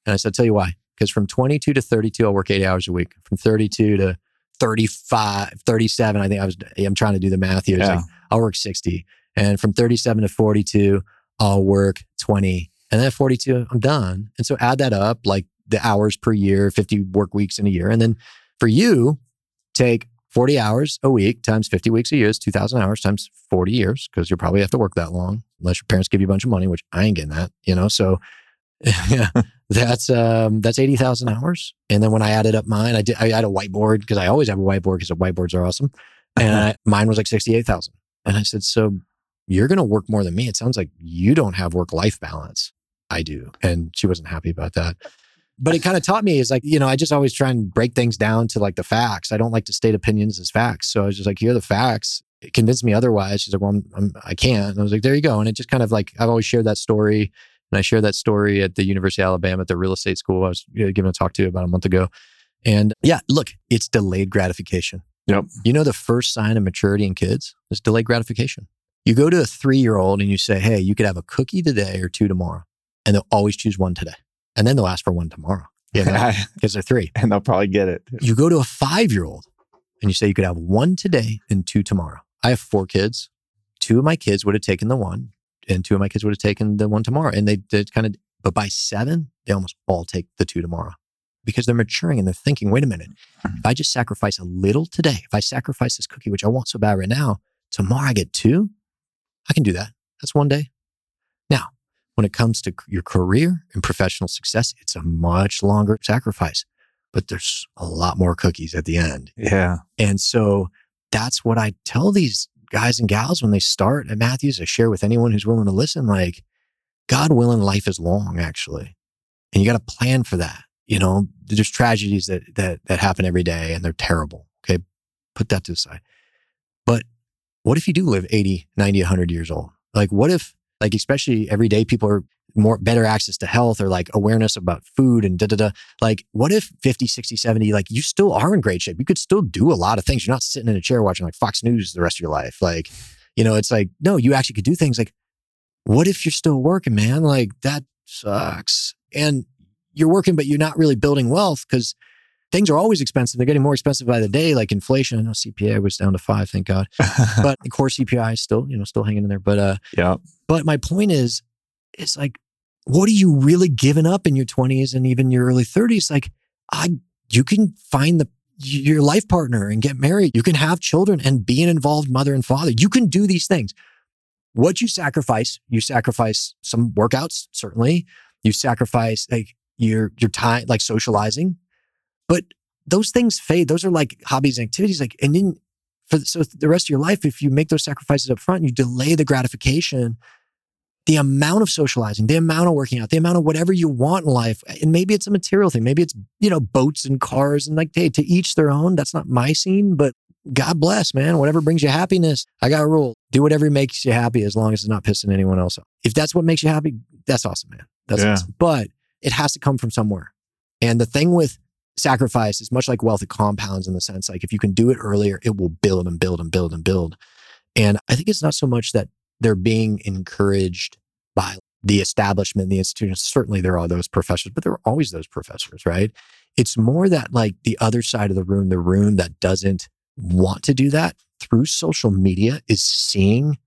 And I said, I'll tell you why. Because from 22 to 32, I'll work eight hours a week. From 32 to 35, 37, I think I was, I'm trying to do the math here. Yeah. Like, I'll work 60. And from 37 to 42, I'll work 20. And then at 42, I'm done. And so add that up, like the hours per year, 50 work weeks in a year. And then for you, take 40 hours a week times 50 weeks a year is 2,000 hours times 40 years because you'll probably have to work that long unless your parents give you a bunch of money, which I ain't getting that, you know? So *laughs* yeah, that's, um, that's 80,000 hours. And then when I added up mine, I did, I had a whiteboard because I always have a whiteboard because whiteboards are awesome. And I, mine was like 68,000. And I said, so you're going to work more than me. It sounds like you don't have work life balance. I do. And she wasn't happy about that but it kind of taught me is like, you know, I just always try and break things down to like the facts. I don't like to state opinions as facts. So I was just like, here are the facts. It convinced me otherwise. She's like, well, I'm, I'm, I can't. And I was like, there you go. And it just kind of like, I've always shared that story. And I shared that story at the University of Alabama at the real estate school I was giving a talk to about a month ago. And yeah, look, it's delayed gratification. Yep. You know, the first sign of maturity in kids is delayed gratification. You go to a three year old and you say, hey, you could have a cookie today or two tomorrow. And they'll always choose one today and then they'll ask for one tomorrow. Yeah, *laughs* because they're three, and they'll probably get it. You go to a five year old and you say you could have one today and two tomorrow. I have four kids. Two of my kids would have taken the one, and two of my kids would have taken the one tomorrow. And they did kind of, but by seven, they almost all take the two tomorrow because they're maturing and they're thinking, wait a minute, mm-hmm. if I just sacrifice a little today, if I sacrifice this cookie, which I want so bad right now, tomorrow I get two, I can do that. That's one day. Now, when it comes to your career and professional success, it's a much longer sacrifice, but there's a lot more cookies at the end. Yeah. And so that's what I tell these guys and gals when they start at Matthews. I share with anyone who's willing to listen, like, God willing, life is long, actually. And you got to plan for that. You know, there's tragedies that, that, that happen every day and they're terrible. Okay. Put that to the side. But what if you do live 80, 90, 100 years old? Like, what if like especially every day people are more better access to health or like awareness about food and da da da. Like, what if 50, 60, 70, like you still are in great shape? You could still do a lot of things. You're not sitting in a chair watching like Fox News the rest of your life. Like, you know, it's like, no, you actually could do things like, what if you're still working, man? Like, that sucks. And you're working, but you're not really building wealth because things are always expensive. They're getting more expensive by the day, like inflation. I know CPI was down to five, thank God. *laughs* but the core CPI is still, you know, still hanging in there. But uh yeah. But my point is, it's like, what are you really giving up in your 20s and even your early 30s? Like, I you can find the your life partner and get married. You can have children and be an involved mother and father. You can do these things. What you sacrifice, you sacrifice some workouts, certainly. You sacrifice like your your time, like socializing, But those things fade. Those are like hobbies and activities. Like, and then for the, so the rest of your life, if you make those sacrifices up front, you delay the gratification, the amount of socializing, the amount of working out, the amount of whatever you want in life. And maybe it's a material thing. Maybe it's, you know, boats and cars and like, hey, to each their own. That's not my scene, but God bless, man. Whatever brings you happiness. I got a rule. Do whatever makes you happy as long as it's not pissing anyone else off. If that's what makes you happy, that's awesome, man. That's Yeah. awesome. But it has to come from somewhere. And the thing with sacrifice is much like wealth, it compounds in the sense like if you can do it earlier, it will build and build and build and build. And I think it's not so much that they're being encouraged by the establishment, the institutions. Certainly there are those professors, but there are always those professors, right? It's more that like the other side of the room, the room that doesn't want to do that through social media is seeing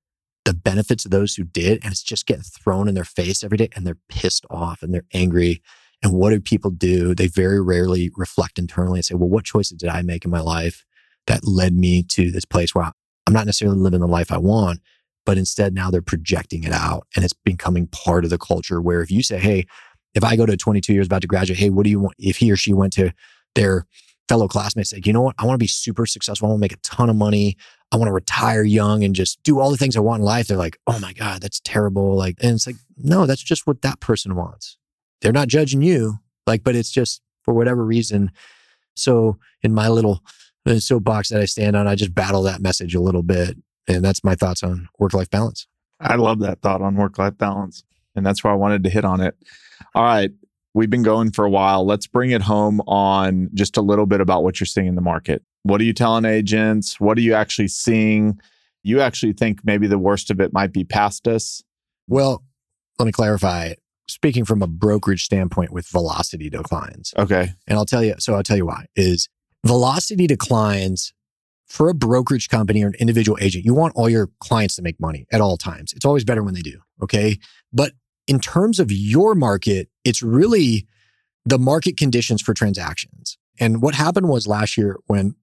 the benefits of those who did. And it's just getting thrown in their face every day and they're pissed off and they're angry. And what do people do? They very rarely reflect internally and say, well, what choices did I make in my life that led me to this place where I'm not necessarily living the life I want, but instead now they're projecting it out and it's becoming part of the culture where if you say, hey, if I go to 22 years about to graduate, hey, what do you want? If he or she went to their fellow classmates, like, you know what? I want to be super successful. I want to make a ton of money. I want to retire young and just do all the things I want in life. They're like, oh my God, that's terrible. Like, and it's like, no, that's just what that person wants. They're not judging you. Like, but it's just for whatever reason. So in my little uh, soapbox that I stand on, I just battle that message a little bit. And that's my thoughts on work life balance. I love that thought on work life balance. And that's why I wanted to hit on it. All right. We've been going for a while. Let's bring it home on just a little bit about what you're seeing in the market. What are you telling agents? What are you actually seeing? You actually think maybe the worst of it might be past us? Well, let me clarify. Speaking from a brokerage standpoint with velocity declines, Okay. and I'll tell you, so I'll tell you why is velocity declines for a brokerage company or an individual agent. You want all your clients to make money at all times. It's always better when they do. Okay. But in terms of your market, it's really the market conditions for transactions. And what happened was last year when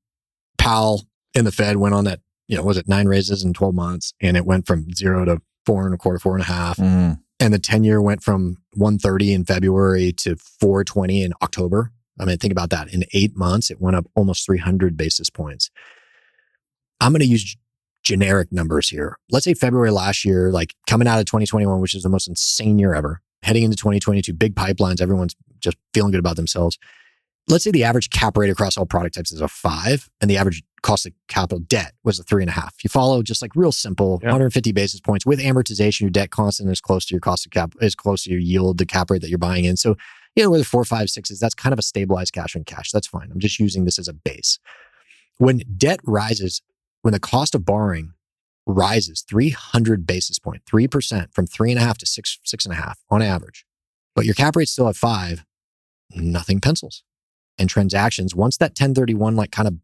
Powell and the Fed went on that, you know, was it nine raises in 12 months and it went from zero to four and a quarter, four and a half mm-hmm. And the 10 year went from 130 in February to 420 in October. I mean, think about that. In eight months, it went up almost 300 basis points. I'm going to use generic numbers here. Let's say February last year, like coming out of 2021, which is the most insane year ever, heading into 2022, big pipelines, everyone's just feeling good about themselves. Let's say the average cap rate across all product types is a five, and the average cost of capital debt was a three and a half. You follow just like real simple, Yeah. 150 basis points with amortization. Your debt constant is close to your cost of cap, is close to your yield, the cap rate that you're buying in. So, you know, whether four, five, sixes, that's kind of a stabilized cash on cash. That's fine. I'm just using this as a base. When debt rises, when the cost of borrowing rises 300 basis point, 3% from three and a half to six, six and a half on average, but your cap rate's still at five, nothing pencils. And transactions, once that 1031 like kind of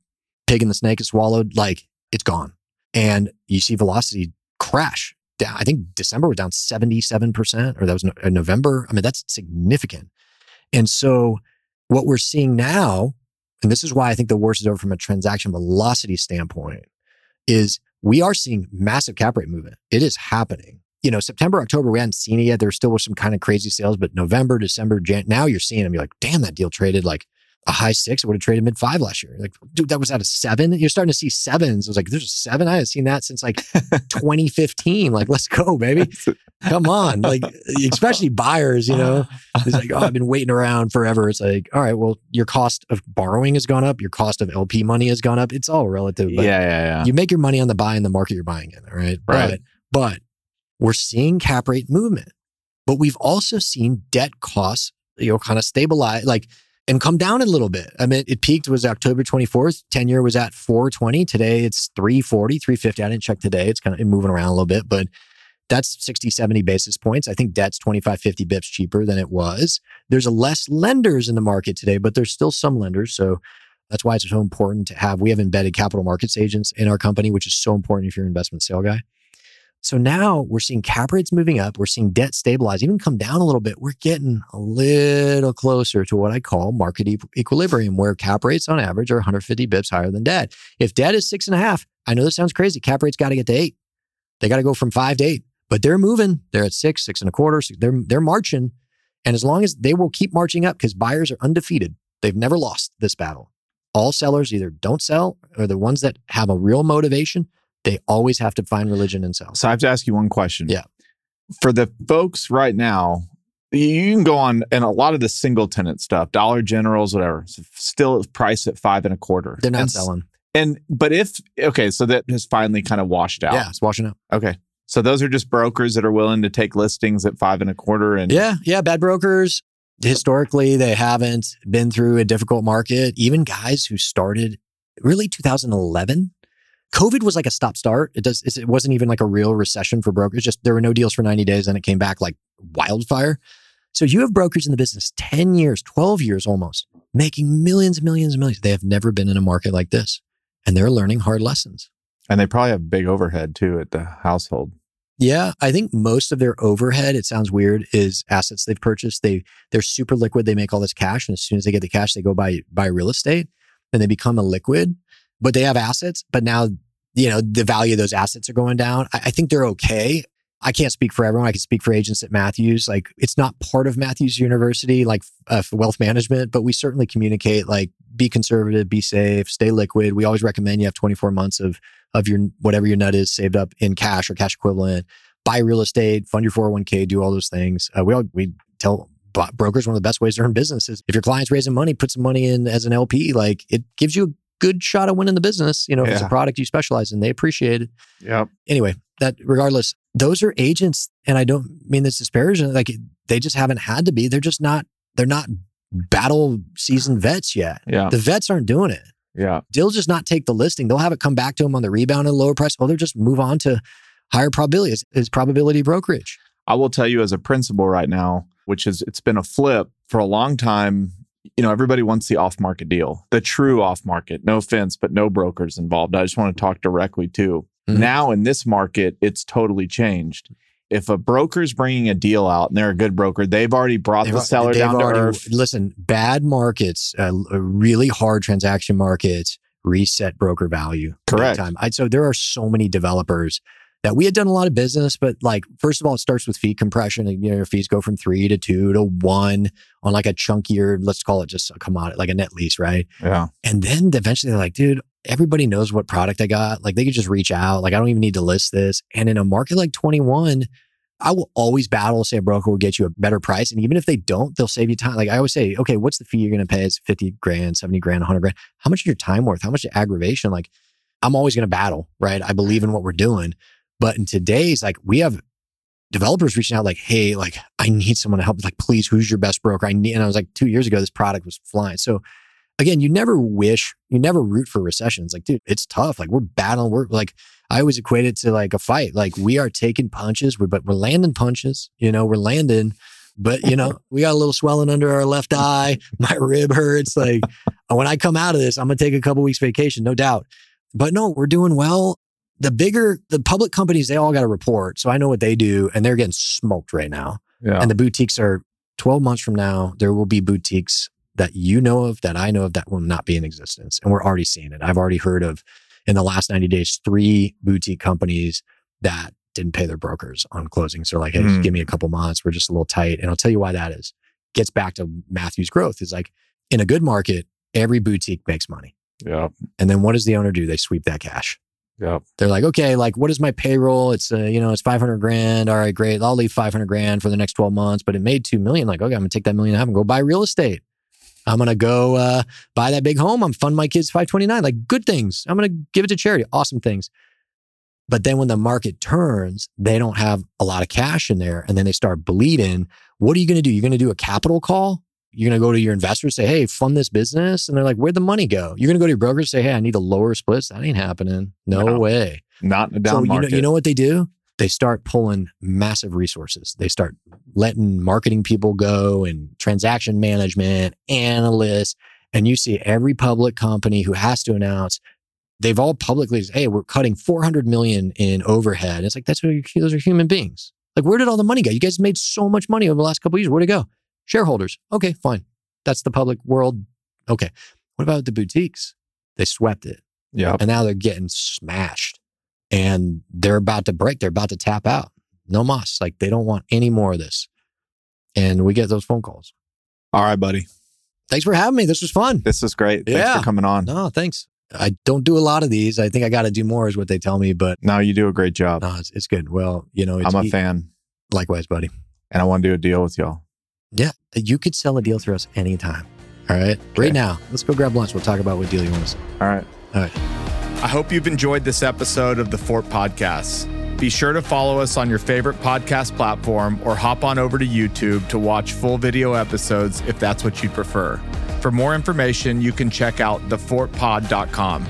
pig in the snake is swallowed, like it's gone. And you see velocity crash. down. I think December was down 77%, or that was no- uh, November. I mean, that's significant. And so what we're seeing now, and this is why I think the worst is over from a transaction velocity standpoint, is we are seeing massive cap rate movement. It is happening. You know, September, October, we hadn't seen it yet. There still was some kind of crazy sales, but November, December, Jan, now you're seeing them. You're like, damn, that deal traded like a high six. I would have traded mid five last year. Like, dude, that was at a seven. You're starting to see sevens. I was like, there's a seven. I haven't seen that since like *laughs* 2015. Like, let's go, baby. Come on. Like, especially buyers, you know, it's like, oh, I've been waiting around forever. It's like, all right, well, your cost of borrowing has gone up. Your cost of LP money has gone up. It's all relative. yeah, But yeah, yeah. you make your money on the buy in the market you're buying in, right? Right. But, but we're seeing cap rate movement, but we've also seen debt costs, you know, kind of stabilize, like, and come down a little bit. I mean, it peaked was October 24th. 10 year was at 420. Today it's 340, 350. I didn't check today. It's kind of moving around a little bit, but that's 60, 70 basis points. I think debt's 25, 50 bips cheaper than it was. There's less lenders in the market today, but there's still some lenders. So that's why it's so important to have, we have embedded capital markets agents in our company, which is so important if you're an investment sale guy. So now we're seeing cap rates moving up. We're seeing debt stabilize, even come down a little bit. We're getting a little closer to what I call market e- equilibrium, where cap rates on average are 150 bips higher than debt. If debt is six and a half, I know this sounds crazy. Cap rates got to get to eight. They got to go from five to eight, but they're moving. They're at six, six and a quarter. They're they're marching, and as long as they will keep marching up, because buyers are undefeated. They've never lost this battle. All sellers either don't sell or the ones that have a real motivation, they always have to find religion and sell. So I have to ask you one question. Yeah. For the folks right now, you can go on and a lot of the single tenant stuff, Dollar Generals, whatever, still priced at five and a quarter. They're not and, selling. And but if okay, so that has finally kind of washed out. Yeah, it's washing out. Okay. So those are just brokers that are willing to take listings at five and a quarter and Yeah, yeah, bad brokers. Historically, they haven't been through a difficult market. Even guys who started really 2011, COVID was like a stop start. It does. It wasn't even like a real recession for brokers. Just there were no deals for 90 days, and it came back like wildfire. So you have brokers in the business 10 years, 12 years almost, making millions, and millions, and millions. They have never been in a market like this, and they're learning hard lessons. And they probably have big overhead too at the household. Yeah, I think most of their overhead, it sounds weird, is assets they've purchased. They they're super liquid. They make all this cash, and as soon as they get the cash, they go buy buy real estate, and they become a liquid. But they have assets. But now, you know, the value of those assets are going down. I, I think they're okay. I can't speak for everyone. I can speak for agents at Matthews. Like it's not part of Matthews University, like uh, wealth management, but we certainly communicate like be conservative, be safe, stay liquid. We always recommend you have 24 months of of your whatever your nut is saved up in cash or cash equivalent. Buy real estate, fund your 401k, do all those things. Uh, we all, we tell brokers one of the best ways to earn business is if your client's raising money, put some money in as an LP. Like it gives you a good shot of winning the business. You know, if it's a product you specialize in, they appreciate it Yeah. anyway, that regardless, those are agents, and I don't mean this disparaging. Like they just haven't had to be. They're just not. They're not battle seasoned vets yet. Yeah. The vets aren't doing it. Yeah. They'll just not take the listing. They'll have it come back to them on the rebound at a lower price, or they'll just move on to higher probability. is, it's probability brokerage. I will tell you as a principal right now, which is it's been a flip for a long time. You know, everybody wants the off market deal, the true off market. No offense, but no brokers involved. I just want to talk directly to. Mhm. Now in this market, it's totally changed. If a broker's bringing a deal out and they're a good broker, they've already brought the They've- seller they've down to earth. Listen, bad markets, uh, really hard transaction markets, reset broker value. Correct. Time. I, so there are so many developers that we had done a lot of business, but like first of all, it starts with fee compression. And, you know, your fees go from three to two to one on like a chunkier, let's call it just a commodity, like a net lease, right? Yeah. And then eventually they're like, dude, everybody knows what product I got. Like they could just reach out. Like I don't even need to list this. And in a market like 21, I will always battle, say a broker will get you a better price. And even if they don't, they'll save you time. Like I always say, okay, what's the fee you're going to pay? It's 50 grand, 70 grand, 100 grand. How much is your time worth? How much aggravation? Like I'm always going to battle, right? I believe in what we're doing. But in today's, like we have developers reaching out like, hey, like I need someone to help. Like, please, who's your best broker? I need, and I was like, two years ago, this product was flying. So again, you never wish, you never root for recessions. Like, dude, it's tough. Like we're battling. We're like, I always equate it to like a fight. Like we are taking punches, but we're landing punches. You know, we're landing. But you know, we got a little swelling under our left eye. *laughs* My rib hurts. Like when I come out of this, I'm gonna take a couple weeks vacation, no doubt. But no, we're doing well. The bigger the public companies, they all got a report, so I know what they do, and they're getting smoked right now. Yeah. And the boutiques are 12 months from now, there will be boutiques that you know of, that I know of, that will not be in existence. And we're already seeing it. I've already heard of in the last 90 days, three boutique companies that didn't pay their brokers on closings. They're like, hey, Hmm. give me a couple months. We're just a little tight. And I'll tell you why that is. Gets back to Matthews' growth is like in a good market, every boutique makes money. yeah. And then what does the owner do? They sweep that cash. Yeah. They're like, okay, like what is my payroll? It's uh, you know, it's 500 grand. All right, great. I'll leave 500 grand for the next 12 months, but it made 2 million. Like, okay, I'm gonna take that million and a half and go buy real estate. I'm gonna go uh, buy that big home. I'm fund my kids 529. Like good things. I'm gonna give it to charity. Awesome things. But then when the market turns, they don't have a lot of cash in there and then they start bleeding. What are you gonna do? You're gonna do a capital call? You're gonna go to your investors, say, hey, fund this business. And they're like, where'd the money go? You're gonna go to your broker and say, hey, I need a lower splits. That ain't happening. No, No. way. Not in a down So you know, market. you know what they do? They start pulling massive resources. They start letting marketing people go and transaction management, analysts, and you see every public company who has to announce they've all publicly said, hey, we're cutting 400 million in overhead. It's like that's what those are human beings. Like where did all the money go? You guys made so much money over the last couple of years. Where'd it go? Shareholders. Okay, fine. That's the public world. Okay. What about the boutiques? They swept it yeah. and now they're getting smashed and they're about to break they're about to tap out no mas like they don't want any more of this and we get those phone calls All right, buddy. thanks for having me. This was fun. This was great. Thanks Yeah. for coming on. No, thanks. I don't do a lot of these. I think I got to do more, is what they tell me. But No, you do a great job. no, it's, it's good. Well, you know, it's I'm a fan likewise, buddy. and I want to do a deal with y'all. Yeah, you could sell a deal through us anytime. All right, Okay. right now. Let's go grab lunch. We'll talk about what deal you want to sell. All right. All right. I hope you've enjoyed this episode of the Fort Podcast. Be sure to follow us on your favorite podcast platform or hop on over to YouTube to watch full video episodes if that's what you prefer. For more information, you can check out thefortpod.com.